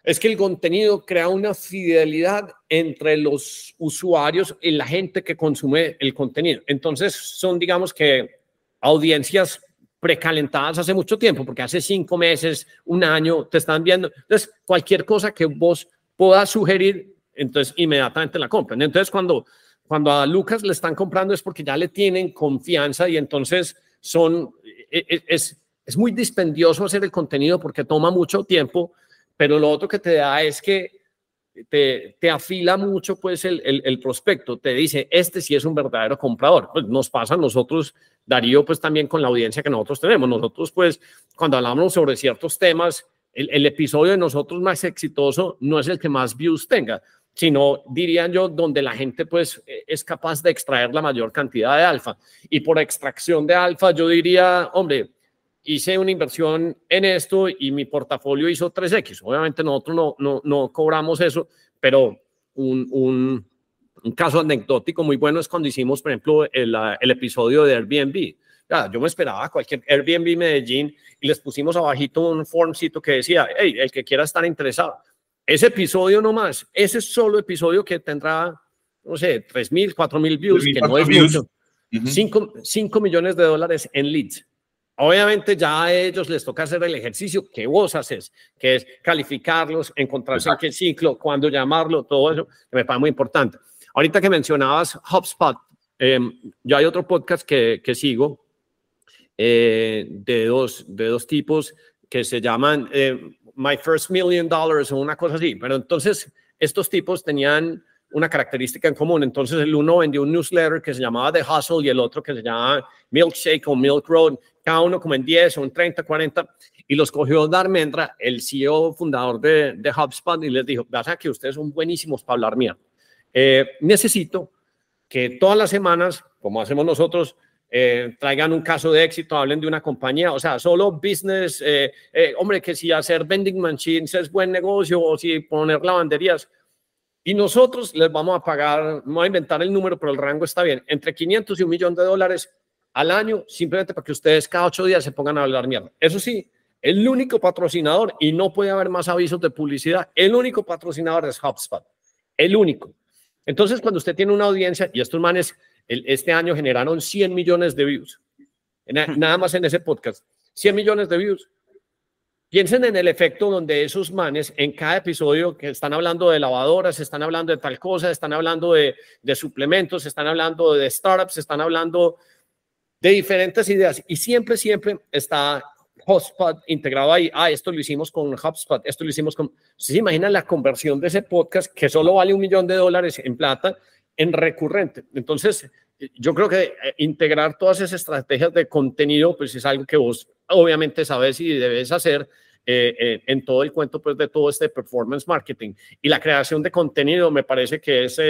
es que el contenido crea una fidelidad entre los usuarios y la gente que consume el contenido. Entonces son, digamos que, audiencias precalentadas hace mucho tiempo, porque hace cinco meses, un año, te están viendo. Entonces, cualquier cosa que vos puedas sugerir, entonces inmediatamente la compran. Entonces, cuando, cuando a Lucas le están comprando es porque ya le tienen confianza y entonces son, e, e, es, es muy dispendioso hacer el contenido porque toma mucho tiempo pero lo otro que te da es que te, te afila mucho pues el, el, prospecto, te dice, este sí es un verdadero comprador. Pues nos pasa a nosotros, Darío, pues también con la audiencia que nosotros tenemos. Nosotros pues cuando hablamos sobre ciertos temas, el, el episodio de nosotros más exitoso no es el que más views tenga, sino dirían yo donde la gente pues e, es capaz de extraer la mayor cantidad de alfa. Y por extracción de alfa yo diría, hombre, hice una inversión en esto y mi portafolio hizo 3X. Obviamente nosotros no, no, no cobramos eso, pero un, un, un, caso anecdótico muy bueno es cuando hicimos, por ejemplo, el, el episodio de Airbnb. Ya, yo me esperaba cualquier Airbnb Medellín y les pusimos abajito un formcito que decía, hey, el que quiera estar interesado. Ese episodio nomás, ese solo episodio que tendrá, no sé, 3 mil, 4 mil views, que no es mucho, 5 millones de dólares en leads. Obviamente ya a ellos les toca hacer el ejercicio que vos haces, que es calificarlos, encontrarse en qué ciclo, cuándo llamarlo, todo eso, que me parece muy importante. Ahorita que mencionabas HubSpot, eh, yo hay otro podcast que, que sigo eh, de, dos, de dos tipos que se llaman eh, My First Million Dollars o una cosa así, pero entonces estos tipos tenían una característica en común. Entonces el uno vendió un newsletter que se llamaba The Hustle y el otro que se llamaba Milkshake o Milk Road, cada uno como en 10 o en 30, 40, y los cogió Darmendra, el CEO fundador de, de HubSpot, y les dijo, a que ustedes son buenísimos para hablar mía. Eh, necesito que todas las semanas, como hacemos nosotros, eh, traigan un caso de éxito, hablen de una compañía, o sea, solo business, eh, hombre, que si hacer vending machines es buen negocio o si poner lavanderías, y nosotros les vamos a pagar, no voy a inventar el número, pero el rango está bien, entre 500 y un millón de dólares al año, simplemente para que ustedes cada ocho días se pongan a hablar mierda. Eso sí, el único patrocinador, y no puede haber más avisos de publicidad, el único patrocinador es HubSpot, el único. Entonces, cuando usted tiene una audiencia, y estos manes este año generaron 100 millones de views, nada más en ese podcast, 100 millones de views. Piensen en el efecto donde esos manes en cada episodio que están hablando de lavadoras, están hablando de tal cosa, están hablando de, suplementos, están hablando de startups, están hablando de diferentes ideas y siempre, siempre está HubSpot integrado ahí. Ah, esto lo hicimos con HubSpot, esto lo hicimos con... ¿Se imaginan la conversión de ese podcast que solo vale un millón de dólares en plata en recurrente? Entonces, yo creo que eh, integrar todas esas estrategias de contenido, pues es algo que vos obviamente sabes y debes hacer eh, eh, en todo el cuento pues de todo este performance marketing. Y la creación de contenido me parece que es,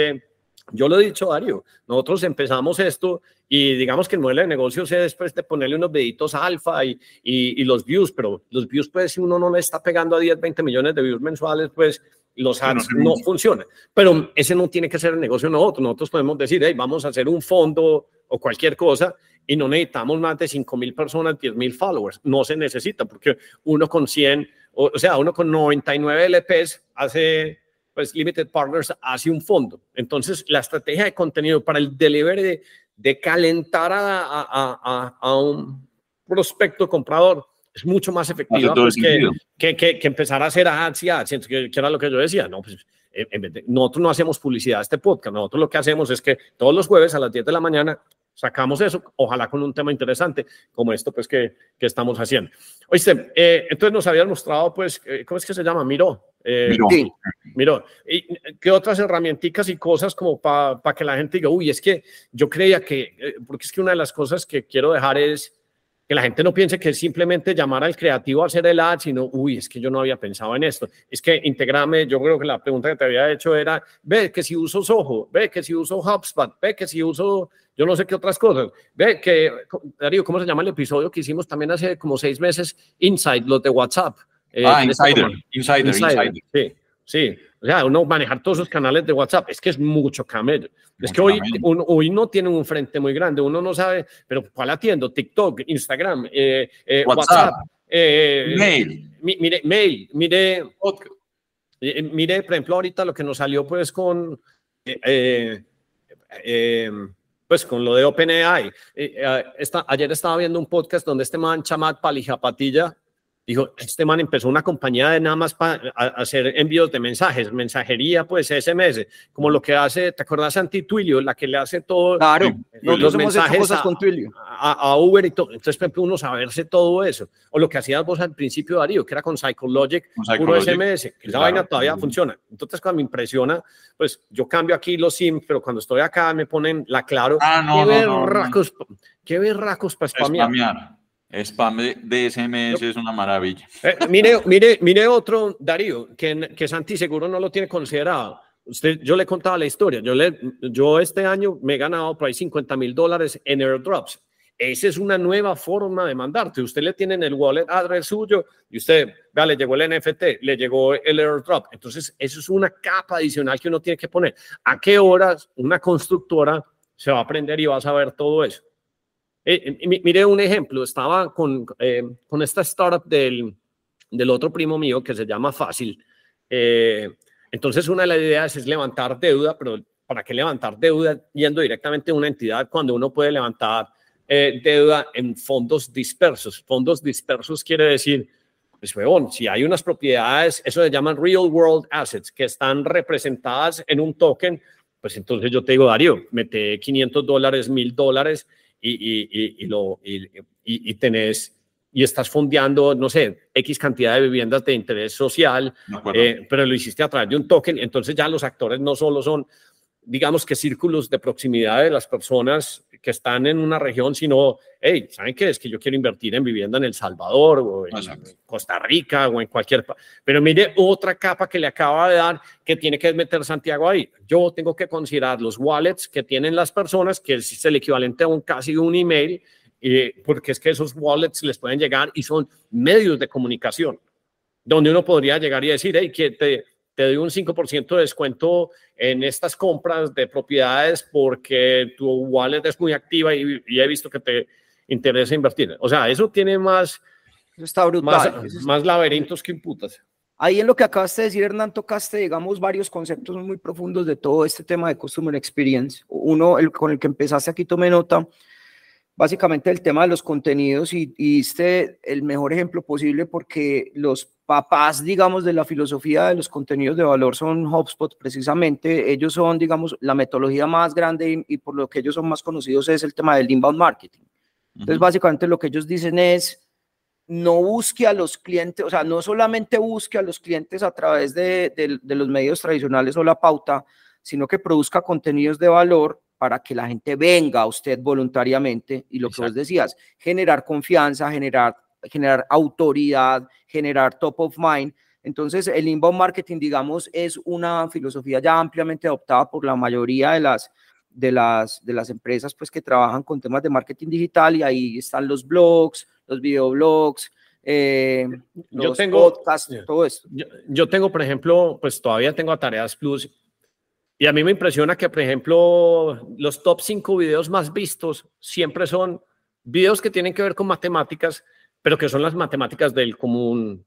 yo lo he dicho, Dario, nosotros empezamos esto y digamos que el modelo de negocio es después de ponerle unos deditos alfa y, y, los views, pero los views pues si uno no le está pegando a 10, 20 millones de views mensuales, pues los ads no, funcionan. Pero ese no tiene que ser el negocio nosotros. Nosotros podemos decir, hey, vamos a hacer un fondo o cualquier cosa y no necesitamos más de 5 mil personas, 10 mil followers. No se necesita porque uno con 100 o, sea, uno con 99 LPs hace, pues Limited Partners hace un fondo. Entonces, la estrategia de contenido para el delivery de, calentar a, a, un prospecto comprador es mucho más efectiva pues, que, que, que, empezar a hacer ads y ads, que, era lo que yo decía. No, pues nosotros no hacemos publicidad a este podcast, nosotros lo que hacemos es que todos los jueves a las 10 de la mañana sacamos eso, ojalá con un tema interesante como esto pues que, que estamos haciendo. Oíste, eh, entonces nos habías mostrado pues, eh, ¿cómo es que se llama? Miro. Eh, Miro. Sí. Miro. ¿Y qué otras herramientas y cosas como para que la gente diga, uy, es que yo creía que, porque es que una de las cosas que quiero dejar es que la gente no piense que es simplemente llamar al creativo a hacer el ad, sino, uy, es que yo no había pensado en esto. Es que integrame, yo creo que la pregunta que te había hecho era, ve que si uso Soho, ve que si uso HubSpot, ve que si uso yo no sé qué otras cosas. Ve que, Darío, ¿cómo se llama el episodio que hicimos también hace como seis meses? Inside, los de WhatsApp. Eh, ah, Insider, Insider, Insider, Sí, sí. O sea, uno manejar todos esos canales de WhatsApp, es que es mucho camello. Es que hoy, hoy no tienen un frente muy grande, uno no sabe, pero ¿cuál atiendo? TikTok, Instagram, eh, eh, WhatsApp, eh, mail. mire, mail, mire, mire, por ejemplo, ahorita lo que nos salió pues con, pues con lo de OpenAI. ayer estaba viendo un podcast donde este man, Chamat Palijapatilla, Dijo, este man empezó una compañía de nada más para hacer envíos de mensajes, mensajería, pues SMS, como lo que hace, ¿te acuerdas Santi Twilio, la que le hace todo? Claro, los mensajes cosas con Twilio. A, Uber y todo. Entonces, por ejemplo, uno saberse todo eso. O lo que hacías vos al principio, Darío, que era con Psychologic, puro SMS, que esa vaina todavía funciona. Entonces, cuando me impresiona, pues yo cambio aquí los SIM, pero cuando estoy acá me ponen la claro. Ah, no, qué no, berracos, qué berracos para spamear. Spam de SMS es una maravilla. Eh, mire, mire, mire otro, Darío, que, que Santi seguro no lo tiene considerado. Usted, yo le contaba la historia. Yo, le, yo este año me he ganado por ahí 50 mil dólares en airdrops. Esa es una nueva forma de mandarte. Usted le tiene en el wallet address suyo y usted, vea, le llegó el NFT, le llegó el airdrop. Entonces, eso es una capa adicional que uno tiene que poner. ¿A qué horas una constructora se va a aprender y va a saber todo eso? Eh, eh mire un ejemplo, estaba con, eh, con esta startup del, del, otro primo mío que se llama Fácil. Eh, entonces, una de las ideas es levantar deuda, pero ¿para qué levantar deuda yendo directamente a una entidad cuando uno puede levantar deuda en fondos dispersos? Fondos dispersos quiere decir, pues, weón, si hay unas propiedades, eso se llaman real world assets, que están representadas en un token, pues entonces yo te digo, Darío, mete 500 dólares, 1000 dólares y, y, lo, y, tenés y estás fondeando, no sé, X cantidad de viviendas de interés social, eh, pero lo hiciste a través de un token, entonces ya los actores no solo son digamos que círculos de proximidad de las personas que están en una región, sino, hey, ¿saben qué? Es que yo quiero invertir en vivienda en El Salvador o en Costa Rica o en cualquier... Pero mire otra capa que le acaba de dar que tiene que meter Santiago ahí. Yo tengo que considerar los wallets que tienen las personas, que es el equivalente a un casi un email, porque es que esos wallets les pueden llegar y son medios de comunicación, donde uno podría llegar y decir, hey, que te te doy un 5% de descuento en estas compras de propiedades porque tu wallet es muy activa y, he visto que te interesa invertir. O sea, eso tiene más... está brutal. Más, laberintos que imputas. Ahí en lo que acabaste de decir, Hernán, tocaste, digamos, varios conceptos muy profundos de todo este tema de Customer Experience. Uno, el con el que empezaste aquí, tomé nota, básicamente el tema de los contenidos y, y diste el mejor ejemplo posible porque los papás, digamos, de la filosofía de los contenidos de valor son HubSpot precisamente. Ellos son, digamos, la metodología más grande y, por lo que ellos son más conocidos es el tema del inbound marketing. Entonces, básicamente lo que ellos dicen es, no busque a los clientes, o sea, no solamente busque a los clientes a través de, de los medios tradicionales o la pauta, sino que produzca contenidos de valor para que la gente venga a usted voluntariamente y lo que vos decías, generar confianza, generar generar autoridad, generar top of mind. Entonces, el inbound marketing, digamos, es una filosofía ya ampliamente adoptada por la mayoría de las, de las, de las empresas pues, que trabajan con temas de marketing digital y ahí están los blogs, los videoblogs, eh, los yo tengo, podcasts, todo esto. Yo, yo, tengo, por ejemplo, pues todavía tengo a Tareas Plus y a mí me impresiona que, por ejemplo, los top 5 videos más vistos siempre son videos que tienen que ver con matemáticas, pero que son las matemáticas del común,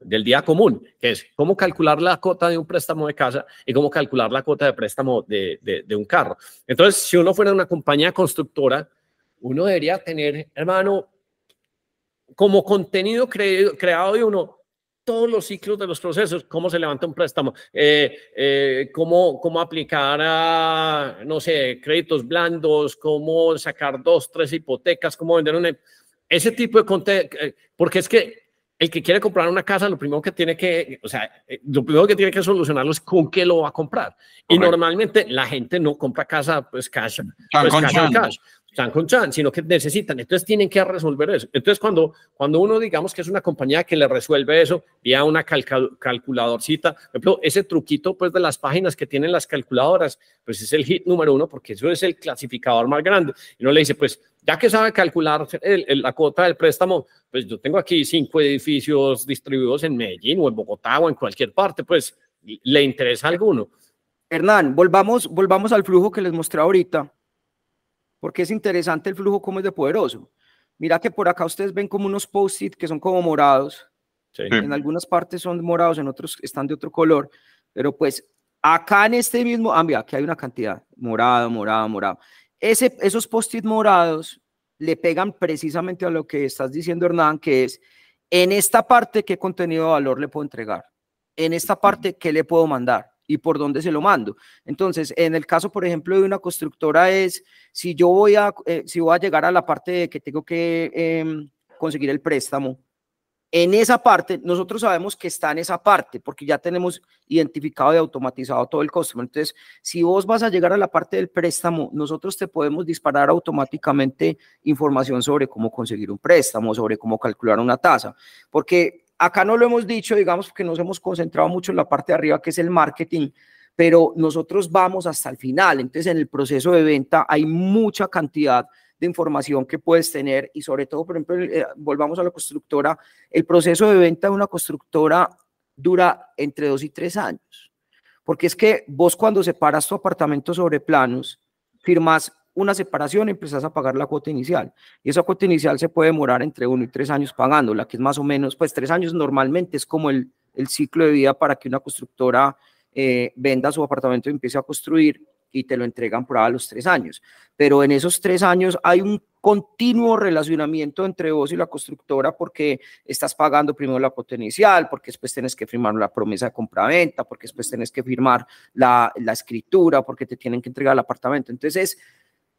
del día común, que es cómo calcular la cuota de un préstamo de casa y cómo calcular la cuota de préstamo de, de, un carro. Entonces, si uno fuera una compañía constructora, uno debería tener, hermano, como contenido creado de uno, todos los ciclos de los procesos, cómo se levanta un préstamo, eh, eh, cómo, cómo aplicar a, no sé, créditos blandos, cómo sacar dos, tres hipotecas, cómo vender una... Ese tipo de contenido, eh, porque es que el que quiere comprar una casa, lo primero que tiene que, o sea, lo primero que tiene que solucionarlo es con qué lo va a comprar. Y normalmente la gente no compra casa, pues cash, pues, cash, cash chan con chan, sino que necesitan. Entonces tienen que resolver eso. Entonces cuando, cuando uno digamos que es una compañía que le resuelve eso vía una calculadorcita, por ejemplo, ese truquito pues de las páginas que tienen las calculadoras, pues es el hit número uno porque eso es el clasificador más grande. Y uno le dice, pues ya que sabe calcular la cuota del préstamo, pues yo tengo aquí cinco edificios distribuidos en Medellín o en Bogotá o en cualquier parte, pues le interesa alguno. Hernán, volvamos, volvamos al flujo que les mostré ahorita porque es interesante el flujo como es de poderoso. Mira que por acá ustedes ven como unos post-it que son como morados. En algunas partes son morados, en otros están de otro color. Pero pues acá en este mismo, ah, mira, aquí hay una cantidad, morado, morado, morado. Ese, esos post-it morados le pegan precisamente a lo que estás diciendo, Hernán, que es en esta parte qué contenido de valor le puedo entregar, en esta parte qué le puedo mandar y por dónde se lo mando. Entonces, en el caso, por ejemplo, de una constructora es, si yo voy a, eh, si voy a llegar a la parte de que tengo que em, conseguir el préstamo, en esa parte, nosotros sabemos que está en esa parte, porque ya tenemos identificado y automatizado todo el costo. Entonces, si vos vas a llegar a la parte del préstamo, nosotros te podemos disparar automáticamente información sobre cómo conseguir un préstamo, sobre cómo calcular una tasa, porque acá no lo hemos dicho, digamos, porque nos hemos concentrado mucho en la parte de arriba, que es el marketing, pero nosotros vamos hasta el final. Entonces, en el proceso de venta hay mucha cantidad de información que puedes tener y sobre todo, por ejemplo, eh, volvamos a la constructora, el proceso de venta de una constructora dura entre dos y tres años. Porque es que vos cuando separas tu apartamento sobre planos, firmas una separación, empezás a pagar la cuota inicial. Y esa cuota inicial se puede demorar entre uno y tres años pagándola, que es más o menos, pues tres años normalmente es como el, el ciclo de vida para que una constructora eh, venda su apartamento y empiece a construir y te lo entregan por a los tres años. Pero en esos tres años hay un continuo relacionamiento entre vos y la constructora porque estás pagando primero la cuota inicial, porque después tienes que firmar la promesa de compraventa, porque después tienes que firmar la, la escritura, porque te tienen que entregar el apartamento. Entonces,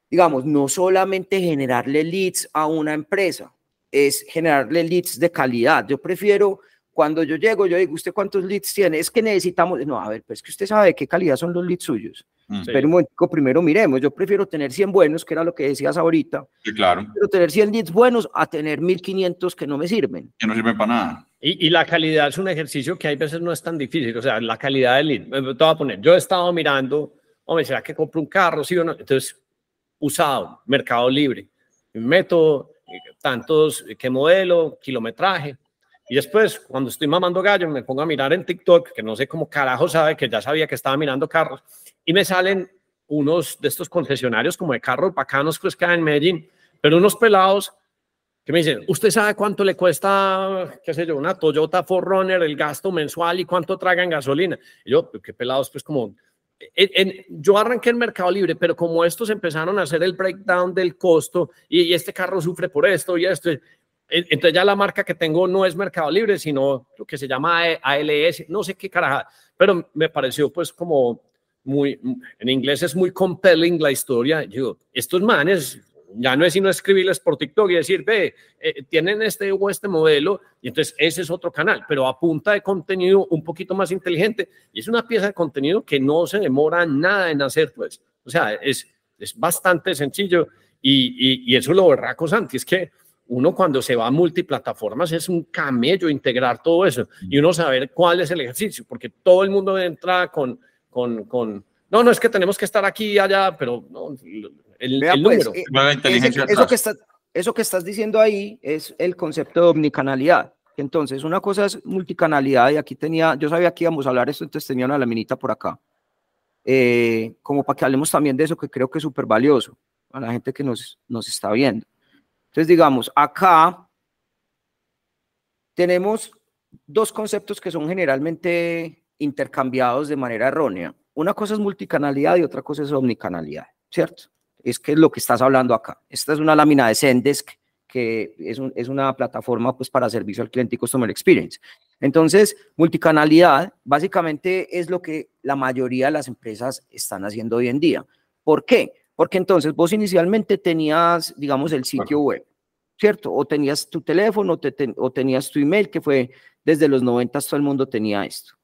digamos, no solamente generarle leads a una empresa, es generarle leads de calidad. Yo prefiero, cuando yo llego, yo digo, ¿usted cuántos leads tiene? Es que necesitamos, no, a ver, pues que usted sabe qué calidad son los leads suyos. Mm. Pero un momento, primero miremos, yo prefiero tener 100 buenos, que era lo que decías ahorita. Sí, claro. Pero tener 100 leads buenos a tener 1500 que no me sirven. Que no sirven para nada. Y, y, la calidad es un ejercicio que hay veces no es tan difícil, o sea, la calidad del lead. Te voy a poner, yo he estado mirando, hombre, ¿será que compro un carro? Sí o no. Entonces, usado, Mercado Libre. Meto tantos, qué modelo, kilometraje. Y después, cuando estoy mamando gallo, me pongo a mirar en TikTok, que no sé cómo carajo sabe, que ya sabía que estaba mirando carros, y me salen unos de estos concesionarios como de carros bacanos que hay en Medellín, pero unos pelados que me dicen, ¿usted sabe cuánto le cuesta, qué sé yo, una Toyota 4Runner, el gasto mensual y cuánto tragan gasolina? Y yo, qué pelados, pues como yo arranqué en Mercado Libre, pero como estos empezaron a hacer el breakdown del costo y, este carro sufre por esto y esto, entonces ya la marca que tengo no es Mercado Libre, sino lo que se llama ALS, no sé qué caraja, pero me pareció pues como muy, en inglés es muy compelling la historia. Digo, estos manes ya no es sino escribirles por TikTok y decir, ve, eh, tienen este o este modelo, y entonces ese es otro canal, pero a punta de contenido un poquito más inteligente. Y es una pieza de contenido que no se demora nada en hacer, pues. O sea, es, es bastante sencillo y, y, eso lo berraco, Santi, es que uno cuando se va a multiplataformas es un camello integrar todo eso y uno saber cuál es el ejercicio, porque todo el mundo entra con, con, con no, no es que tenemos que estar aquí y allá, pero no, el, pues, eh, eso, que eso que estás diciendo ahí es el concepto de omnicanalidad. Entonces, una cosa es multicanalidad y aquí tenía, yo sabía que íbamos a hablar esto, entonces tenía una laminita por acá. Eh, como para que hablemos también de eso que creo que es súper valioso a la gente que nos, nos está viendo. Entonces, digamos, acá tenemos dos conceptos que son generalmente intercambiados de manera errónea. Una cosa es multicanalidad y otra cosa es omnicanalidad, ¿cierto? Es que es lo que estás hablando acá. Esta es una lámina de Zendesk que es, es, una plataforma pues, para servicio al cliente y customer experience. Entonces, multicanalidad básicamente es lo que la mayoría de las empresas están haciendo hoy en día. ¿Por qué? Porque entonces vos inicialmente tenías, digamos, el sitio web, ¿cierto? O tenías tu teléfono o tenías tu email, que fue desde los 90 todo el mundo tenía esto.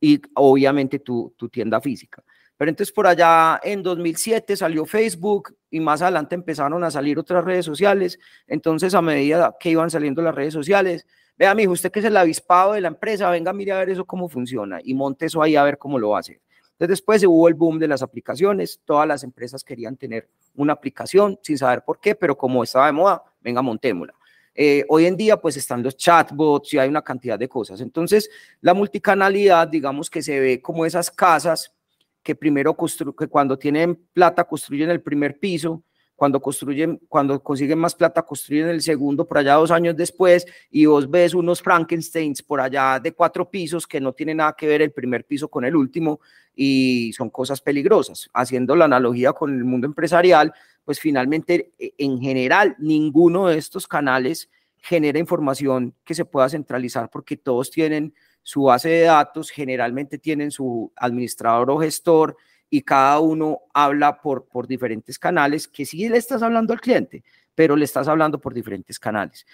Y obviamente tu, tu tienda física. Pero entonces por allá en 2007 salió Facebook y más adelante empezaron a salir otras redes sociales. Entonces a medida que iban saliendo las redes sociales, vea, mijo, usted que es el avispado de la empresa, venga, mire a ver eso cómo funciona y monte eso ahí a ver cómo lo hace. Entonces después hubo el boom de las aplicaciones, todas las empresas querían tener una aplicación sin saber por qué, pero como estaba de moda, venga, montémosla. Eh, hoy en día pues están los chatbots y hay una cantidad de cosas. Entonces la multicanalidad, digamos que se ve como esas casas que primero que cuando tienen plata construyen el primer piso, cuando construyen, cuando consiguen más plata construyen el segundo por allá dos años después y vos ves unos Frankensteins por allá de cuatro pisos que no tienen nada que ver el primer piso con el último y son cosas peligrosas. Haciendo la analogía con el mundo empresarial, pues finalmente e, en general ninguno de estos canales genera información que se pueda centralizar porque todos tienen su base de datos, generalmente tienen su administrador o gestor y cada uno habla por, por diferentes canales, que sí le estás hablando al cliente, pero le estás hablando por diferentes canales.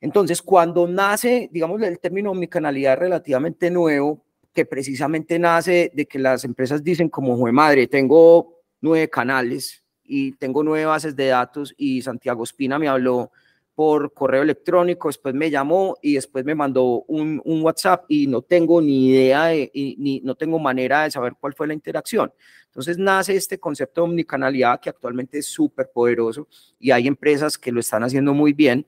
Entonces, cuando nace, digamos, el término omnicanalidad relativamente nuevo, que precisamente nace de que las empresas dicen como, jue madre, tengo nueve canales y tengo nueve bases de datos y Santiago Espina me habló por correo electrónico, después me llamó y después me mandó un, WhatsApp y no tengo ni idea de, ni no tengo manera de saber cuál fue la interacción. Entonces nace este concepto de omnicanalidad que actualmente es súper poderoso y hay empresas que lo están haciendo muy bien,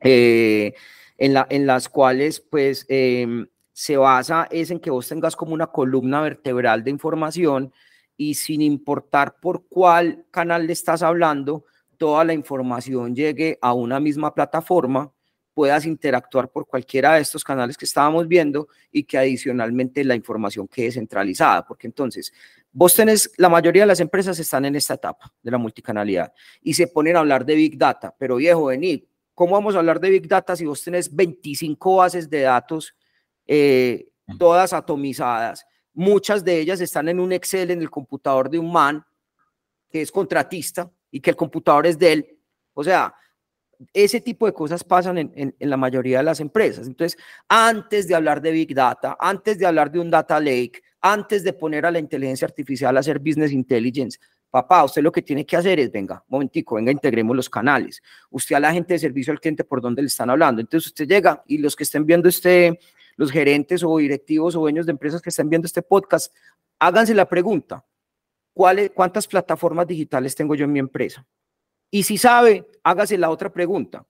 eh, en las cuales pues em, se basa es en que vos tengas como una columna vertebral de información y sin importar por cuál canal le estás hablando, toda la información llegue a una misma plataforma, puedas interactuar por cualquiera de estos canales que estábamos viendo y que adicionalmente la información quede centralizada, porque entonces vos tenés, la mayoría de las empresas están en esta etapa de la multicanalidad y se ponen a hablar de Big Data, pero viejo, venid, ¿cómo vamos a hablar de Big Data si vos tenés 25 bases de datos, eh, todas atomizadas? Muchas de ellas están en un Excel en el computador de un man que es contratista y que el computador es de él. O sea, ese tipo de cosas pasan en, la mayoría de las empresas. Entonces, antes de hablar de Big Data, antes de hablar de un Data Lake, antes de poner a la inteligencia artificial a hacer business intelligence, papá, usted lo que tiene que hacer es, venga, momentico, venga, integremos los canales. Usted a la gente de servicio al cliente por donde le están hablando. Entonces, usted llega y los que estén viendo este, los gerentes o directivos o dueños de empresas que estén viendo este podcast, háganse la pregunta, ¿cuántas plataformas digitales tengo yo en mi empresa? Y si sabe, hágase la otra pregunta.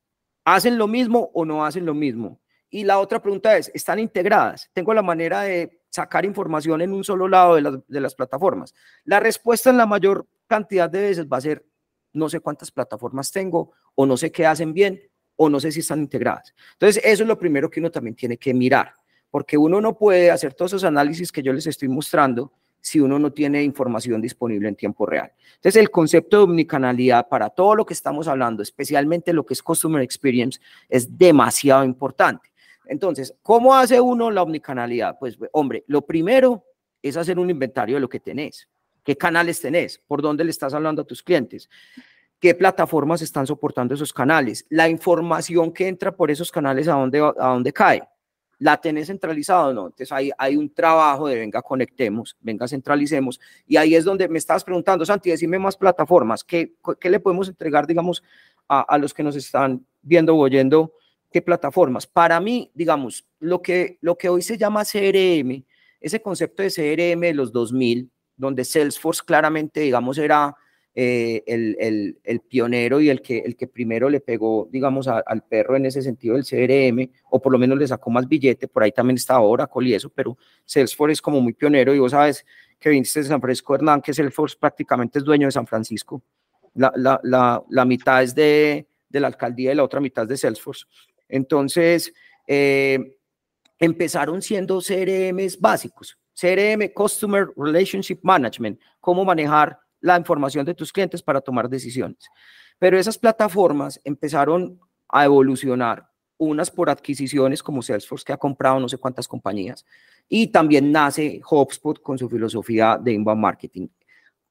¿Hacen lo mismo o no hacen lo mismo? Y la otra pregunta es, ¿están integradas? ¿Tengo la manera de sacar información en un solo lado de las, de las plataformas? La respuesta en la mayor cantidad de veces va a ser, no sé cuántas plataformas tengo, o no sé qué hacen bien, o no sé si están integradas. Entonces, eso es lo primero que uno también tiene que mirar, porque uno no puede hacer todos esos análisis que yo les estoy mostrando si uno no tiene información disponible en tiempo real. Entonces, el concepto de omnicanalidad para todo lo que estamos hablando, especialmente lo que es Customer Experience, es demasiado importante. Entonces, ¿cómo hace uno la omnicanalidad? Pues, hombre, lo primero es hacer un inventario de lo que tenés. ¿Qué canales tenés? ¿Por dónde le estás hablando a tus clientes? ¿Qué plataformas están soportando esos canales? La información que entra por esos canales, ¿a dónde, a dónde cae? ¿La tenés centralizada o no? Entonces hay, hay un trabajo de venga, conectemos, venga, centralicemos. Y ahí es donde me estabas preguntando, Santi, decime más plataformas. ¿Qué, qué le podemos entregar, digamos, a, a, los que nos están viendo o oyendo? ¿Qué plataformas? Para mí, digamos, lo que, lo que hoy se llama CRM, ese concepto de CRM de los 2000, donde Salesforce claramente, digamos, era eh, el, el, pionero y el que, el que primero le pegó, digamos, al perro en ese sentido del CRM, o por lo menos le sacó más billete, por ahí también está Oracle y eso, pero Salesforce es como muy pionero y vos sabes que viniste de San Francisco Hernán, que Salesforce prácticamente es dueño de San Francisco. La, la, la, la mitad es de, de, la alcaldía y la otra mitad es de Salesforce. Entonces, eh, empezaron siendo CRMs básicos, CRM, Customer Relationship Management, cómo manejar la información de tus clientes para tomar decisiones. Pero esas plataformas empezaron a evolucionar, unas por adquisiciones como Salesforce que ha comprado no sé cuántas compañías, y también nace HubSpot con su filosofía de inbound marketing.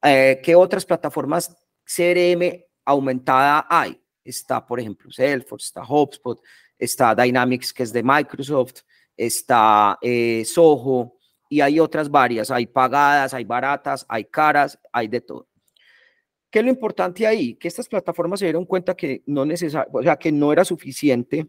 Eh, ¿Qué otras plataformas CRM aumentada hay? Está, por ejemplo, Salesforce, está HubSpot, está Dynamics, que es de Microsoft, está eh, Soho, y hay otras varias. Hay pagadas, hay baratas, hay caras, hay de todo. ¿Qué es lo importante ahí? Que estas plataformas se dieron cuenta que no, o sea, que no era suficiente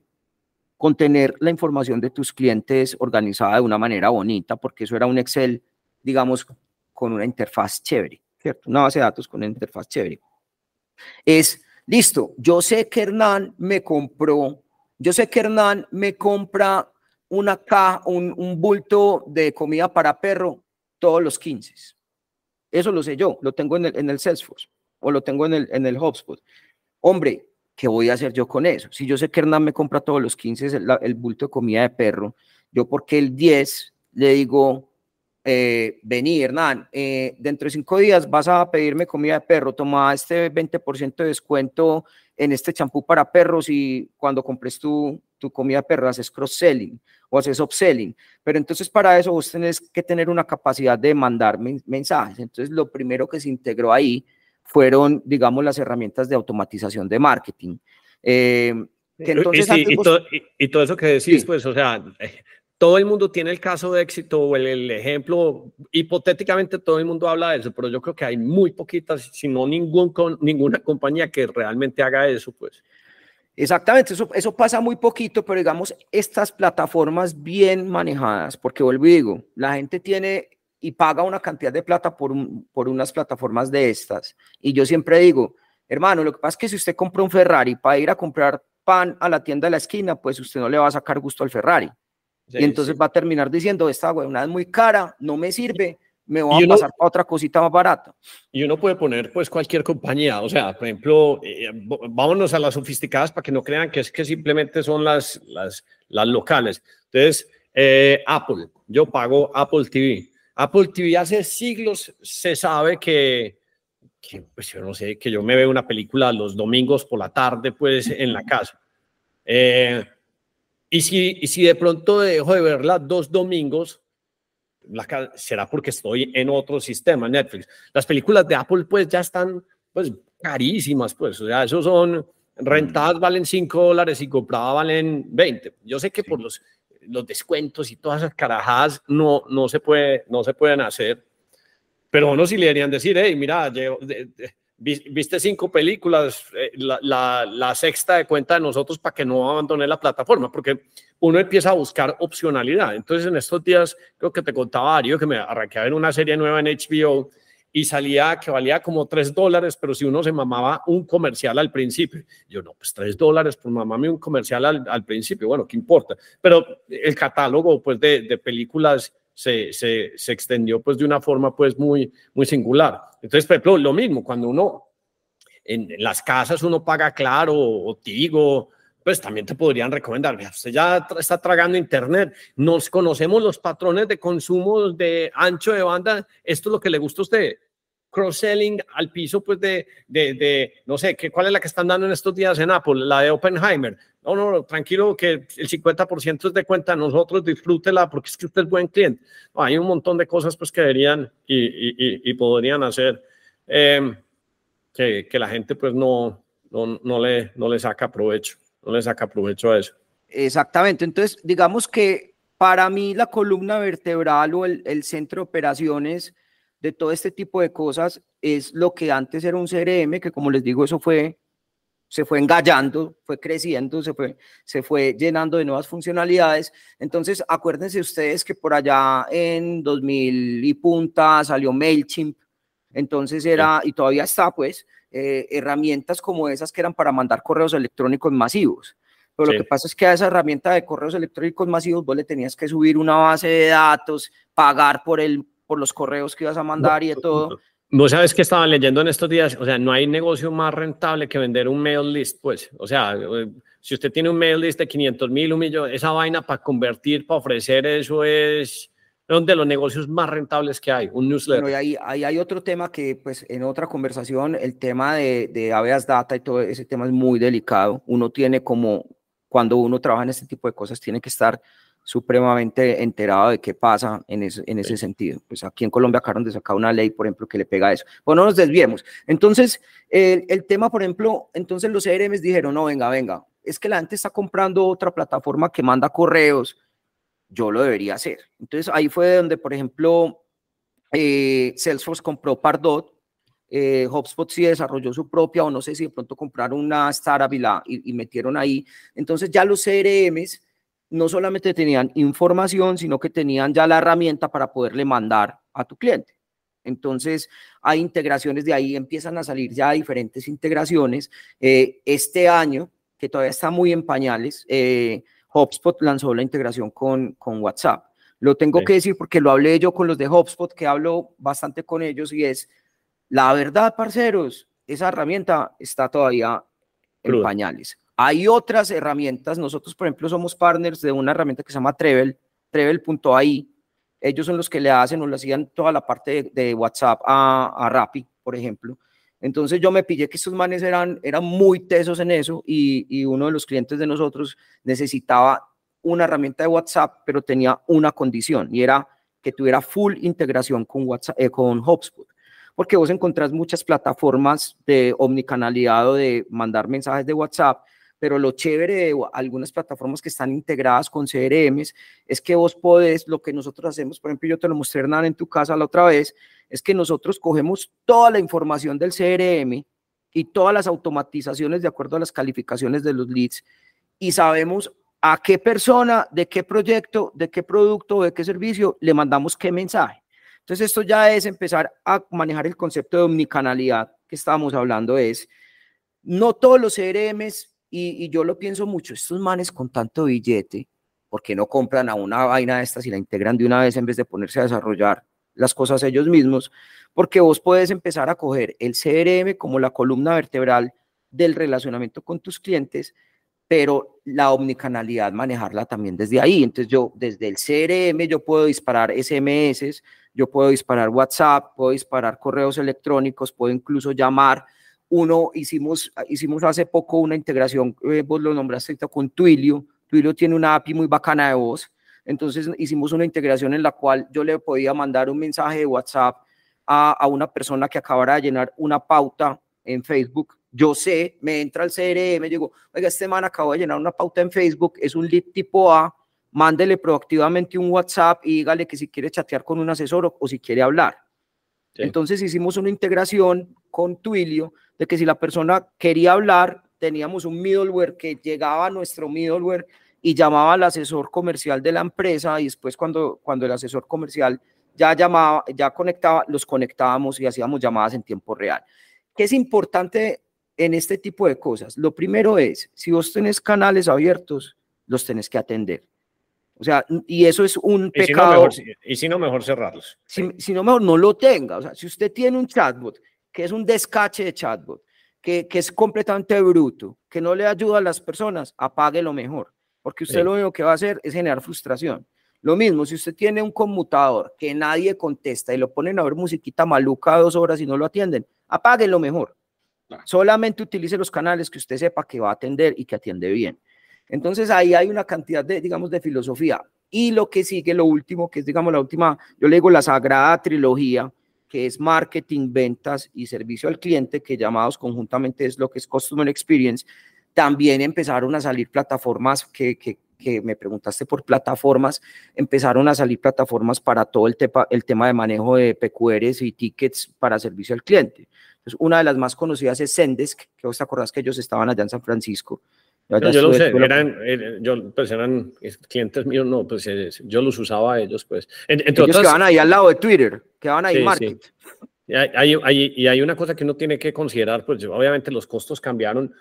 con tener la información de tus clientes organizada de una manera bonita, porque eso era un Excel, digamos, con una interfaz chévere, ¿cierto? Una base de datos con una interfaz chévere. Es, listo, yo sé que Hernán me compró, yo sé que Hernán me compra una caja, un, un bulto de comida para perro todos los 15. Eso lo sé yo, lo tengo en el, en el Salesforce o lo tengo en el, en el HubSpot. Hombre, ¿qué voy a hacer yo con eso? Si yo sé que Hernán me compra todos los 15 el, bulto de comida de perro, yo porque el 10 le digo, eh, vení Hernán, eh, dentro de cinco días vas a pedirme comida de perro, toma este 20% de descuento en este champú para perros y cuando compres tu, tu comida perro haces cross-selling o haces upselling. Pero entonces para eso vos tenés que tener una capacidad de mandar mensajes. Entonces lo primero que se integró ahí fueron, digamos, las herramientas de automatización de marketing. Eh, y, todo, eso que decís, pues, o sea, eh, todo el mundo tiene el caso de éxito o el, ejemplo, hipotéticamente todo el mundo habla de eso, pero yo creo que hay muy poquitas, si no ningún, ninguna compañía que realmente haga eso, pues. Exactamente, eso, eso pasa muy poquito, pero digamos, estas plataformas bien manejadas, porque vuelvo y digo, la gente tiene y paga una cantidad de plata por, por unas plataformas de estas. Y yo siempre digo, hermano, lo que pasa es que si usted compra un Ferrari para ir a comprar pan a la tienda de la esquina, pues usted no le va a sacar gusto al Ferrari. y entonces va a terminar diciendo, esta una es muy cara, no me sirve, me voy a pasar a otra cosita más barata. Y uno puede poner pues cualquier compañía, o sea, por ejemplo, eh, vámonos a las sofisticadas para que no crean que es que simplemente son las, las, las locales. Entonces, eh, Apple, yo pago Apple TV. Apple TV hace siglos se sabe que, pues yo no sé, que yo me veo una película los domingos por la tarde, pues en la casa. Eh, y, si, y si de pronto dejo de verla dos domingos, la, será porque estoy en otro sistema, Netflix. Las películas de Apple pues ya están pues carísimas, pues, o sea, esos son rentadas valen 5 dólares y compradas valen 20. Yo sé que por los los descuentos y todas esas carajadas no, no, se, puede, no se pueden hacer. Pero uno sí le deberían decir, hey, mira, viste cinco películas, eh, la, la, sexta de cuenta de nosotros para que no abandone la plataforma, porque uno empieza a buscar opcionalidad. Entonces, en estos días, creo que te contaba Darío que me arranqué a ver una serie nueva en HBO y salía que valía como 3 dólares, pero si uno se mamaba un comercial al principio, yo no, pues 3 dólares por mamarme un comercial al, al, principio, bueno, ¿qué importa? Pero el catálogo pues de, de películas se, se, se, extendió pues de una forma pues muy, muy singular. Entonces, por ejemplo, lo mismo, cuando uno en, las casas uno paga Claro o Tigo, pues también te podrían recomendar, usted ya está tragando internet, nos conocemos los patrones de consumo de ancho de banda, esto es lo que le gusta a usted. Cross-selling al piso, pues de, de, de, no sé, ¿qué, ¿cuál es la que están dando en estos días en Apple? La de Oppenheimer. No, no, tranquilo que el 50% es de cuenta nosotros, disfrútela porque es que usted es buen cliente. hay un montón de cosas pues que deberían y, y, y podrían hacer eh, que, que, la gente pues no, no, no, le, no le saca provecho no le saca provecho a eso. Exactamente, entonces digamos que para mí la columna vertebral o el, centro de operaciones de todo este tipo de cosas es lo que antes era un CRM, que como les digo, eso fue, se fue engallando, fue creciendo, se fue, se fue llenando de nuevas funcionalidades. Entonces, acuérdense ustedes que por allá en 2000 y punta salió MailChimp, entonces era, y todavía está pues, eh, herramientas como esas que eran para mandar correos electrónicos masivos. Pero lo que pasa es que a esa herramienta de correos electrónicos masivos vos le tenías que subir una base de datos, pagar por, el, por los correos que ibas a mandar y de todo. No sabes que estaban leyendo en estos días, o sea, no hay negocio más rentable que vender un mail list, pues, o sea, eh, si usted tiene un mail list de 500 mil, un millón, esa vaina para convertir, para ofrecer eso es uno de los negocios más rentables que hay, un newsletter. Bueno, y ahí, hay otro tema que, pues, en otra conversación, el tema de, de Data y todo ese tema es muy delicado. Uno tiene como, cuando uno trabaja en este tipo de cosas, tiene que estar supremamente enterado de qué pasa en ese, en ese sentido. Pues aquí en Colombia acaban de sacar una ley, por ejemplo, que le pega a eso. Bueno, no nos desviemos. Entonces, el, el tema, por ejemplo, entonces los CRMs dijeron, no, venga, venga, es que la gente está comprando otra plataforma que manda correos, yo lo debería hacer. Entonces ahí fue donde, por ejemplo, eh, Salesforce compró Pardot, eh, HubSpot sí desarrolló su propia, o no sé si de pronto compraron una startup y, la, y, metieron ahí. Entonces ya los CRMs no solamente tenían información, sino que tenían ya la herramienta para poderle mandar a tu cliente. Entonces, hay integraciones de ahí, empiezan a salir ya diferentes integraciones. Eh, este año, que todavía está muy en pañales, eh, HubSpot lanzó la integración con, con WhatsApp. Lo tengo que decir porque lo hablé yo con los de HubSpot, que hablo bastante con ellos, y es, la verdad, parceros, esa herramienta está todavía en pañales. Hay otras herramientas, nosotros, por ejemplo, somos partners de una herramienta que se llama Trevel, trevel.ai. Ellos son los que le hacen o le hacían toda la parte de, WhatsApp a, a Rappi, por ejemplo. Entonces yo me pillé que estos manes eran, eran muy tesos en eso y, uno de los clientes de nosotros necesitaba una herramienta de WhatsApp, pero tenía una condición y era que tuviera full integración con, WhatsApp, eh, con HubSpot. Porque vos encontrás muchas plataformas de omnicanalidad o de mandar mensajes de WhatsApp, pero lo chévere de algunas plataformas que están integradas con CRMs es que vos podés, lo que nosotros hacemos, por ejemplo, yo te lo mostré Hernán en tu casa la otra vez, es que nosotros cogemos toda la información del CRM y todas las automatizaciones de acuerdo a las calificaciones de los leads y sabemos a qué persona, de qué proyecto, de qué producto, de qué servicio le mandamos qué mensaje. Entonces esto ya es empezar a manejar el concepto de omnicanalidad que estábamos hablando, es no todos los CRMs, y, yo lo pienso mucho, estos manes con tanto billete, porque no compran a una vaina de estas y la integran de una vez en vez de ponerse a desarrollar las cosas ellos mismos, porque vos puedes empezar a coger el CRM como la columna vertebral del relacionamiento con tus clientes, pero la omnicanalidad manejarla también desde ahí. Entonces yo desde el CRM yo puedo disparar SMS, yo puedo disparar WhatsApp, puedo disparar correos electrónicos, puedo incluso llamar. Uno hicimos, hicimos hace poco una integración, eh, vos lo nombraste con Twilio. Twilio tiene una API muy bacana de voz entonces hicimos una integración en la cual yo le podía mandar un mensaje de WhatsApp a, una persona que acabara de llenar una pauta en Facebook. Yo sé, me entra al CRM, me digo, oiga, este man acabó de llenar una pauta en Facebook, es un lead tipo A, mándele proactivamente un WhatsApp y dígale que si quiere chatear con un asesor o, si quiere hablar. Entonces hicimos una integración con Twilio de que si la persona quería hablar, teníamos un middleware que llegaba a nuestro middleware y llamaba al asesor comercial de la empresa y después cuando, cuando el asesor comercial ya llamaba, ya conectaba, los conectábamos y hacíamos llamadas en tiempo real. ¿Qué es importante en este tipo de cosas? Lo primero es, si vos tenés canales abiertos, los tenés que atender. O sea, y eso es un pecado. y si no, mejor cerrarlos. Si, si, no, mejor no lo tenga. O sea, si usted tiene un chatbot, que es un descache de chatbot, que, que es completamente bruto, que no le ayuda a las personas, apáguelo mejor porque usted lo único que va a hacer es generar frustración. Lo mismo, si usted tiene un conmutador que nadie contesta y lo ponen a ver musiquita maluca dos horas y no lo atienden, apáguelo mejor. Solamente utilice los canales que usted sepa que va a atender y que atiende bien. Entonces ahí hay una cantidad de, digamos, de filosofía. Y lo que sigue, lo último, que es, digamos, la última, yo le digo la sagrada trilogía, que es marketing, ventas y servicio al cliente, que llamados conjuntamente es lo que es Customer Experience, también empezaron a salir plataformas que, que, me preguntaste por plataformas, empezaron a salir plataformas para todo el, tema de manejo de PQRs y tickets para servicio al cliente. Entonces, una de las más conocidas es Zendesk, que vos te acordás que ellos estaban allá en San Francisco. Yo lo sé, eran, eh, yo, pues eran clientes míos, no, pues eh, yo los usaba a ellos, pues. Entre ellos que van ahí al lado de Twitter, que van ahí sí, Market. Y hay, hay, y hay una cosa que uno tiene que considerar, pues obviamente los costos cambiaron,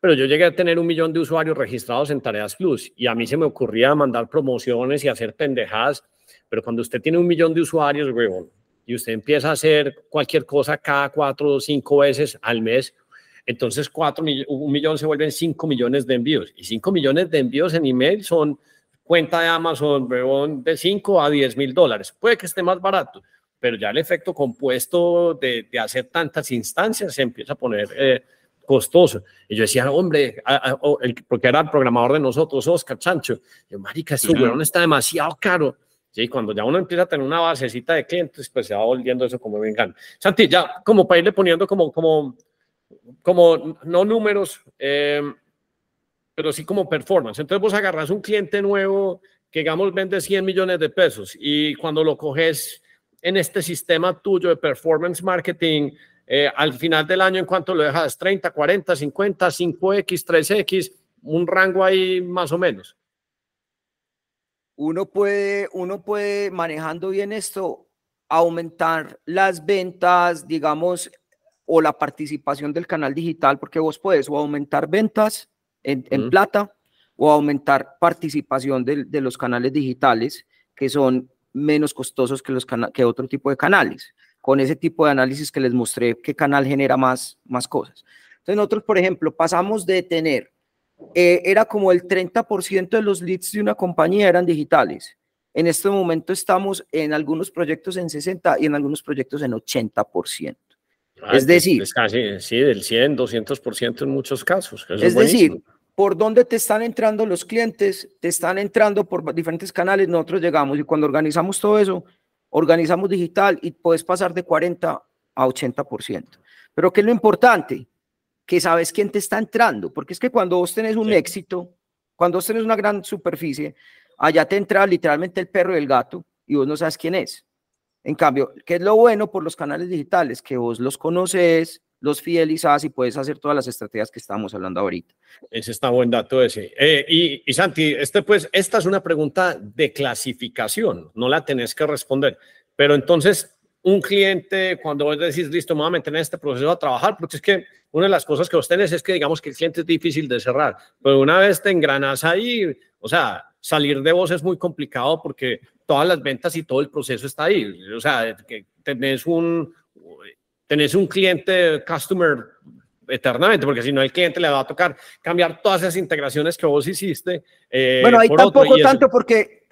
pero yo llegué a tener un millón de usuarios registrados en Tareas Plus y a mí se me ocurría mandar promociones y hacer pendejadas, pero cuando usted tiene un millón de usuarios, y usted empieza a hacer cualquier cosa cada cuatro o cinco veces al mes, entonces cuatro, un millón se vuelven cinco millones de envíos. Y cinco millones de envíos en email son cuenta de Amazon de 5 a 10 mil dólares. Puede que esté más barato, pero ya el efecto compuesto de, de hacer tantas instancias se empieza a poner eh, costoso. Y yo decía, hombre, porque era el programador de nosotros, Oscar Chancho. Yo, marica, esto uh está demasiado caro. Sí, cuando ya uno empieza a tener una basecita de clientes, pues se va volviendo eso como vengan. Santi, ya como para irle poniendo como, como, como no números, eh, pero sí como performance. Entonces vos agarras un cliente nuevo que, digamos, vende 100 millones de pesos y cuando lo coges en este sistema tuyo de performance marketing, eh, al final del año, ¿en cuánto lo dejas? 30, 40, 50, 5X, 3X, un rango ahí más o menos. Uno puede, uno puede manejando bien esto, aumentar las ventas, digamos, o la participación del canal digital, porque vos puedes o aumentar ventas en, plata o aumentar participación de, de, los canales digitales que son menos costosos que, los que otro tipo de canales, con ese tipo de análisis que les mostré qué canal genera más, más cosas. Entonces nosotros, por ejemplo, pasamos de tener, eh, era como el 30% de los leads de una compañía eran digitales. En este momento estamos en algunos proyectos en 60 y en algunos proyectos en 80%. Ah, es decir, sí, del 100, 200% en muchos casos. es, decir, por dónde te están entrando los clientes, te están entrando por diferentes canales, nosotros llegamos y cuando organizamos todo eso, organizamos digital y puedes pasar de 40 a 80%. Pero ¿qué es lo importante? Que sabes quién te está entrando, porque es que cuando vos tenés un éxito, cuando vos tenés una gran superficie, allá te entra literalmente el perro y el gato y vos no sabes quién es. En cambio, ¿qué es lo bueno por los canales digitales? Que vos los conoces, los fidelizas y puedes hacer todas las estrategias que estamos hablando ahorita. Ese está buen dato ese. Eh, y, Santi, este, pues, esta es una pregunta de clasificación, no la tenés que responder. Pero entonces, un cliente, cuando vos decís, listo, me voy a meter en este proceso a trabajar, porque es que una de las cosas que vos tenés es que digamos que el cliente es difícil de cerrar, pero una vez te engranas ahí, o sea, salir de vos es muy complicado porque todas las ventas y todo el proceso está ahí. O sea, que tenés un, tenés un cliente customer eternamente, porque si no el cliente le va a tocar cambiar todas esas integraciones que vos hiciste. Eh, bueno, ahí tampoco tanto porque,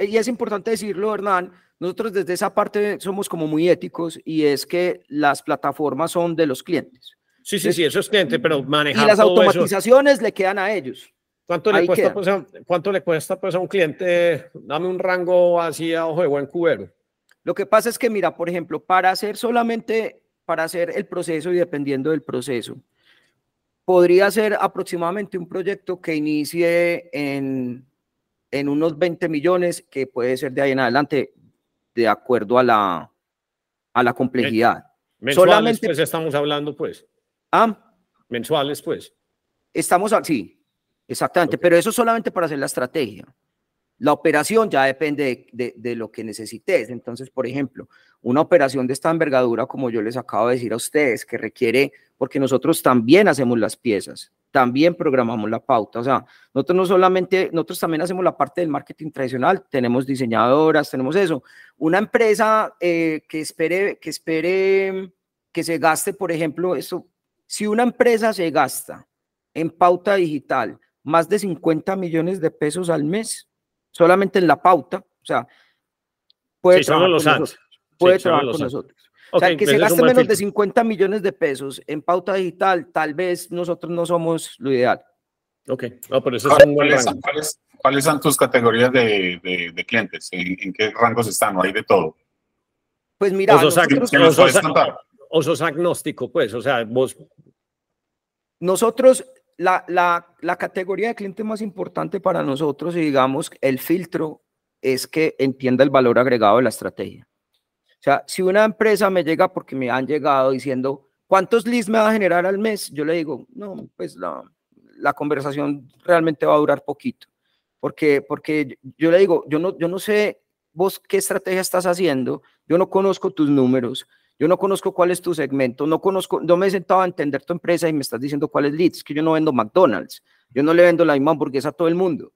y es importante decirlo, Hernán, nosotros desde esa parte somos como muy éticos y es que las plataformas son de los clientes. Sí, sí, sí, eso es cliente, pero manejar Y las automatizaciones le quedan a ellos. ¿Cuánto le, cuesta, pues, a, ¿Cuánto le cuesta pues, a un cliente? Dame un rango así a ojo de buen cubero. Lo que pasa es que, mira, por ejemplo, para hacer solamente, para hacer el proceso y dependiendo del proceso, podría ser aproximadamente un proyecto que inicie en, en unos 20 millones, que puede ser de ahí en adelante, de acuerdo a la, a la complejidad. Mensuales, solamente, pues estamos hablando, pues. Ah. Mensuales, pues. Estamos, sí, exactamente, pero eso solamente para hacer la estrategia. La operación ya depende de, lo que necesites. Entonces, por ejemplo, una operación de esta envergadura, como yo les acabo de decir a ustedes, que requiere, porque nosotros también hacemos las piezas, también programamos la pauta. O sea, nosotros no solamente, nosotros también hacemos la parte del marketing tradicional, tenemos diseñadoras, tenemos eso. Una empresa eh, que espere, que espere que se gaste, por ejemplo, eso, si una empresa se gasta en pauta digital más de 50 millones de pesos al mes, solamente en la pauta, o sea, puede trabajar con nosotros. Puede trabajar con nosotros. o sea, que se gaste menos de 50 millones de pesos en pauta digital, tal vez nosotros no somos lo ideal. Ok, no, pero eso es un buen rango. ¿Cuáles, son tus categorías de, de, clientes? ¿En, qué rangos están? ¿No hay de todo? Pues mira, o sos, agnóstico, pues, o sea, vos... Nosotros la, la, la, categoría de cliente más importante para nosotros y digamos el filtro es que entienda el valor agregado de la estrategia. O sea, si una empresa me llega porque me han llegado diciendo, ¿cuántos leads me va a generar al mes? Yo le digo, no, pues la, la conversación realmente va a durar poquito. Porque, porque yo le digo, yo no, yo no sé vos qué estrategia estás haciendo, yo no conozco tus números, yo no conozco cuál es tu segmento, no conozco, no me he sentado a entender tu empresa y me estás diciendo cuál es leads, que yo no vendo McDonald's, yo no le vendo la misma hamburguesa a todo el mundo.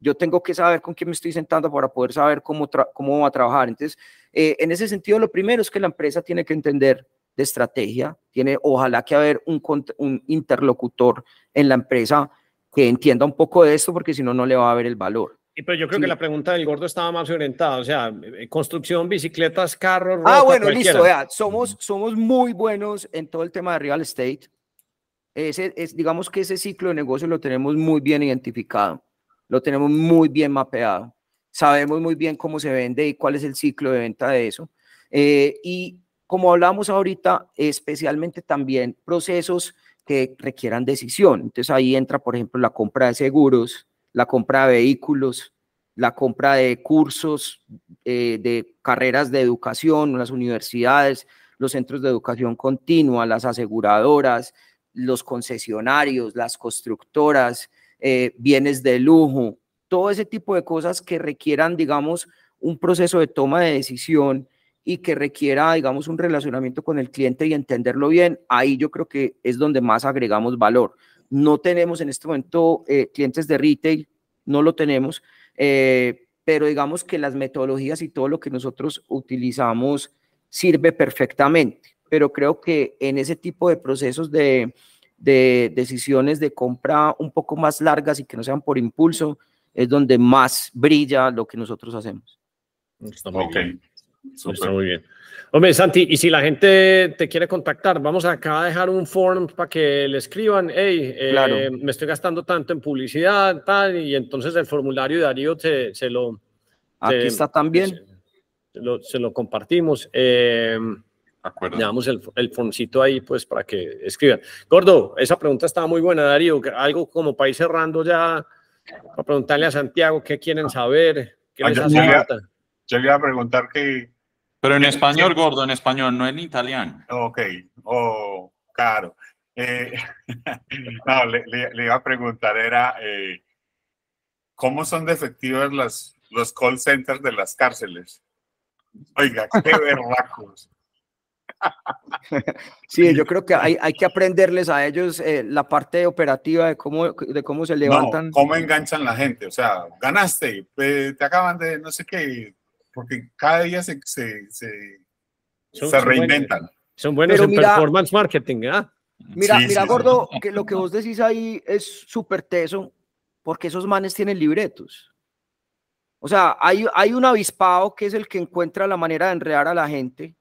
Yo tengo que saber con quién me estoy sentando para poder saber cómo, cómo va a trabajar. Entonces, eh, en ese sentido, lo primero es que la empresa tiene que entender de estrategia, tiene ojalá que haber un, un interlocutor en la empresa que entienda un poco de esto, porque si no, no le va a ver el valor. Pero yo creo que la pregunta del gordo estaba más orientada, o sea, eh, construcción, bicicletas, carros. ah, bueno, listo, somos, somos muy buenos en todo el tema de real estate. Ese, es, digamos que ese ciclo de negocio lo tenemos muy bien identificado, lo tenemos muy bien mapeado, sabemos muy bien cómo se vende y cuál es el ciclo de venta de eso. Eh, y como hablamos ahorita, especialmente también procesos que requieran decisión. Entonces ahí entra, por ejemplo, la compra de seguros, la compra de vehículos, la compra de cursos, eh, de carreras de educación, las universidades, los centros de educación continua, las aseguradoras, los concesionarios, las constructoras, eh, bienes de lujo, todo ese tipo de cosas que requieran, digamos, un proceso de toma de decisión y que requiera, digamos, un relacionamiento con el cliente y entenderlo bien, ahí yo creo que es donde más agregamos valor. No tenemos en este momento eh, clientes de retail, no lo tenemos, eh, pero digamos que las metodologías y todo lo que nosotros utilizamos sirve perfectamente, pero creo que en ese tipo de procesos de, de decisiones de compra un poco más largas y que no sean por impulso, es donde más brilla lo que nosotros hacemos. Está muy bien. Muy bien. Hombre, Santi, y si la gente te quiere contactar, vamos acá a dejar un form para que le escriban, hey, eh, me estoy gastando tanto en publicidad, tal, y entonces el formulario de Darío te, se lo... Aquí está también. Se lo, se lo compartimos. Eh, le damos el, el formcito ahí, pues, para que escriban. Gordo, esa pregunta estaba muy buena, Darío. Algo como para ir cerrando ya, para preguntarle a Santiago qué quieren saber, qué les hace falta. Yo le iba a preguntar que pero en español, gordo, en español, no en italiano. Ok, oh, claro. Eh, [laughs] no, le, iba a preguntar, era, eh, ¿cómo son de efectivos los, los call centers de las cárceles? Oiga, qué [laughs] berracos. Sí, yo creo que hay, hay que aprenderles a ellos eh, la parte operativa de cómo, de cómo se levantan. No, cómo enganchan la gente. O sea, ganaste, te acaban de no sé qué, porque cada día se, se, se, reinventan. Son buenos en performance marketing, ¿ah? Mira, mira, Gordo, que lo que vos decís ahí es súper teso, porque esos manes tienen libretos. O sea, hay, hay un avispado que es el que encuentra la manera de enredar a la gente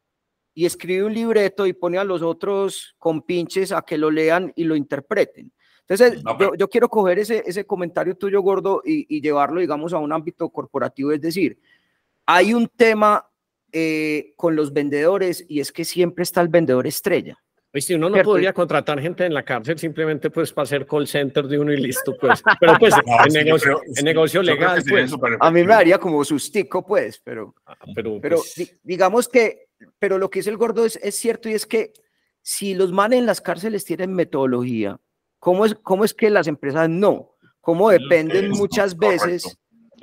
y escribe un libreto y pone a los otros con pinches a que lo lean y lo interpreten. Entonces, yo, quiero coger ese, ese comentario tuyo, Gordo, y, y llevarlo, digamos, a un ámbito corporativo, es decir, hay un tema eh, con los vendedores y es que siempre está el vendedor estrella. Pues si uno no podría contratar gente en la cárcel simplemente pues para hacer call center de uno y listo, pues. Pero pues [laughs] en, negocio, en negocio legal, pues. A mí me daría como sustico, pues, pero, ah, pero, pero pues digamos que, pero lo que es el gordo es, es cierto y es que si los manes en las cárceles tienen metodología, ¿cómo es, cómo es que las empresas no? ¿Cómo dependen muchas veces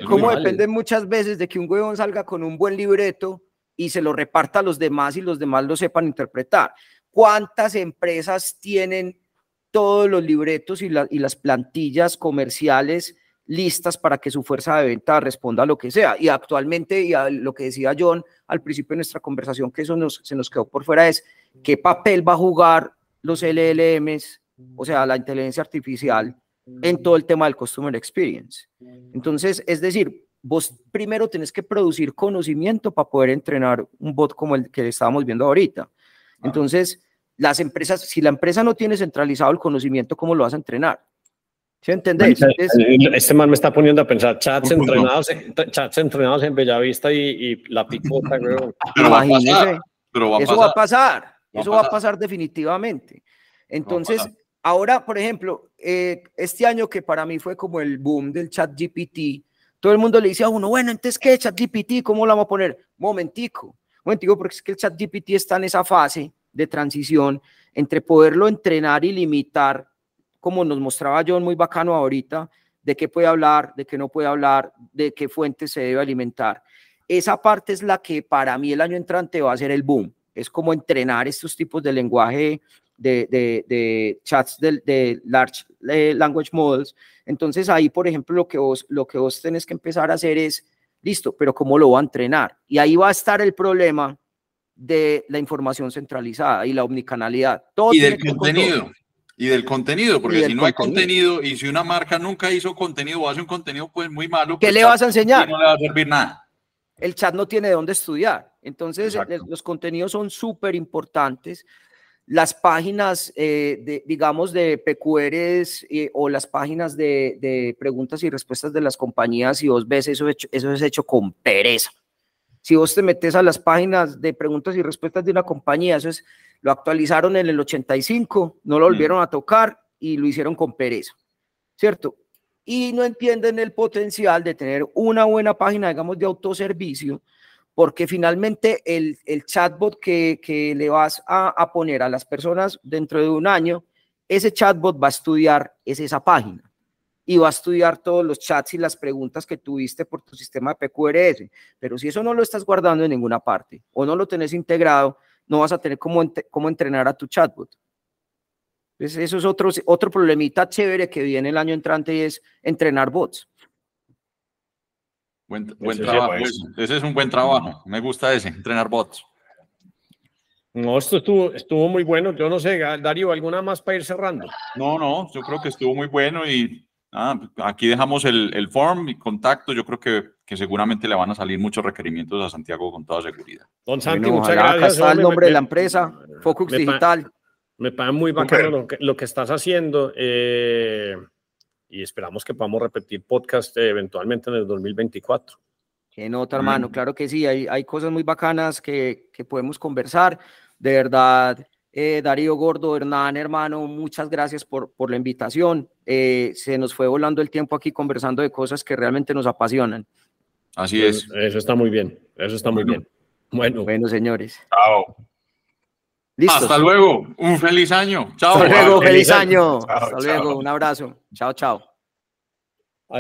como depende muchas veces de que un huevón salga con un buen libreto y se lo reparta a los demás y los demás lo sepan interpretar. ¿Cuántas empresas tienen todos los libretos y, y las plantillas comerciales listas para que su fuerza de venta responda a lo que sea? Y actualmente, y a lo que decía John al principio de nuestra conversación, que eso nos, se nos quedó por fuera, es qué papel va a jugar los LLMs, o sea, la inteligencia artificial, en todo el tema del Customer Experience. Entonces, es decir, vos primero tenés que producir conocimiento para poder entrenar un bot como el que estábamos viendo ahorita. Entonces, las empresas, si la empresa no tiene centralizado el conocimiento, ¿cómo lo vas a entrenar? ¿Sí entendés? Este man me está poniendo a pensar chats entrenados, en, chats entrenados en Bellavista y, y la picota, Imagínese. eso va a pasar. eso va a pasar definitivamente. Entonces, Ahora, por ejemplo, eh, este año que para mí fue como el boom del chat GPT, todo el mundo le dice a uno, bueno, entonces, ¿qué chat GPT? ¿Cómo lo vamos a poner? Momentico, momentico, porque es que el chat GPT está en esa fase de transición entre poderlo entrenar y limitar, como nos mostraba John muy bacano ahorita, de qué puede hablar, de qué no puede hablar, de qué fuente se debe alimentar. Esa parte es la que para mí el año entrante va a ser el boom. Es como entrenar estos tipos de lenguaje de, de, chats de, de Large eh, Language Models. Entonces ahí, por ejemplo, lo que, vos, lo que vos tenés que empezar a hacer es, listo, pero ¿cómo lo va a entrenar? Y ahí va a estar el problema de la información centralizada y la omnicanalidad. Todo y del contenido. Y del contenido, porque si no hay contenido y si una marca nunca hizo contenido o hace un contenido pues muy malo, ¿qué pues le vas a enseñar? No le va a servir nada. El chat no tiene de dónde estudiar. Entonces, los contenidos son súper importantes. Las páginas, eh, de, digamos, de PQRs eh, o las páginas de, de, preguntas y respuestas de las compañías, si vos ves eso, eso es hecho con pereza. Si vos te metes a las páginas de preguntas y respuestas de una compañía, eso es, lo actualizaron en el 85, no lo mm. volvieron a tocar y lo hicieron con pereza, ¿cierto? Y no entienden el potencial de tener una buena página, digamos, de autoservicio, porque finalmente el, chatbot que, le vas a, poner a las personas dentro de un año, ese chatbot va a estudiar es esa página y va a estudiar todos los chats y las preguntas que tuviste por tu sistema de PQRS. Pero si eso no lo estás guardando en ninguna parte o no lo tenés integrado, no vas a tener cómo, entrenar a tu chatbot. Entonces, eso es otro, otro problemita chévere que viene el año entrante y es entrenar bots. Buen, trabajo. Ese es un buen trabajo. Me gusta ese, entrenar bots. No, esto estuvo, estuvo muy bueno. Yo no sé, Darío, ¿alguna más para ir cerrando? No, no, yo creo que estuvo muy bueno y Ah, aquí dejamos el, el form y contacto. Yo creo que, que, seguramente le van a salir muchos requerimientos a Santiago con toda seguridad. Don Santi, muchas gracias. Acá está el nombre de la empresa, Focus Digital. me parece muy bacano lo que, lo que, estás haciendo eh, y esperamos que podamos repetir podcast eh, eventualmente en el 2024. Qué nota, hermano. Claro que sí, hay, hay cosas muy bacanas que, que podemos conversar. De verdad, eh, Darío Gordo, Hernán, hermano, muchas gracias por, por la invitación. Eh, se nos fue volando el tiempo aquí conversando de cosas que realmente nos apasionan. Así es. Eso está muy bien, eso está muy bien. Bueno. Bueno, señores. Chao. Hasta luego. Un feliz año. Chao. Hasta luego, feliz, año. Hasta luego, un abrazo. Chao, chao.